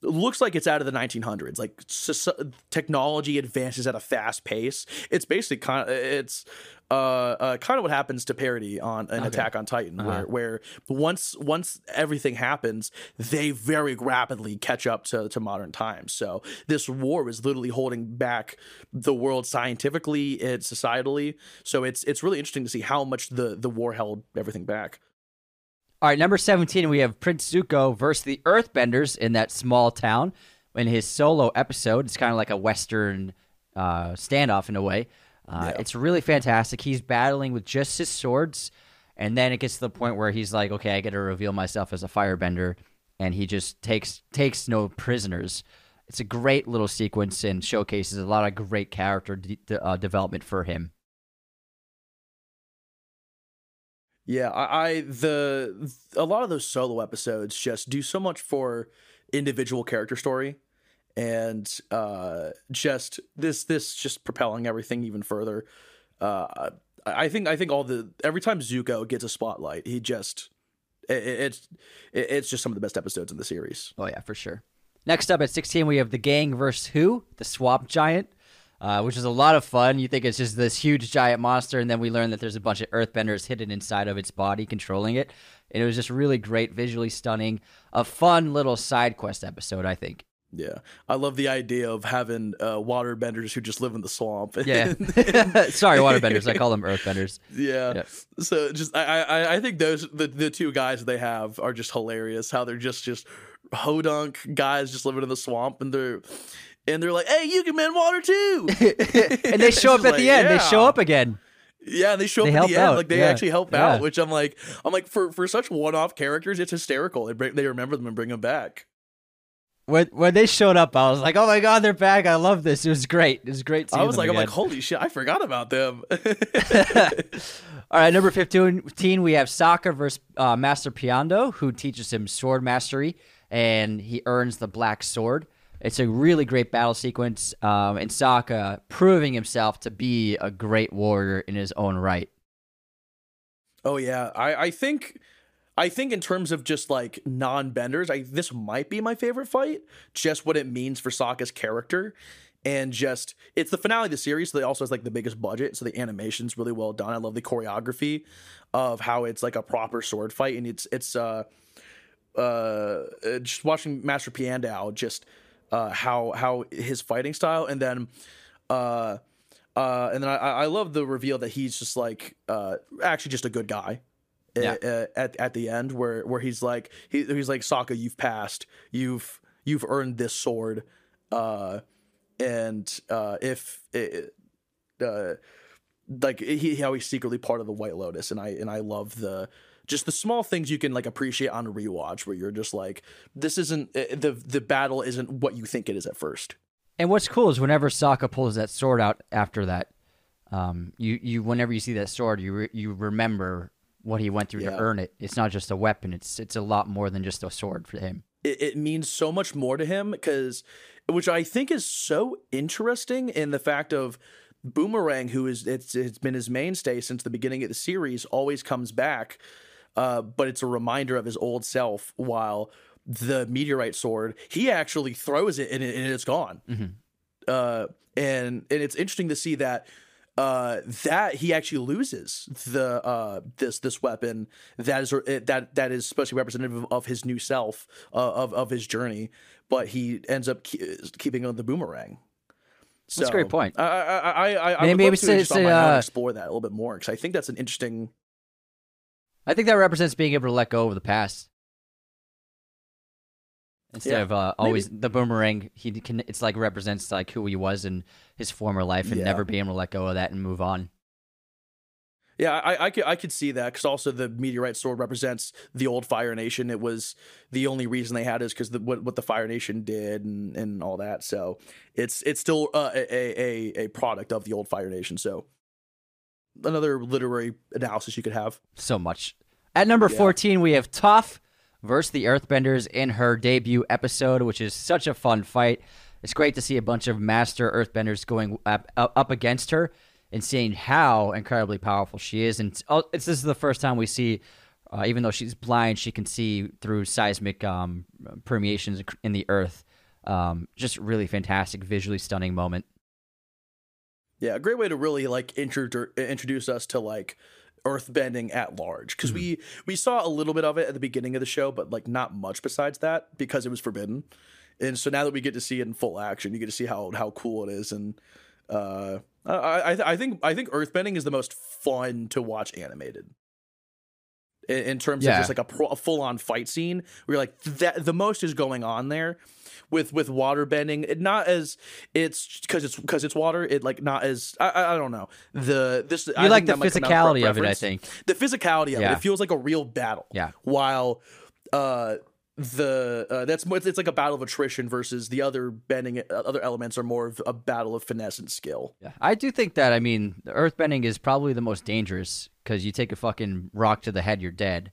looks like it's out of the 1900s. Like soci- technology advances at a fast pace. It's basically kind of it's uh, uh kind of what happens to parody on an Attack on Titan, Uh-huh. where where once once everything happens, they very rapidly catch up to to modern times. So this war is literally holding back the world scientifically and societally. So it's it's really interesting to see how much the the war held everything back. All right, number 17, we have Prince Zuko versus the Earthbenders in that small town. In his solo episode, it's kind of like a Western uh, standoff in a way. Uh, It's really fantastic. He's battling with just his swords, and then it gets to the point where he's like, "Okay, I got to reveal myself as a firebender," and he just takes takes no prisoners. It's a great little sequence and showcases a lot of great character de- de- uh, development for him. Yeah, I, I the a lot of those solo episodes just do so much for individual character story and uh just this this just propelling everything even further. Uh I think I think all the every time Zuko gets a spotlight, he just it- it's it's just some of the best episodes in the series. Oh yeah, for sure. Next up at 16, we have the gang versus who? The Swamp Giant, uh, which is a lot of fun. You think it's just this huge giant monster, and then we learn that there's a bunch of Earthbenders hidden inside of its body, controlling it. And it was just really great, visually stunning, a fun little side quest episode. I think. Yeah, I love the idea of having uh, waterbenders who just live in the swamp. Yeah. Sorry, Waterbenders. I call them Earthbenders. Yeah. Yeah. So just I, I I think those the, the two guys they have are just hilarious. How they're just just hodunk guys just living in the swamp and they're and they're like, hey, you can man water too. And they show up at the end. They show up again. Yeah, and they show They up at the end. out, Like they yeah, actually help yeah. out, which I'm like, I'm like for for such one off characters, it's hysterical. They bring, they remember them and bring them back. When when they showed up, I was like, "Oh my god, they're back! I love this. It was great. It was great." I was like, I'm like, holy shit, I forgot about them. All right, number 15, we have Sokka versus uh, Master Piandao, who teaches him sword mastery, and he earns the black sword. It's a really great battle sequence, um, and Sokka proving himself to be a great warrior in his own right. Oh yeah, I I think I think in terms of just like non-benders, I this might be my favorite fight. Just what it means for Sokka's character, and just it's the finale of the series, so it also has like the biggest budget, so the animation's really well done. I love the choreography of how it's like a proper sword fight, and it's it's uh uh just watching Master Piandao just uh how how his fighting style, and then uh. Uh, and then I, I love the reveal that he's just like uh, actually just a good guy uh, Yeah. at at the end where where he's like he, he's like Sokka you've passed. You've you've earned this sword. Uh and uh if it, uh like he how he's secretly part of the White Lotus. And I and I love the just the small things you can like appreciate on a rewatch where you're just like this isn't the the battle isn't what you think it is at first. And what's cool is whenever Sokka pulls that sword out after that, um, you, you whenever you see that sword, you re- you remember what he went through Yeah. to earn it. It's not just a weapon; it's it's a lot more than just a sword for him. it, it means so much more to him because, which I think is so interesting in the fact of Boomerang, who is it's it's been his mainstay since the beginning of the series, always comes back, uh, but it's a reminder of his old self. While the meteorite sword, he actually throws it and, it, and it's gone. Mm-hmm. Uh, and and it's interesting to see that uh, that he actually loses the uh, this this weapon that is that that is supposed to be representative of his new self uh, of of his journey, but he ends up ke- keeping on the boomerang. So, That's a great point. I I I I, Maybe would love it's- to it's on my a, own uh, explore that a little bit more because I think that's an interesting. I think that represents being able to let go of the past instead Yeah, of uh, always the boomerang. He can. It's like represents like who he was in his former life, and Yeah. never being able to let go of that and move on. Yeah, I, I could I could see that because also the meteorite sword represents the old Fire Nation. It was the only reason they had is because the, what what the Fire Nation did and, and all that. So it's it's still uh, a, a a product of the old Fire Nation. So another literary analysis you could have. so much. At number Yeah. 14, we have Toph versus the Earthbenders in her debut episode, which is such a fun fight. It's great to see a bunch of master Earthbenders going up, up against her and seeing how incredibly powerful she is. And it's, oh, this is the first time we see, uh, even though she's blind, she can see through seismic um, permeations in the Earth. Um, just really fantastic, visually stunning moment. Yeah, a great way to really like introdu- introduce us to like earthbending at large because we we saw a little bit of it at the beginning of the show, but like not much besides that because it was forbidden. And so now that we get to see it in full action, you get to see how how cool it is. And uh, I I, I think I think earthbending is the most fun to watch animated. In, terms Yeah. of just like a, pro, a full on fight scene, where you're like that the most is going on there with with water bending it not as it's because it's because it's water it like not as I, I I don't know the this you like the physicality of it, I think. the physicality of Yeah. it it feels like a real battle Yeah. while uh the uh, that's more it's like a battle of attrition versus the other bending uh, other elements are more of a battle of finesse and skill Yeah, I do think that. I mean, the earthbending is probably the most dangerous because you take a fucking rock to the head, you're dead.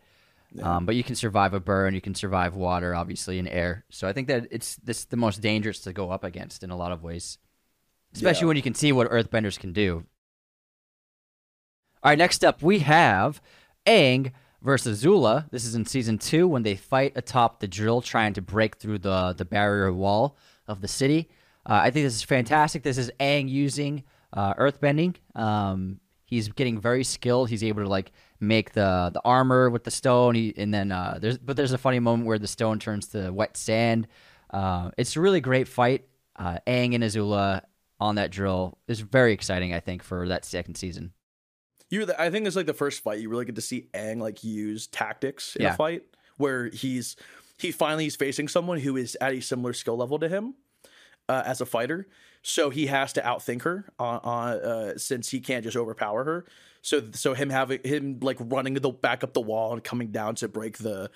Um, but you can survive a burn, you can survive water, obviously, and air. So I think that it's this the most dangerous to go up against in a lot of ways, especially Yeah. when you can see what earthbenders can do. All right, next up we have Aang versus Azula. This is in season two when they fight atop the drill, trying to break through the the barrier wall of the city. Uh, I think this is fantastic. This is Aang using uh, earthbending. Um, he's getting very skilled. He's able to like make the the armor with the stone. He, and then uh, there's but there's a funny moment where the stone turns to wet sand. Uh, it's a really great fight. Uh, Aang and Azula on that drill is very exciting. I think for that second season. You the, I think it's like the first fight you really get to see Aang like use tactics in Yeah. a fight where he's he finally is facing someone who is at a similar skill level to him uh, as a fighter. So he has to outthink her on, on uh, since he can't just overpower her. So so him having him like running the back up the wall and coming down to break the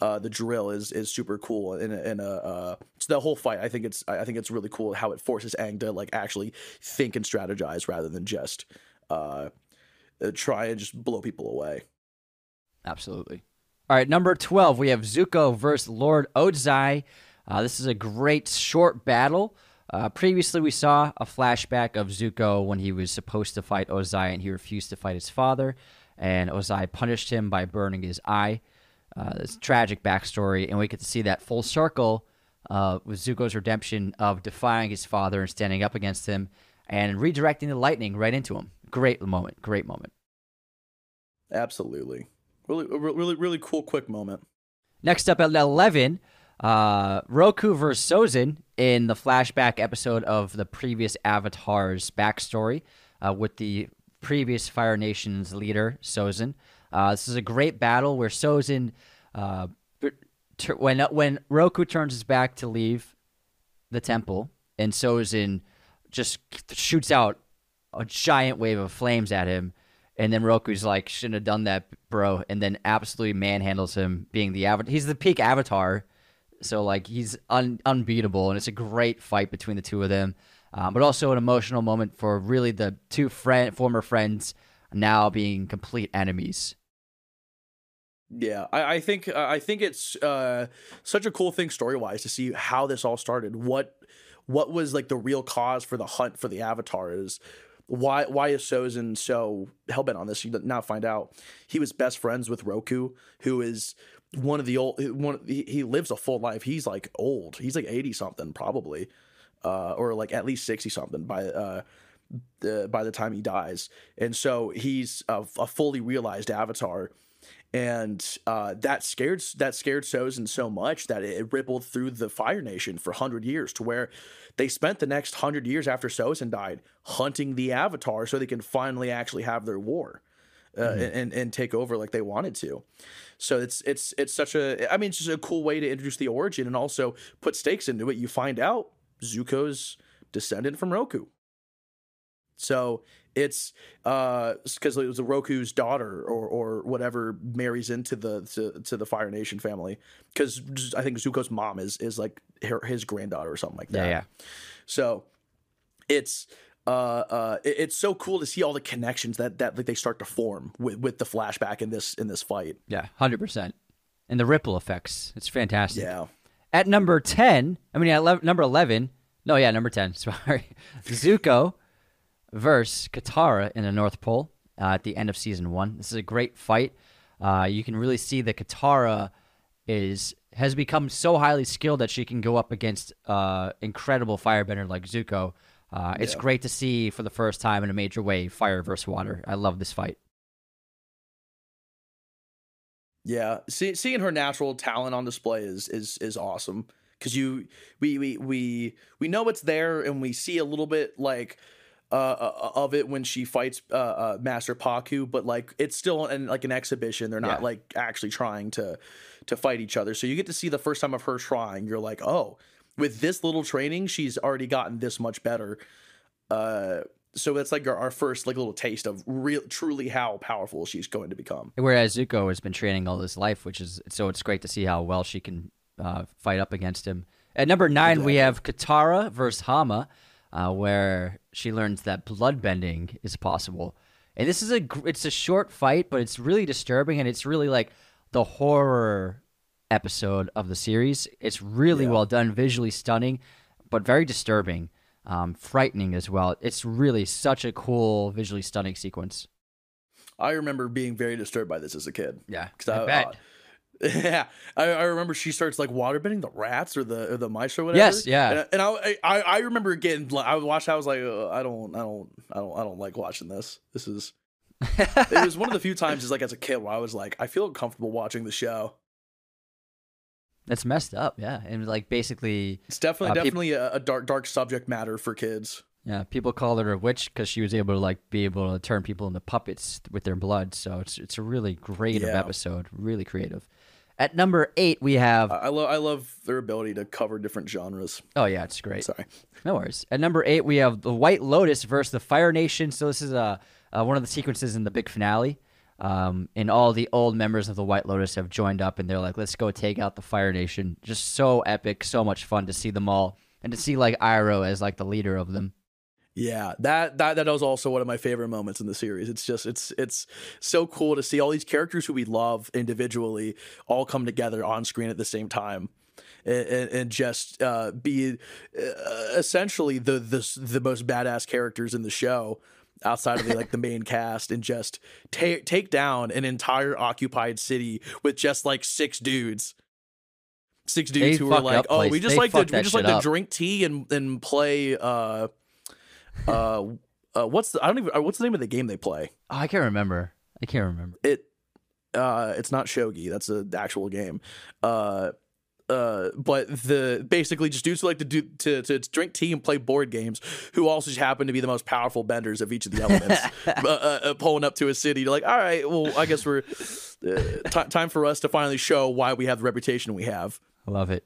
uh, the drill is is super cool and and uh, uh so the whole fight I think it's I think it's really cool how it forces Aang to like actually think and strategize rather than just uh, uh try and just blow people away. Absolutely. All right, number 12, we have Zuko versus Lord Ozai. Uh, this is a great short battle. Uh, previously, we saw a flashback of Zuko when he was supposed to fight Ozai and he refused to fight his father. And Ozai punished him by burning his eye. Uh, it's tragic backstory, and we get to see that full circle uh, with Zuko's redemption of defying his father and standing up against him and redirecting the lightning right into him. Great moment. Great moment. Absolutely. Really really really cool quick moment. Next up at 11, uh, Roku versus Sozin in the flashback episode of the previous Avatar's backstory uh, with the previous Fire Nation's leader, Sozin. Uh, this is a great battle where Sozin, uh, when, when Roku turns his back to leave the temple, and Sozin just shoots out a giant wave of flames at him. And then Roku's like, shouldn't have done that, bro. And then absolutely manhandles him, being the avatar. He's the peak avatar. So, like, he's un- unbeatable. And it's a great fight between the two of them. Um, but also an emotional moment for really the two friend, former friends now being complete enemies. Yeah, I, I think I think it's uh, such a cool thing story wise to see how this all started. What what was like the real cause for the hunt for the Avatar is why why is Sozin so hellbent on this? You now find out he was best friends with Roku, who is one of the old one. He, he lives a full life. He's like old. He's like eighty something probably, uh, or like at least sixty something by uh, the, by the time he dies. And so he's a, a fully realized Avatar and uh, that scared that scared Sozin so much that it rippled through the Fire Nation for hundred years, to where they spent the next hundred years after Sozin died hunting the Avatar so they can finally actually have their war. Uh, mm-hmm. and and take over like they wanted to, so it's it's it's such a I mean it's just a cool way to introduce the origin and also put stakes into it. You find out Zuko's descendant from Roku, so it's uh because it was a Roku's daughter or or whatever marries into the to, to the Fire Nation family because I think Zuko's mom is is like her, his granddaughter or something like that. Yeah, yeah. So it's uh uh it, it's so cool to see all the connections that that like they start to form with with the flashback in this in this fight. Yeah, hundred percent. And the ripple effects, it's fantastic. Yeah. At number ten, I mean, at le- number eleven. No, yeah, number ten. Sorry, Zuko versus Katara in the North Pole uh, at the end of season one. This is a great fight. Uh, you can really see that Katara is has become so highly skilled that she can go up against uh, incredible firebender like Zuko. Uh, it's yeah. great to see for the first time in a major way fire versus water. I love this fight. Yeah, see, seeing her natural talent on display is is is awesome because you we we we we know it's there and we see a little bit like uh, uh, of it when she fights uh, uh, Master Pakku, but like it's still an, like an exhibition. They're not yeah. like actually trying to to fight each other. So you get to see the first time of her trying. You're like, oh, with this little training, she's already gotten this much better. Uh, so that's like our, our, first like little taste of real, truly how powerful she's going to become. Whereas Zuko has been training all his life, which is so it's great to see how well she can uh, fight up against him. At number nine, exactly. we have Katara versus Hama uh, where she learns that bloodbending is possible. And this is a it's a short fight, but it's really disturbing, and it's really like the horror episode of the series. It's really yeah. well done, visually stunning, but very disturbing, um, frightening as well. It's really such a cool, visually stunning sequence. I remember being very disturbed by this as a kid. Yeah, because I, I, bet. Yeah, I, I, remember she starts like waterbending the rats or the or the mice or whatever. Yes, yeah. And, and I, I I remember getting I watched. I was like, I don't I don't I don't I don't like watching this. This is. it was one of the few times, just like as a kid, where I was like, I feel comfortable watching the show. That's messed up, yeah, and like basically, it's definitely uh, definitely people, a, a dark dark subject matter for kids. Yeah, people called her a witch because she was able to like be able to turn people into puppets with their blood. So it's it's a really creative yeah. episode, really creative. At number eight, we have. I love I love their ability to cover different genres. Oh yeah, it's great. Sorry, no worries. At number eight, we have the White Lotus versus the Fire Nation. So this is a uh, uh, one of the sequences in the big finale. Um, and all the old members of the White Lotus have joined up, and they're like, "Let's go take out the Fire Nation." Just so epic, so much fun to see them all, and to see like Iroh as like the leader of them. Yeah, that that that was also one of my favorite moments in the series. It's just it's it's so cool to see all these characters who we love individually all come together on screen at the same time. And, and, just uh, be uh, essentially the, the the most badass characters in the show outside of the like the main cast and just take take down an entire occupied city with just like six dudes six dudes they who were like, "Oh, we just they like to we just like up. to drink tea and and play uh uh, uh, what's the I don't even uh, what's the name of the game they play? Oh, I can't remember. I can't remember. It uh, it's not shogi. That's an actual game. Uh, uh, but the basically just dudes who like to do to, to drink tea and play board games, who also just happen to be the most powerful benders of each of the elements, uh, uh, uh, pulling up to a city. You're like, all right, well, I guess we're uh, t- time for us to finally show why we have the reputation we have. I love it.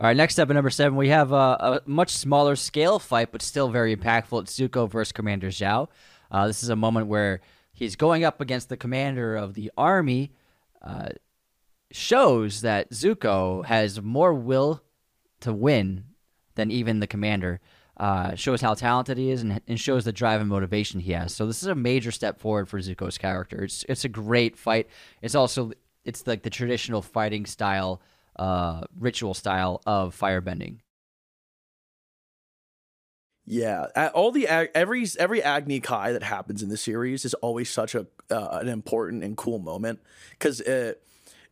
All right, next up at number seven, we have a, a much smaller scale fight, but still very impactful. It's Zuko versus Commander Zhao. Uh, this is a moment where he's going up against the commander of the army. Uh, shows that Zuko has more will to win than even the commander. Uh, shows how talented he is and, and, shows the drive and motivation he has. So this is a major step forward for Zuko's character. It's it's a great fight. It's also it's like the traditional fighting style, uh, ritual style of firebending. Yeah, all the every every Agni Kai that happens in the series is always such a uh, an important and cool moment because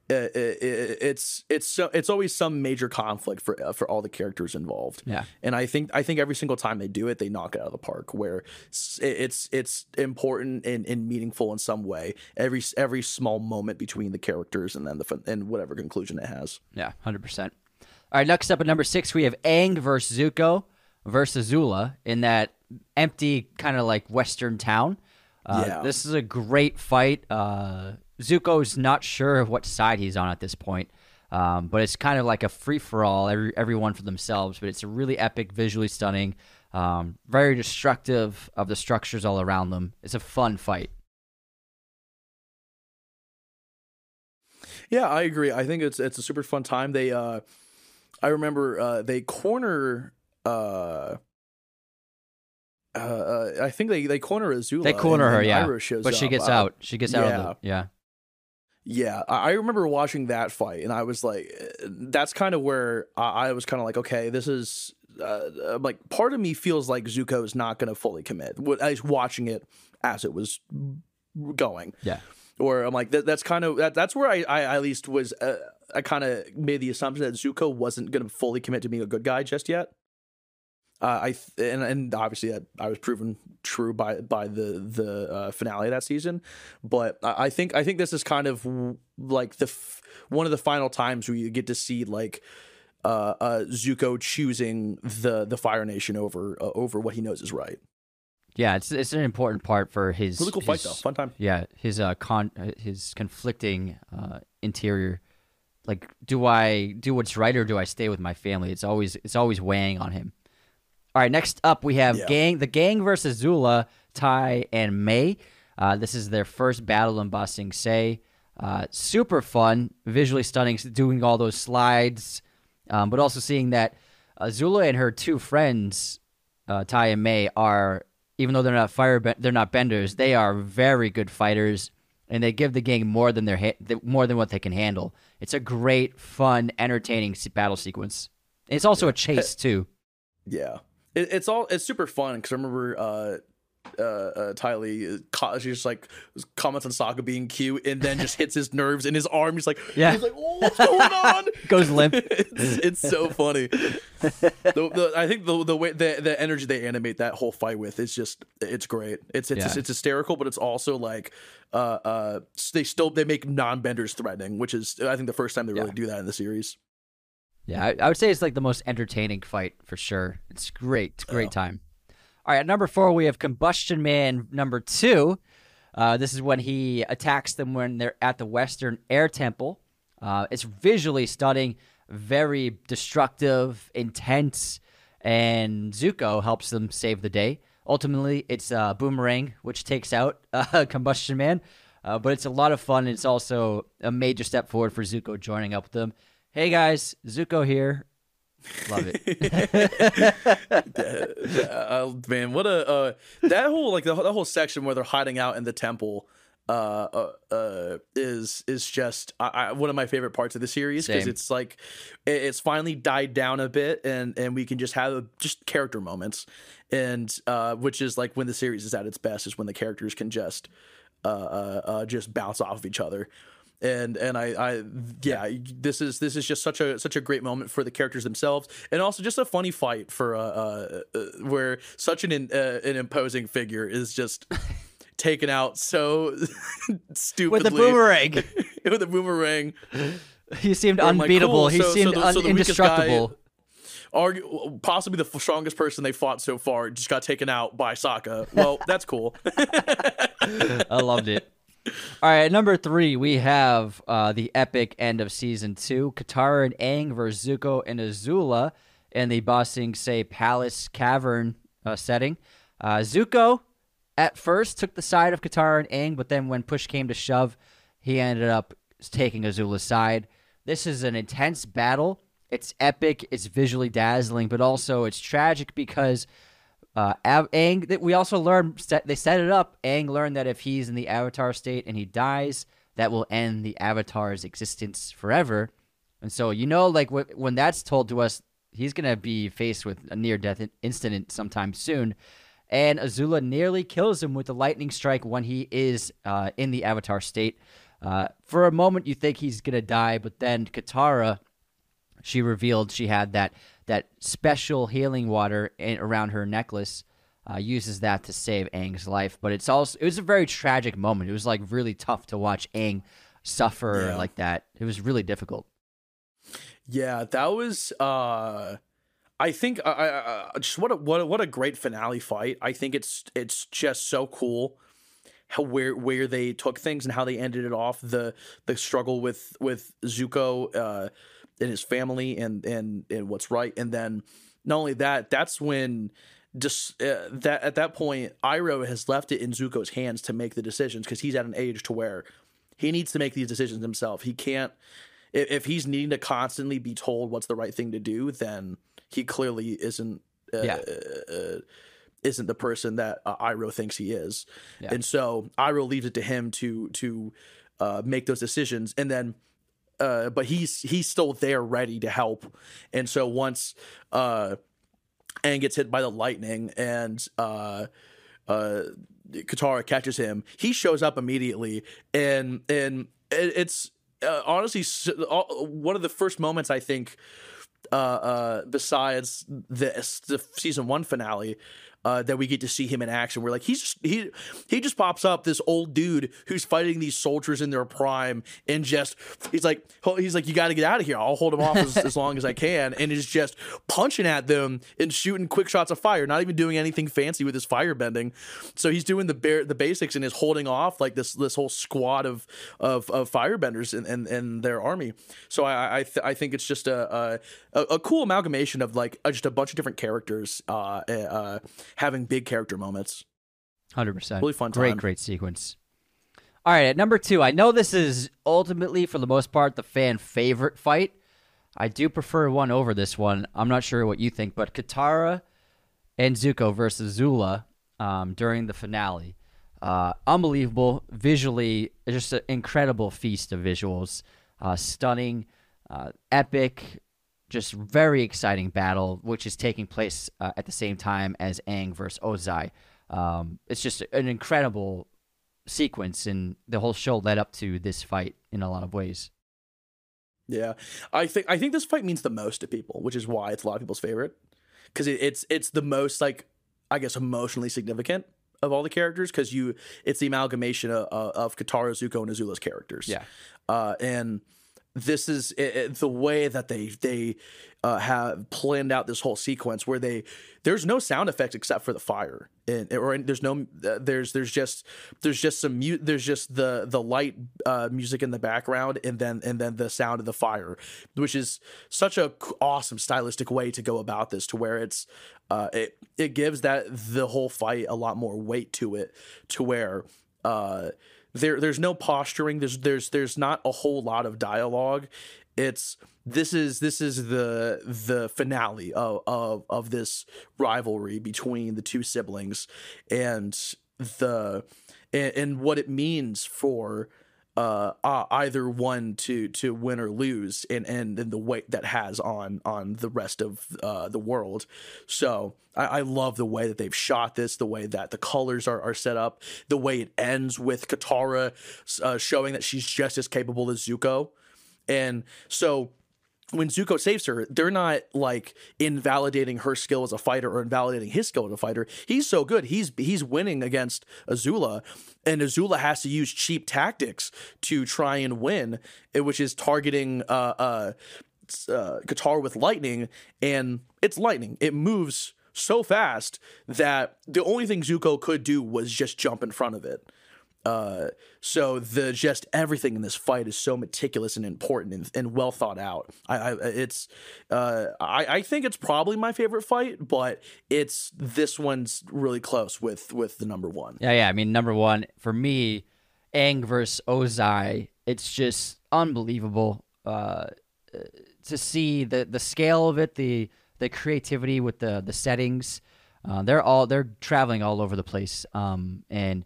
it, it, it, it's it's so it's always some major conflict for uh, for all the characters involved. Yeah, and I think I think every single time they do it, they knock it out of the park. Where it's it's important and, and meaningful in some way. Every every small moment between the characters and then the and whatever conclusion it has. Yeah, hundred percent. All right, next up at number six, we have Aang versus Zuko versus Azula in that empty kind of like western town. Uh, yeah. This is a great fight. Uh, Zuko's not sure what side he's on at this point, um, but it's kind of like a free for all, every, everyone for themselves. But it's a really epic, visually stunning, um, very destructive of the structures all around them. It's a fun fight. Yeah, I agree. I think it's it's a super fun time. They, uh, I remember uh, they corner uh, uh, uh, I think they they corner Azula. They corner her, yeah. but she gets out. She gets out. Yeah. The, yeah. Yeah, I remember watching that fight, and I was like, uh, that's kind of where I was kind of like, okay, this is uh, like part of me feels like Zuko is not going to fully commit. I was watching it as it was going. Yeah. Or I'm like, that, that's kind of that, that's where I, I at least was. Uh, I kind of made the assumption that Zuko wasn't going to fully commit to being a good guy just yet. Uh, I th- and and obviously that I was proven true by by the the uh, finale of that season, but I, I, think I think this is kind of like the f- one of the final times where you get to see like uh, uh Zuko choosing the the Fire Nation over uh, over what he knows is right. Yeah, it's it's an important part for his really cool his, fight though, fun time. Yeah, his uh con his conflicting uh interior. Like, do I do what's right or do I stay with my family? It's always it's always weighing on him. All right, next up we have yeah. gang the gang versus Azula, Tai, and Mai. Uh, this is their first battle in Ba Sing Se. Uh, super fun, visually stunning, doing all those slides, um, but also seeing that uh, Azula and her two friends, uh, Tai and Mai, are even though they're not fire, they're not benders. They are very good fighters, and they give the gang more than their ha- more than what they can handle. It's a great, fun, entertaining battle sequence. It's also yeah. a chase too. Yeah, it, it's all it's super fun because I remember uh uh, uh Ty Lee, uh, she just like comments on Sokka being cute, and then just hits his nerves in his arm. He's like, yeah, he's like, oh, what's going on? Goes limp. it's, it's, so funny. the, the, I think the the way the the energy they animate that whole fight with is just it's great. It's it's yeah. it's hysterical, but it's also like uh uh they still they make non benders threatening, which is I think the first time they really yeah. do that in the series. Yeah, I, I, would say it's like the most entertaining fight for sure. It's great. It's a great oh. time. All right, at number four, we have Combustion Man number two. Uh, this is when he attacks them when they're at the Western Air Temple. Uh, it's visually stunning, very destructive, intense, and Zuko helps them save the day. Ultimately, it's uh, Boomerang, which takes out uh, Combustion Man, uh, but it's a lot of fun. It's also a major step forward for Zuko joining up with them. Hey guys, Zuko here. Love it. uh, man, what a uh, that whole like the, that whole section where they're hiding out in the temple uh, uh, uh is is just I, I, one of my favorite parts of the series because it's like it, it's finally died down a bit and and we can just have just character moments and uh, which is like when the series is at its best is when the characters can just uh, uh, uh just bounce off of each other and and I, I yeah this is this is just such a such a great moment for the characters themselves and also just a funny fight for uh, uh, uh where such an in, uh, an imposing figure is just taken out so stupidly with a boomerang with a boomerang he seemed unbeatable like, cool. he so, seemed so the, so the indestructible argue, possibly the strongest person they fought so far just got taken out by Sokka. Well, that's cool. I loved it. All right, number three, we have uh, the epic end of season two: Katara and Aang versus Zuko and Azula in the Ba Sing Se Palace Cavern uh, setting. Uh, Zuko at first took the side of Katara and Aang, but then when push came to shove, he ended up taking Azula's side. This is an intense battle. It's epic. It's visually dazzling, but also it's tragic because uh, Aang, that we also learned they set it up. Aang learned that if he's in the Avatar state and he dies, that will end the Avatar's existence forever. And so, you know, like wh- when that's told to us, he's to be faced with a near death incident sometime soon. And Azula nearly kills him with a lightning strike when he is uh, in the Avatar state. Uh, for a moment, you think he's to die, but then Katara, she revealed she had that, that special healing water in, around her necklace. Uh, uses that to save Aang's life, but it's also it was a very tragic moment. It was like really tough to watch Aang suffer yeah. like that. It was really difficult. Yeah, that was. uh I think I, I, just what a what a, what a great finale fight. I think it's it's just so cool how where where they took things and how they ended it off. The the struggle with with Zuko uh, and his family and and and what's right, and then not only that, that's when just uh, that at that point Iroh has left it in Zuko's hands to make the decisions because he's at an age to where he needs to make these decisions himself. He can't if, if he's needing to constantly be told what's the right thing to do, then he clearly isn't. Uh, yeah. Uh, isn't the person that uh, Iroh thinks he is, yeah. and so Iroh leaves it to him to to uh, make those decisions, and then. Uh, but he's he's still there, ready to help, and so once uh, Aang gets hit by the lightning, and uh, uh, Katara catches him, he shows up immediately, and and it's uh, honestly one of the first moments I think uh, uh, besides this the season one finale uh, that we get to see him in action. We're like, he's just, he he just pops up this old dude who's fighting these soldiers in their prime, and just he's like he's like, you got to get out of here. I'll hold him off as, as long as I can, and is just punching at them and shooting quick shots of fire, not even doing anything fancy with his fire bending. So he's doing the bare the basics and is holding off like this this whole squad of of, of firebenders and and and their army. So I I, th- I think it's just a, a a cool amalgamation of like just a bunch of different characters. Uh, uh, having big character moments. Hundred percent. Really fun. Great, time. great sequence. All right, at number two, I know this is ultimately, for the most part, the fan favorite fight. I do prefer one over this one. I'm not sure what you think, but Katara and Zuko versus Azula um, during the finale. Uh, unbelievable. Visually, just an incredible feast of visuals. Uh, stunning, uh, epic, just very exciting battle, which is taking place uh, at the same time as Aang versus Ozai. Um, it's just an incredible sequence, and the whole show led up to this fight in a lot of ways. Yeah, I think I think this fight means the most to people, which is why it's a lot of people's favorite because it, it's it's the most like I guess emotionally significant of all the characters because you it's the amalgamation of, of Katara, Zuko, and Azula's characters. Yeah, uh, and this is it, it, the way that they they uh, have planned out this whole sequence where they there's no sound effects except for the fire and or there's no uh, there's there's just there's just some mute there's just the the light uh, music in the background and then and then the sound of the fire which is such a awesome stylistic way to go about this to where it's uh, it it gives that the whole fight a lot more weight to it to where uh there there's no posturing. There's there's there's not a whole lot of dialogue. It's this is this is the the finale of of, of this rivalry between the two siblings and the and, and what it means for uh, uh, either one to to win or lose, and and, and the weight that has on on the rest of uh, the world. So I, I, love the way that they've shot this, the way that the colors are, are set up, the way it ends with Katara uh, showing that she's just as capable as Zuko, and so when Zuko saves her, they're not like invalidating her skill as a fighter or invalidating his skill as a fighter. He's so good. He's he's winning against Azula, and Azula has to use cheap tactics to try and win, eh, which is targeting uh, uh, uh, with lightning, and it's lightning. It moves so fast that the only thing Zuko could do was just jump in front of it. Uh, so the just everything in this fight is so meticulous and important and, and well thought out. I, I it's uh, I, I think it's probably my favorite fight, but it's this one's really close with with the number one. Yeah, yeah. I mean, number one for me, Aang versus Ozai. It's just unbelievable uh, to see the the scale of it, the the creativity with the the settings. Uh, they're all they're traveling all over the place, um, and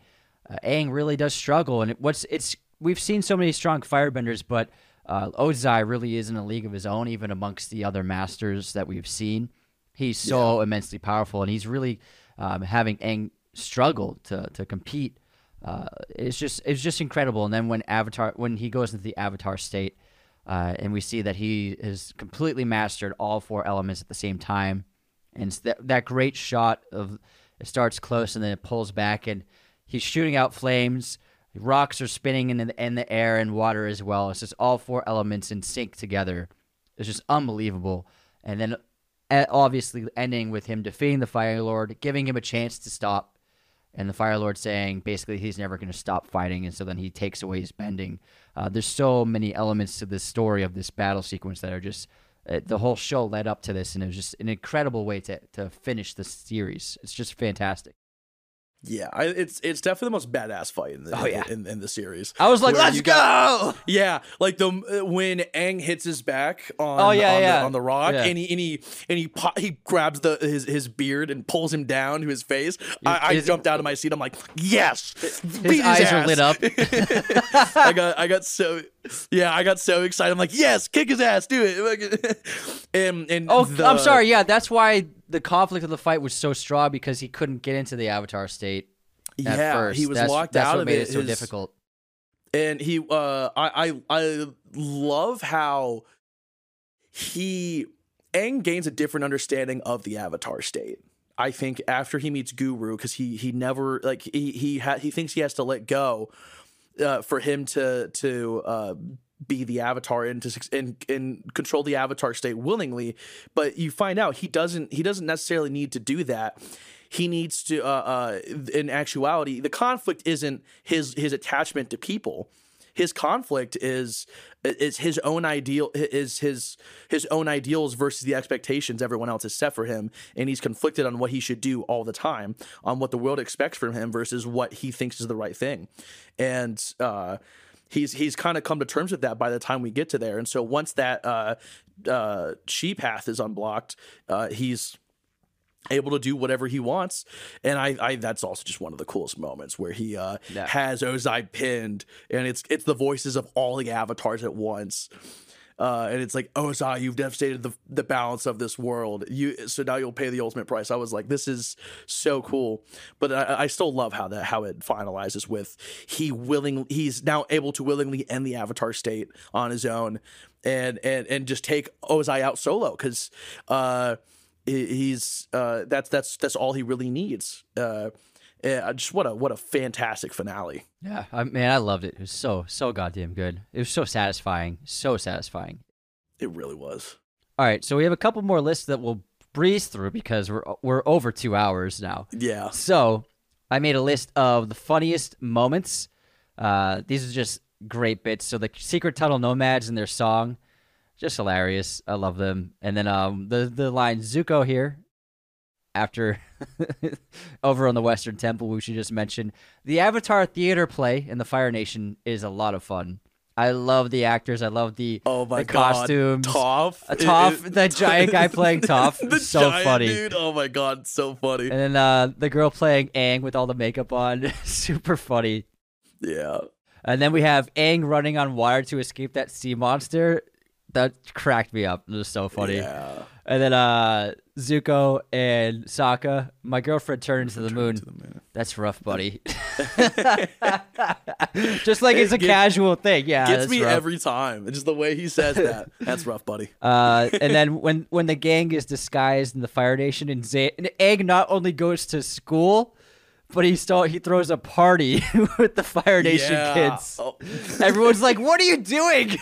uh, Aang really does struggle. And it, what's it's we've seen so many strong firebenders, but uh, Ozai really is in a league of his own, even amongst the other masters that we've seen. He's so yeah. immensely powerful, and he's really um, having Aang struggle to to compete. Uh, it's just it's just incredible. And then when Avatar when he goes into the Avatar state, uh, and we see that he has completely mastered all four elements at the same time, and that that great shot of it starts close and then it pulls back, and he's shooting out flames. Rocks are spinning in the, in the air and water as well. It's just all four elements in sync together. It's just unbelievable. And then obviously ending with him defeating the Fire Lord, giving him a chance to stop, and the Fire Lord saying basically he's never going to stop fighting, and so then he takes away his bending. Uh, there's so many elements to this story of this battle sequence that are just uh, the whole show led up to this, and it was just an incredible way to to finish the series. It's just fantastic. Yeah, I, it's it's definitely the most badass fight in the oh, yeah. in, in, the series. I was like, let's go! Got, yeah, like the when Aang hits his back on oh, yeah, on, yeah. The, on the rock, yeah. and he and he and he he grabs the his his beard and pulls him down to his face. I, I jumped out of my seat. I'm like, yes, his, his eyes ass. are lit up. I got I got so yeah, I got so excited. I'm like, yes, kick his ass, do it. and, and oh, the, I'm sorry. Yeah, that's why the conflict of the fight was so strong because he couldn't get into the Avatar state. yeah, first. he was that's, locked that's out what of made it. it so His, difficult. And he, uh, I, I, I love how he Aang gains a different understanding of the Avatar state. I think after he meets Guru, because he he never like he he ha- he thinks he has to let go uh, for him to to uh, be the avatar and to and, and control the avatar state willingly but you find out he doesn't he doesn't necessarily need to do that. He needs to uh, uh, in actuality the conflict isn't his his attachment to people. His conflict is is his own ideal is his his own ideals versus the expectations everyone else has set for him and he's conflicted on what he should do all the time on what the world expects from him versus what he thinks is the right thing. And uh, he's he's kind of come to terms with that by the time we get to there. And so once that uh, uh, she path is unblocked, uh, he's able to do whatever he wants and I, I that's also just one of the coolest moments where he uh yeah. has ozai pinned and it's it's the voices of all the avatars at once uh, and it's like, Ozai, you've devastated the the balance of this world. You so now you'll pay the ultimate price. I was like, this is so cool, but I, I still love how that how it finalizes with he willing he's now able to willingly end the Avatar state on his own, and and and just take Ozai out solo because uh, he's uh, that's that's that's all he really needs. Uh, yeah, just what a what a fantastic finale. Yeah, I, man, I loved it. It was so so goddamn good. It was so satisfying, so satisfying. It really was. All right, so we have a couple more lists that we'll breeze through because we're we're over two hours now. Yeah. So I made a list of the funniest moments. Uh, these are just great bits. So the Secret Tunnel Nomads and their song, just hilarious. I love them. And then um, the the line Zuko here after over on the Western Temple, we should just mention the Avatar theater play in the Fire Nation is a lot of fun. I love the actors. I love the oh my the costumes. Toph, uh, Toph, the giant guy playing Toph, the so funny. Dude. Oh my god, so funny. And then uh, the girl playing Aang with all the makeup on, super funny. Yeah. And then we have Aang running on wire to escape that sea monster. That cracked me up. It was so funny. Yeah. And then uh, Zuko and Sokka, my girlfriend turns to the, moon. to the moon. That's rough, buddy. just like it's a casual thing. Yeah, gets me rough. every time. It's just the way he says that. that's rough, buddy. Uh, and then when when the gang is disguised in the Fire Nation, and, Z- and Egg not only goes to school, but he still he throws a party with the Fire Nation yeah. kids. Oh. Everyone's like, "What are you doing?"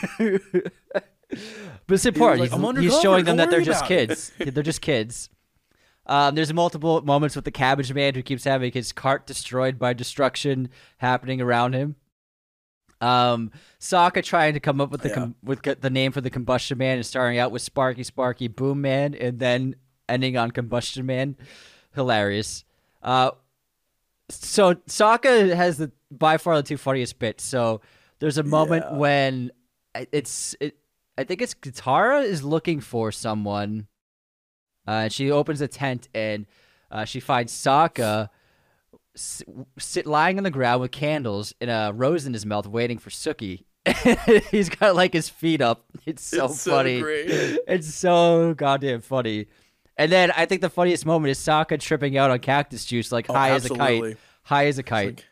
But it's important. Like, he's, he's, showing them that they're just kids. they're just kids. Um, there's multiple moments with the Cabbage Man who keeps having his cart destroyed by destruction happening around him. Um, Sokka trying to come up with the yeah. com- with the name for the Combustion Man and starting out with Sparky Sparky Boom Man and then ending on Combustion Man. Hilarious. Uh, so Sokka has the by far the two funniest bits. So there's a moment yeah. when it's it, I think it's Katara is looking for someone. Uh, and she opens a tent and uh, she finds Sokka s- sit lying on the ground with candles and a rose in his mouth, waiting for Suki. He's got like his feet up. It's so It's so funny. great. It's so goddamn funny. And then I think the funniest moment is Sokka tripping out on cactus juice, like Oh, high as a kite. High as a kite.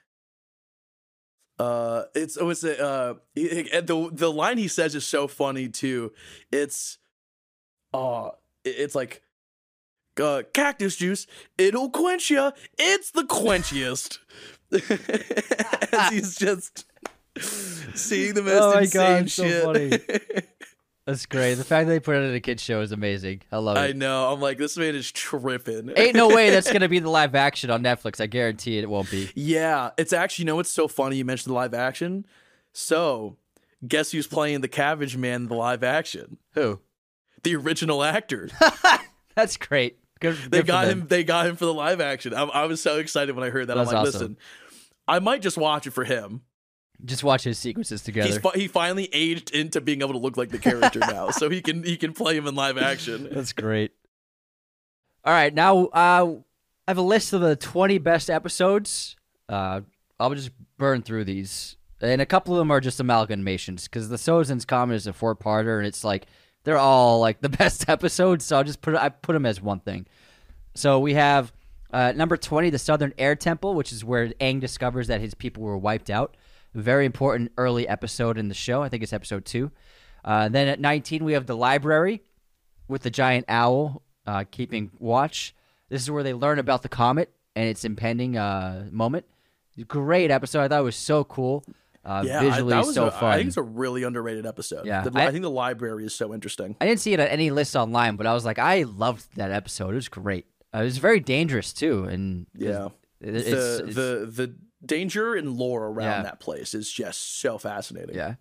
Uh, it's oh, it's a uh, and the the line he says is so funny too. It's, uh, it- it's like, uh, cactus juice. It'll quench ya. It's the quenchiest. He's just seeing the most Oh my insane God, so shit. funny. That's great. The fact that they put it in a kids show is amazing. I love it. I know. I'm like, this man is tripping. Ain't no way that's gonna be the live action on Netflix. I guarantee it, it won't be. Yeah, it's actually, you know what's so funny? You mentioned the live action. So, guess who's playing the Cabbage Man in the live action? Who? The original actor. That's great. Good, They good for got him. They got him for the live action. I, I was so excited when I heard that. That's I'm like, awesome. listen, I might just watch it for him. Just watch his sequences together. He's fi- he finally aged into being able to look like the character now, so he can he can play him in live action. That's great. All right, now uh, I have a list of the 20 best episodes. Uh, I'll just burn through these, and a couple of them are just amalgamations because the Sozin's Comet is a four-parter, and it's like they're all like the best episodes. So I'll just put I put them as one thing. So we have uh, number 20, the Southern Air Temple, which is where Aang discovers that his people were wiped out. Very important early episode in the show. I think it's episode two. Uh, then at 19, we have the library with the giant owl uh, keeping watch. This is where they learn about the comet and its impending uh, moment. Great episode. I thought it was so cool. Uh, Yeah, I, visually was so a, fun. I think it's a really underrated episode. Yeah, The- I- I, think the library is so interesting. I didn't see it on any list online, but I was like, I loved that episode. It was great. Uh, it was very dangerous too, and Yeah, it- it's, the it's- the the danger and lore around Yeah. that place is just so fascinating. yeah.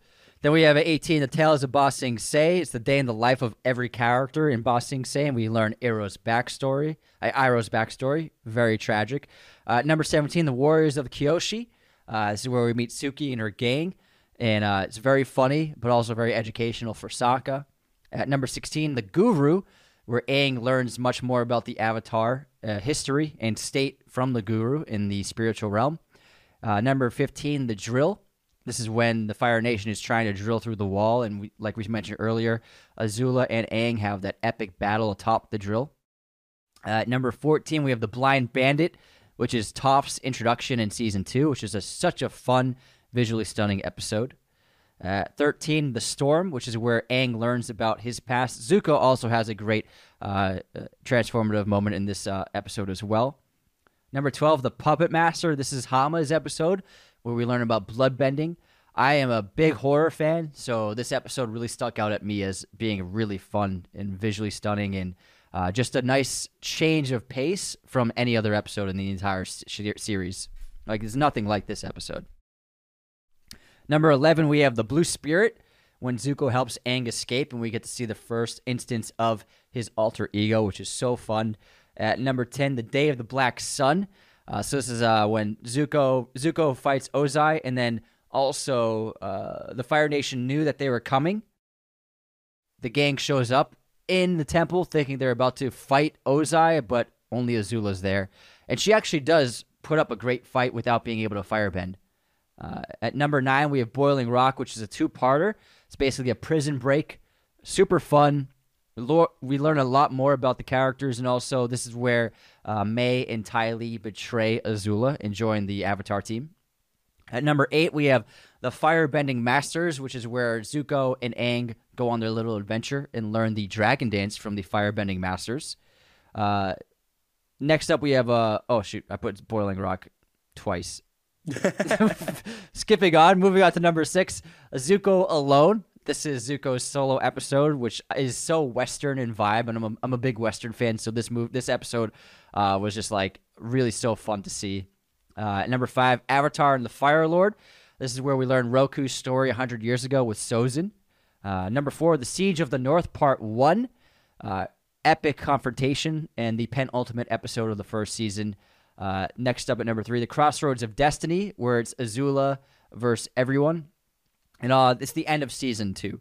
Then we have at 18, The Tales of Ba Sing Se. It's the day in the life of every character in Ba Sing Se, and we learn Iroh's backstory. Uh, Iroh's backstory, very tragic. Uh, number 17, The Warriors of Kyoshi. Uh, this is where we meet Suki and her gang, and uh, it's very funny, but also very educational for Sokka. At number 16, The Guru, where Aang learns much more about the Avatar uh, history and state from the Guru in the spiritual realm. Uh, number 15, The Drill. This is when the Fire Nation is trying to drill through the wall, and we, like we mentioned earlier, Azula and Aang have that epic battle atop the drill. Uh, number 14, we have The Blind Bandit, which is Toph's introduction in season two, which is a, such a fun, visually stunning episode. Uh, 13, The Storm, which is where Aang learns about his past. Zuko also has a great uh, uh, transformative moment in this uh, episode as well. Number 12, The Puppet Master. This is Hama's episode where we learn about bloodbending. I am a big horror fan, so this episode really stuck out at me as being really fun and visually stunning and uh, just a nice change of pace from any other episode in the entire series. Like, there's nothing like this episode. Number 11, we have The Blue Spirit when Zuko helps Aang escape, and we get to see the first instance of his alter ego, which is so fun. At number 10, The Day of the Black Sun. Uh, so this is uh, when Zuko Zuko fights Ozai, and then also uh, the Fire Nation knew that they were coming. The gang shows up in the temple, thinking they're about to fight Ozai, but only Azula's there, and she actually does put up a great fight without being able to firebend. Uh, at number nine, we have Boiling Rock, which is a two-parter. It's basically a prison break, super fun. We learn a lot more about the characters, and also this is where uh, Mai and Ty Lee betray Azula and join the Avatar team. At number eight, we have the Firebending Masters, which is where Zuko and Aang go on their little adventure and learn the Dragon Dance from the Firebending Masters. Uh, next up, we have uh, oh shoot, I put Boiling Rock twice. Skipping on, moving on to number six, Zuko alone. This is Zuko's solo episode, which is so Western in vibe, and I'm a, I'm a big Western fan. So this move, this episode, uh, was just like really so fun to see. Uh, number five, Avatar and the Fire Lord. This is where we learn Roku's story 100 years ago with Sozin. Uh, number four, The Siege of the North, Part One. Uh, epic confrontation and the penultimate episode of the first season. Uh, next up at number three, The Crossroads of Destiny, where it's Azula versus everyone. And uh, it's the end of season two.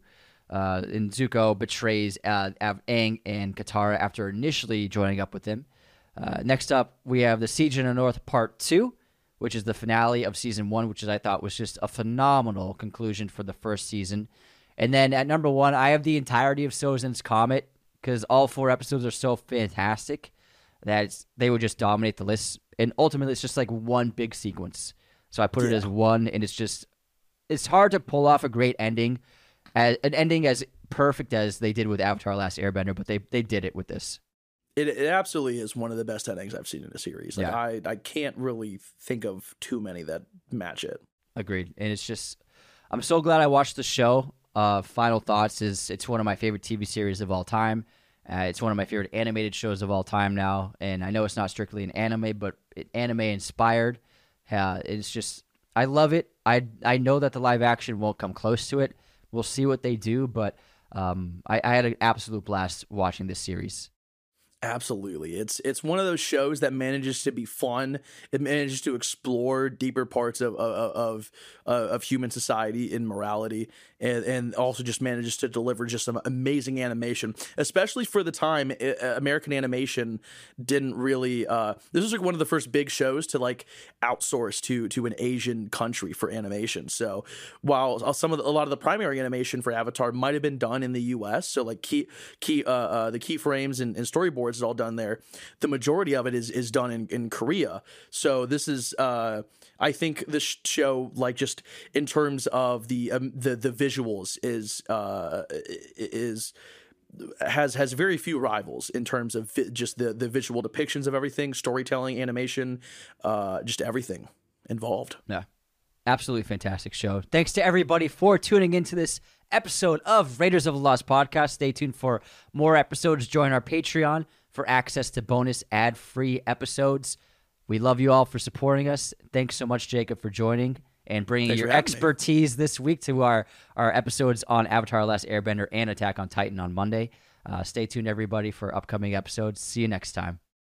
Uh, and Zuko betrays uh, Aang and Katara after initially joining up with him. Uh, next up, we have The Siege in the North Part 2. which is the finale of season one, which is I thought was just a phenomenal conclusion for the first season. And then at number one, I have the entirety of Sozin's Comet because all four episodes are so fantastic that they would just dominate the list. And ultimately, it's just like one big sequence. So I put yeah. it as one, and it's just it's hard to pull off a great ending, as, an ending as perfect as they did with Avatar: Last Airbender, but they they did it with this. It, it absolutely is one of the best endings I've seen in a series. Like yeah. I I can't really think of too many that match it. Agreed, and it's just I'm so glad I watched the show. Uh, final thoughts is it's one of my favorite TV series of all time. Uh, it's one of my favorite animated shows of all time now, and I know it's not strictly an anime, but it, anime inspired. Uh, it's just I love it. I I know that the live action won't come close to it. We'll see what they do, but um, I, I had an absolute blast watching this series. Absolutely. It's it's one of those shows that manages to be fun. It manages to explore deeper parts of of of, uh, of human society and morality and and also just manages to deliver just some amazing animation, especially for the time it, uh, American animation didn't really uh, this was like one of the first big shows to like outsource to to an Asian country for animation. So, while some of the, a lot of the primary animation for Avatar might have been done in the US, so like key key uh, uh the keyframes and, and storyboards is all done there. The majority of it is is done in, in Korea. So this is uh, I think this show like just in terms of the um, the the visuals is uh, is has has very few rivals in terms of just the the visual depictions of everything, storytelling, animation, uh, just everything involved. Yeah. Absolutely fantastic show. Thanks to everybody for tuning into this episode of Raiders of the Lost podcast. Stay tuned for more episodes. Join our Patreon for access to bonus ad free episodes. We love you all for supporting us. Thanks so much, Jacob, for joining and bringing Thanks your expertise me. this week to our, our episodes on Avatar Last Airbender and Attack on Titan on Monday. Uh, stay tuned, everybody, for upcoming episodes. See you next time.